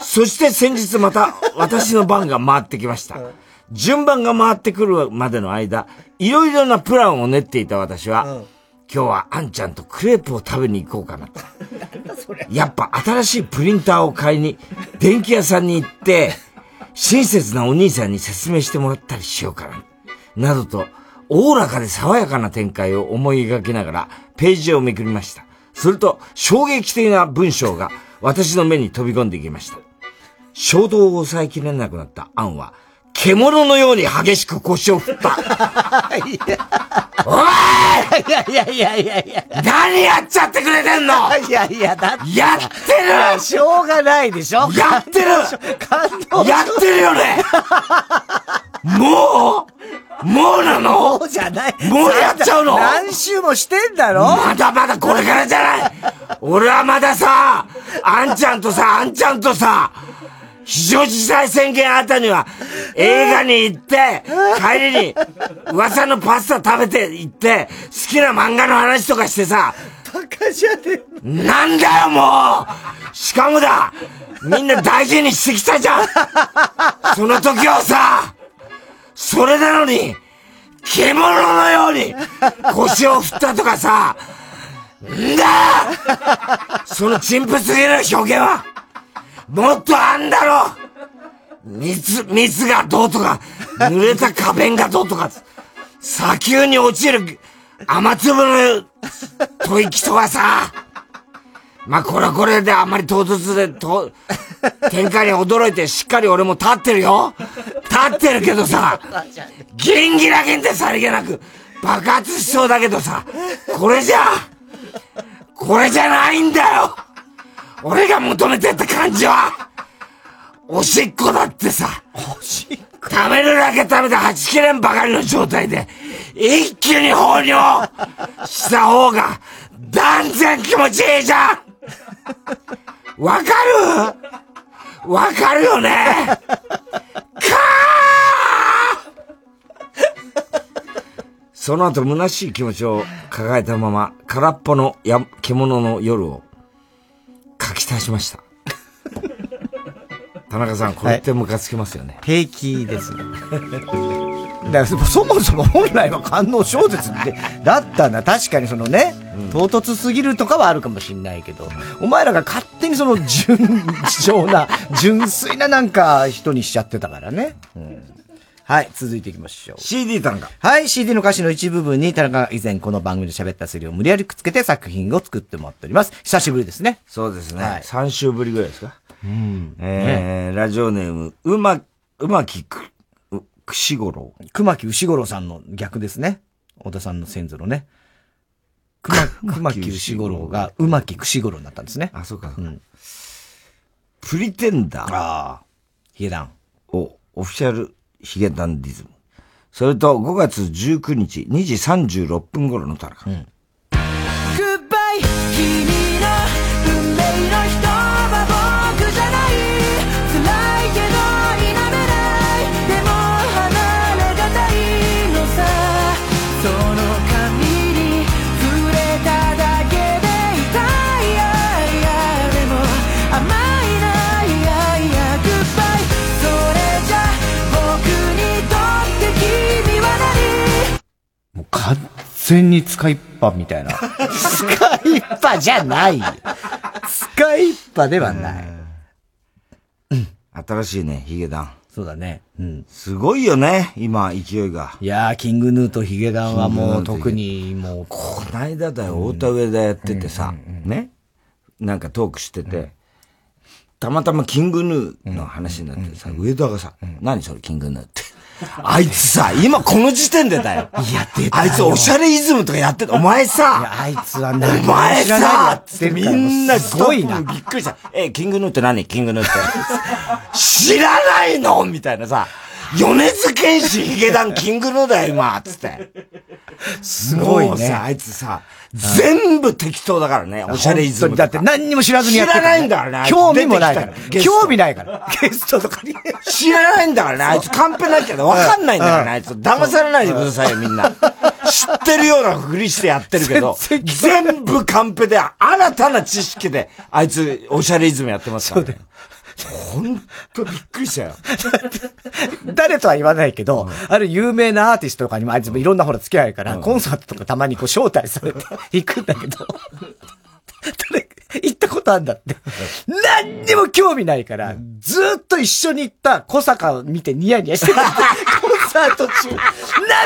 そして先日また私の番が回ってきました。順番が回ってくるまでの間、いろいろなプランを練っていた私は、今日はあんちゃんとクレープを食べに行こうかなと。やっぱ新しいプリンターを買いに、電気屋さんに行って、親切なお兄さんに説明してもらったりしようかな。などと、おおらかで爽やかな展開を思い描きながら、ページをめくりました。すると、衝撃的な文章が私の目に飛び込んできました。衝動を抑えきれなくなったアンは、獣のように激しく腰を振った。おいいや。いやい！やいやいや。何やっちゃってくれてんの？いやいや、だって。やってる！いやしょうがないでしょ？やってる！感動やってるよね？もう？もうなの？もうじゃない。もうやっちゃうの？何週もしてんだろ？まだまだこれからじゃない。俺はまださ、あんちゃんとさ、あんちゃんとさ、非常事態宣言あたには、映画に行って、帰りに、噂のパスタ食べて行って、好きな漫画の話とかしてさ、バカじゃねなんだよもう！しかもだみんな大事にしてきたじゃん！その時はさ、それなのに、獣のように腰を振ったとかさ、んだその陳腐すぎる表現は、もっとあんだろ！水、水がどうとか、濡れた花弁がどうとか、砂丘に落ちる雨粒の吐息とかさ、まあ、これはこれであんまり唐突で、と、展開に驚いてしっかり俺も立ってるよ。立ってるけどさ、ギンギラギンってさりげなく爆発しそうだけどさ、これじゃ、これじゃないんだよ！俺が求めてった感じは、おしっこだってさ、おしっこ。食べるだけ食べてはち切れんばかりの状態で、一気に放尿した方が、断然気持ちいいじゃん。わかる？わかるよね？かその後虚しい気持ちを抱えたまま、空っぽのや獣の夜を書き足しました。田中さん、これってムカつきますよね。平気ですね。だからそもそも本来は官能小説で、だったんだ。確かにそのね、唐突すぎるとかはあるかもしんないけど、お前らが勝手にその純 情な、純粋ななんか人にしちゃってたからね。うんはい、続いていきましょう。CD 田中。はい、CD の歌詞の一部分に田中が以前この番組で喋ったセリを無理やりくっつけて作品を作ってもらっております。久しぶりですね。そうですね。はい3週ぶりぐらいですか？うん。えーラジオネーム、うま、うまきく、うくしごろ熊木牛五郎さんの逆ですね。小田さんの先祖のね。熊熊木牛五郎が馬木串五郎になったんですね。あ、そうか。うん。プリテンダー。ああ。ヒゲダン。を、オフィシャルヒゲダンディズム。それと、5月19日、2時36分頃の田中。うん完全に使いっぱみたいな。使いっぱじゃないよ。使いっぱではない。新しいね、ヒゲダン。そうだね。うん。すごいよね、今、勢いが。いやー、キングヌーとヒゲダンはもう特にもう、こないだだよ、太田上田やっててさ、ね？なんかトークしてて、たまたまキングヌーの話になってさ、上田がさ、何それキングヌーって。あいつさ、今この時点でだよ。いや、出たあいつおしゃれイズムとかやってた。お前さ、あいつはお何も前さってみんなすごいなびっくりした。え、キングヌーって何？キングヌーって。知らないの？みたいなさ、米津玄師ヒゲダンキングヌーだよ今つって。すごいねあいつさ、全部適当だからね、おしゃれイズム。だって何にも知らずにやってる知らないんだからね興味もないから興味ないから。ゲストとかに。知らないんだからね、あいつカンペなきゃわかんないんだからね、あいつ。騙されないでくださいよ、みんな。知ってるようなふりしてやってるけど、全部カンペで、新たな知識で、あいつ、おしゃれイズムやってますから、ね。ほんとびっくりしたよ。誰とは言わないけど、ある有名なアーティストとかにもあいつもいろんなほら付き合いから、コンサートとかたまにこう招待されて 行くんだけど、誰行ったことあんだって。何にも興味ないから、ずーっと一緒に行った小坂を見てニヤニヤしてた。コンサート中。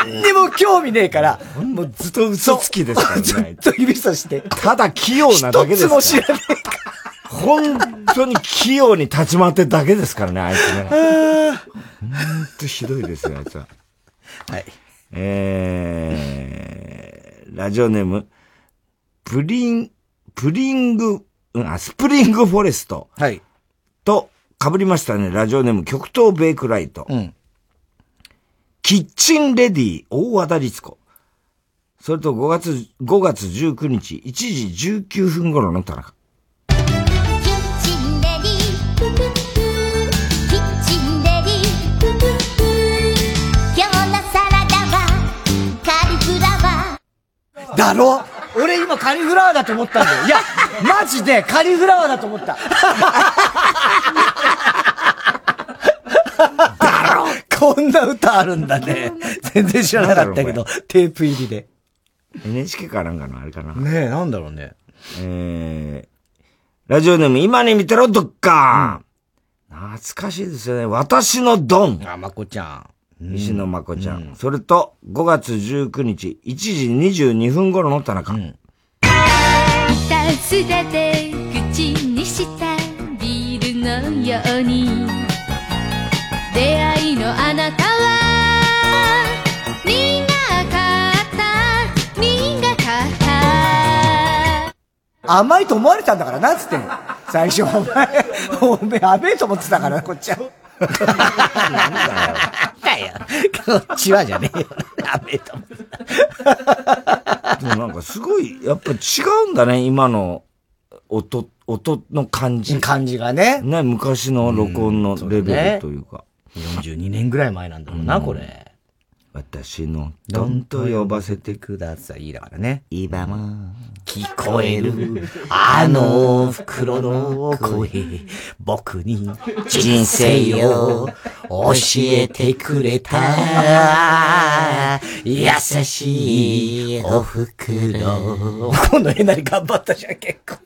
何にも興味ねえから、もうずっと嘘つきですからねずっと指さして。ただ器用なだけですから。一つも知らねえから。本当に器用に立ち回ってるだけですからね、あいつね。本当ひどいですよ、あいつは。はい。えー、ラジオネーム、プリン、プリング、うん、あ、スプリングフォレスト。はい。と、被りましたね、ラジオネーム、極東ベイクライト。うん。キッチンレディ大和田律子。それと5月、5月19日、1時19分頃の田中。だろ？俺今カリフラワーだと思ったんだよ。いや、マジでカリフラワーだと思った。だろ？こんな歌あるんだね。全然知らなかったけど、テープ入りで。NHK かなんかのあれかな。ねえ、なんだろうね。えー、ラジオネーム、今に見てろ、どっか、懐かしいですよね。私のドン。あ、まこちゃん。石野まこちゃん。それと、5月19日、1時22分頃の田中。ダンスだって口口にしたビールのように出会いのあなたは苦かった苦かった甘いと思われたんだからな、つってんの。最初、お前、お前、甘いと思ってたから、こっちは。なんだよ。こっちはじゃねえよ。甘いと思ってでもなんかすごい、やっぱ違うんだね、今の音、音の感じ。感じがね。ね、昔の録音のレベルというか。42年ぐらい前なんだろうな、これ。私のドンと呼ばせてください。いいだからね。今も聞こえる、あの袋の声、僕に人生を教えてくれた、優しいお袋。今度えなり頑張ったじゃん、結構。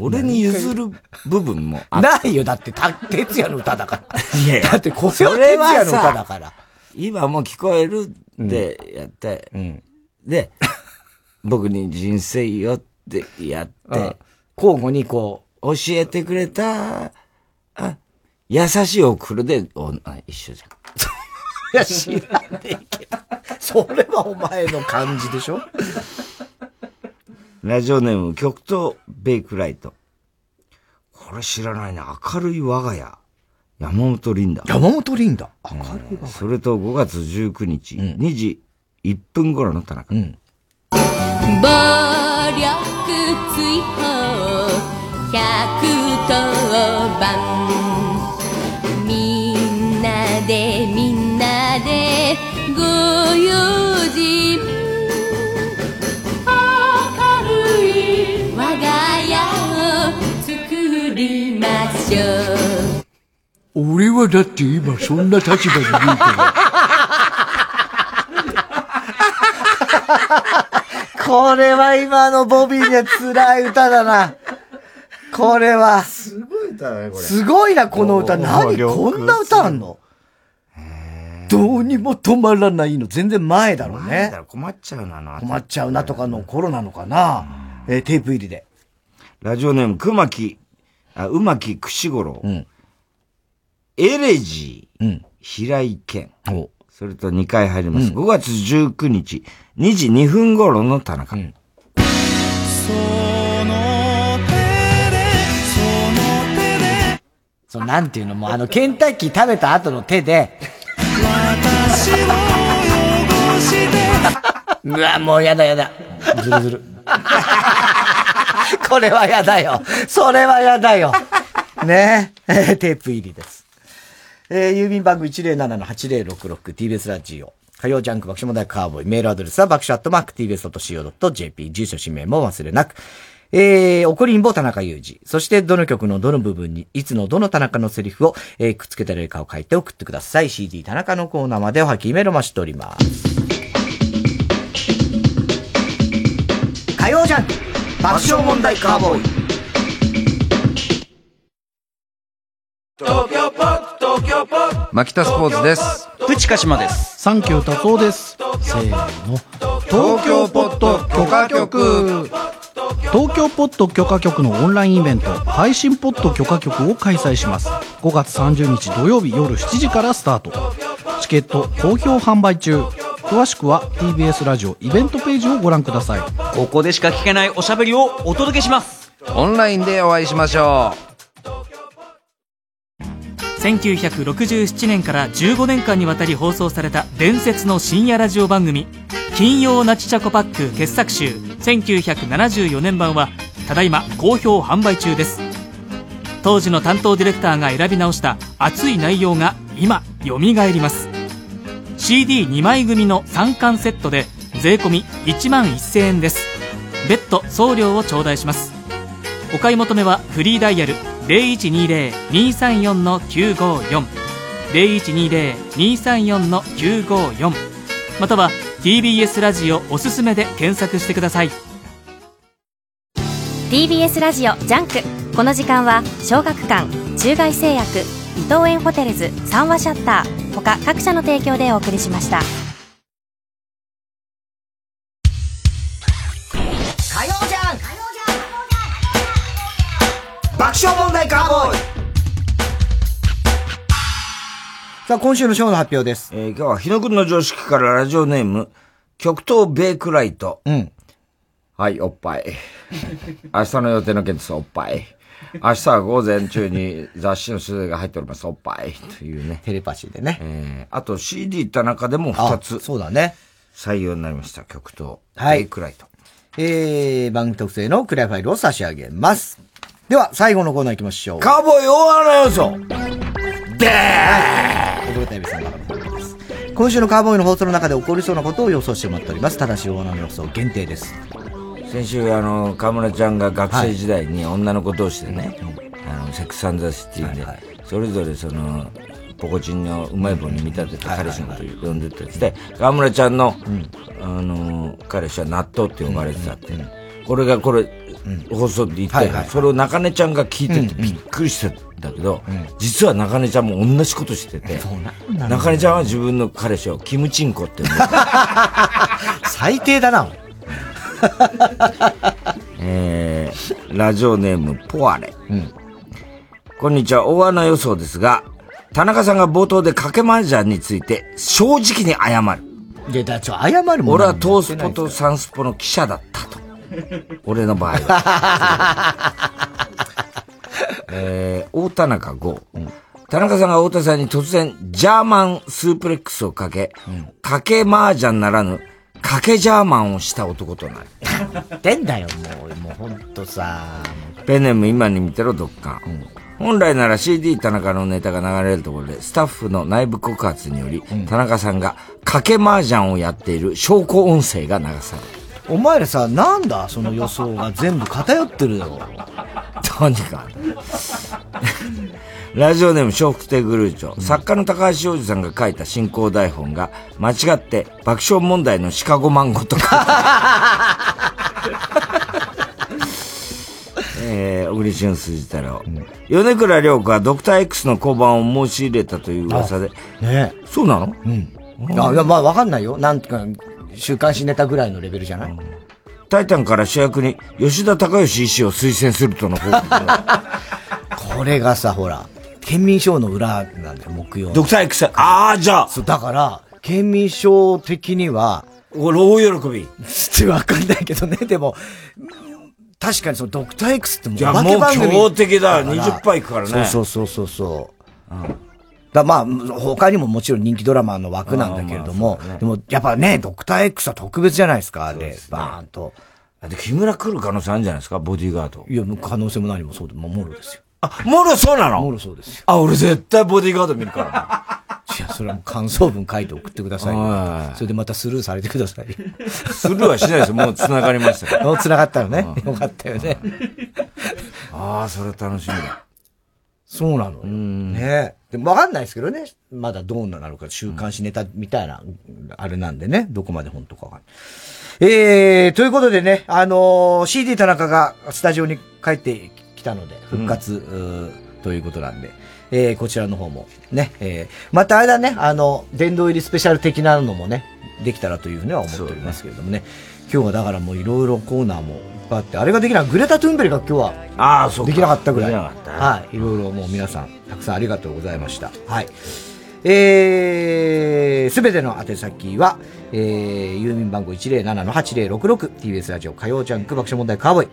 俺に譲る部分もあないよ、だって、た、哲也の歌だから。いやいや。だって、これは哲也の歌だから。今もう聞こえるってやって、で、僕に人生よってやって、交互にこう、教えてくれた、あ、優しいおくるで、おあ一緒じゃん。いや、知らねえけど。それはお前の感じでしょ？ラジオネーム、極東ベイクライト。これ知らないね。明るい我が家。山本リンダ。山本リンダ。明るい我が家。それと5月19日、2時1分頃の田中。暴力追放110番みんなでみんなでご用心い我が家を作りましょう俺はだって今そんな立場にいるから。これは今のボビーには辛い歌だな。これは。すごい歌だね、これ。すごいな、この歌。お何？おこんな歌あんの？どうにも止まらないの。全然前だろうね。困っちゃうな、あの後困っちゃうなとかの頃なのかな。えーテープ入りで。ラジオネーム、熊木、あ、うまきくしごろ。エレジー、平井堅。それと2回入ります。5月19日、2時2分頃の田中。そう、なんていうのもうあの、ケンタッキー食べた後の手で、うわ、もうやだやだ。ずるずる。これはやだよ。それはやだよ。ねえ、テープ入りです。えー郵便番号 107-8066TBS ラジオ。火曜ジャンク爆笑問題カーボーイ。メールアドレスは爆笑アットマーク TBS.CO.JP。住所氏名も忘れなく。えー、怒りんぼ田中裕二。そして、どの曲のどの部分に、いつのどの田中のセリフを、えーくっつけた例かを書いて送ってください。CD 田中のコーナーまでおはきメロマしております。火曜ジャンク爆笑問題カーボーイ。東京ポップ東京ポップ牧田スポーツです。プチカシマです。サンキュー達夫です。せーの。東京ポット許可局東京ポット許可局のオンラインイベント配信ポット許可局を開催します。5月30日土曜日夜7時からスタート。チケット好評販売中。詳しくは TBS ラジオイベントページをご覧ください。ここでしか聞けないおしゃべりをお届けします。オンラインでお会いしましょ1967年から15年間にわたり放送された伝説の深夜ラジオ番組「金曜ナチチャコパック傑作集1974年版」はただいま好評販売中です。当時の担当ディレクターが選び直した熱い内容が今よみがえります CD2 枚組の3巻セットで税込1万1000円です。別途送料を頂戴します。お買い求めはフリーダイヤル0120-234-954 0120-234-954または TBS ラジオおすすめで検索してください。TBS ラジオジャンク。この時間は小学館中外製薬伊藤園ホテルズ三話シャッター他各社の提供でお送りしました。さあ、今週のショーの発表です。えー今日は日野くんの常識からラジオネーム、極東ベイクライト。うん。はい、おっぱい。明日の予定の件です、おっぱい。明日は午前中に雑誌の取材が入っております、おっぱい。というね。テレパシーでね。えー、あと CD 田中でも2つ。そうだね。採用になりました、極東。はいベイクライト。えー、番組特製のクリアファイルを差し上げます。では、最後のコーナー行きましょう。カーボーイ大穴予想です。今週のカーボーイの放送の中で起こりそうなことを予想してもらっております。ただし、大穴の予想限定です。先週、あの、河村ちゃんが学生時代に女の子同士でね、あの、セックスアンザシティで、それぞれその、ポコチンのうまい棒に見立てた彼氏のこと呼んでたやつで、河村ちゃんの、あの、彼氏は納豆って呼ばれてたって。これがこれ、放送で言ってたから、はいはいそれを中根ちゃんが聞いててびっくりしてた。んだけど、実は中根ちゃんも同じことしてて、だ中根ちゃんは自分の彼氏をキムチンコって呼んで 最低だな。えー、ラジオネーム、ポアレ。こんにちは、大穴予想ですが、田中さんが冒頭で掛け麻雀について正直に謝る。いや、だ、ちょ、謝るもん俺はトースポとサンスポの記者だったと。俺の場合は。えー、大田中5。田中さんが太田さんに突然、ジャーマンスープレックスをかけ、かけ麻雀ならぬ、かけジャーマンをした男となる。ってんだよ、もう、もうほんとさ。ペンネーム今に見てろ、ドッカン。本来なら CD 田中のネタが流れるところで、スタッフの内部告発により、田中さんが賭け麻雀をやっている証拠音声が流される。お前らさ、なんだ、その予想が全部偏ってるよ。とにかく。ラジオネーム笑福亭グルーチョ、作家の高橋洋二さんが書いた進行台本が間違って爆笑問題のシカゴマンゴとか。えー、小栗旬筋太郎。米倉涼子はドクター X の降板を申し入れたという噂で。ねそうなの？うん。あ、いや、まあ、わかんないよ。なんとか、週刊誌ネタぐらいのレベルじゃない、タイタンから主役に吉田隆義医師を推薦するとの報告が。これがさ、ほら、県民賞の裏なんだよ、木曜。ドクター X、ああ、じゃあ。そう、だから、県民賞的には、俺、大喜び。ってわかんないけどね、でも、確かにそのドクター X ってもういやもう強敵だから20%いくからねそうそうそうそう。うんだまあ、他にももちろん人気ドラマの枠なんだけれども、でもやっぱね、ドクター X は特別じゃないですか、あれ、バーンと。だって木村来る可能性あるんじゃないですか、ボディーガード。いや、可能性も何もそうで、もうもろですよ。あ、もろそうなの？もろそうですよ。あ、俺絶対ボディーガード見るからいや、それは感想文書いて送ってくださいそれでまたスルーされてくださいよ。スルーはしないですもう繋がりましたから もう繋がったよね。よかったよね。ああ、それ楽しみだ。そうなのよ。ねでもわかんないですけどね。まだどうなのか、週刊誌ネタみたいな、あれなんでね。どこまで本当かわかんない。えー、ということでね、あのー CD 田中がスタジオに帰ってきたので、復活、うーということなんで、えー、こちらの方もね、えー、またあれだね、あの、殿堂入りスペシャル的なのもね、できたらというふうには思っておりますけれどもね。今日はだからもういろいろコーナーもいっぱいあって、あれができない、グレタ・トゥーンベリが今日は、ああ、そうかできなかったぐらい。できなかったはい。いろいろもう皆さん、たくさんありがとうございました。はい。えー、すべての宛先は、えー、郵便番号 107-8066TBS ラジオ火曜ジャンク爆笑問題カーボーイ。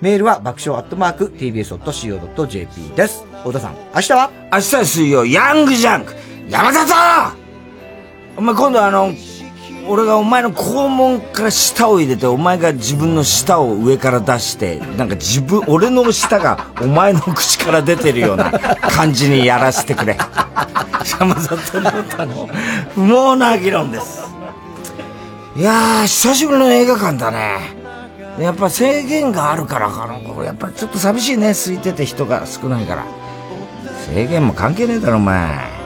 メールは爆笑アットマーク TBS.CO.JP です。太田さん、明日は？明日は水曜、ヤングジャンク山田さんお前今度あの、俺がお前の肛門から舌を入れて、お前が自分の舌を上から出して、なんか自分、俺の舌がお前の口から出てるような感じにやらせてくれ。山里亮太の不毛な議論です。いやー、久しぶりの映画館だね。やっぱ制限があるからかな。これやっぱちょっと寂しいね。空いてて人が少ないから。制限も関係ねえだろ、お前。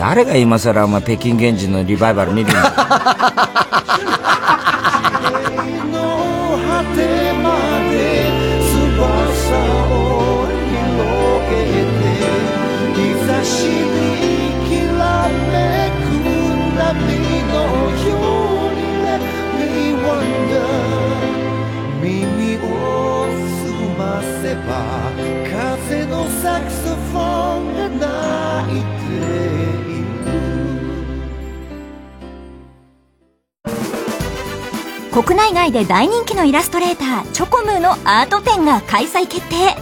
誰が今更お前北京原人のリバイバル見るんだの果てまで翼を広げて日差しにきらめく波のように Let me wonder 耳を澄ませば風のサクソフォンが鳴いて国内外で大人気のイラストレーターチョコムーのアート展が開催決定。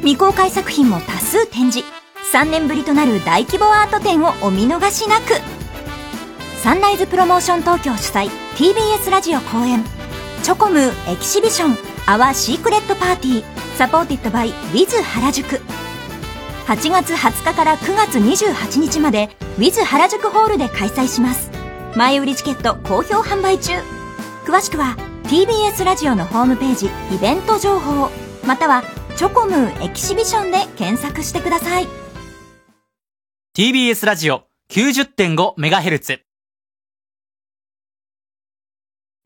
未公開作品も多数展示。3年ぶりとなる大規模アート展をお見逃しなく。サンライズプロモーション東京主催 TBS ラジオ公演。 CHOCOMOO Exhibition Our Secret Party Supported by WITH 原宿。8月20日から9月28日まで Wiz 原宿ホールで開催します。前売りチケット好評販売中。詳しくは TBS ラジオのホームページイベント情報またはチョコムーエキシビションで検索してください。TBS ラジオ 90.5MHz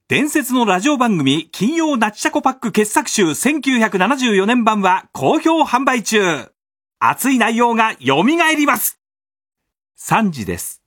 伝説のラジオ番組金曜ナチチャコパック傑作集1974年版は好評販売中。熱い内容が蘇ります。3時です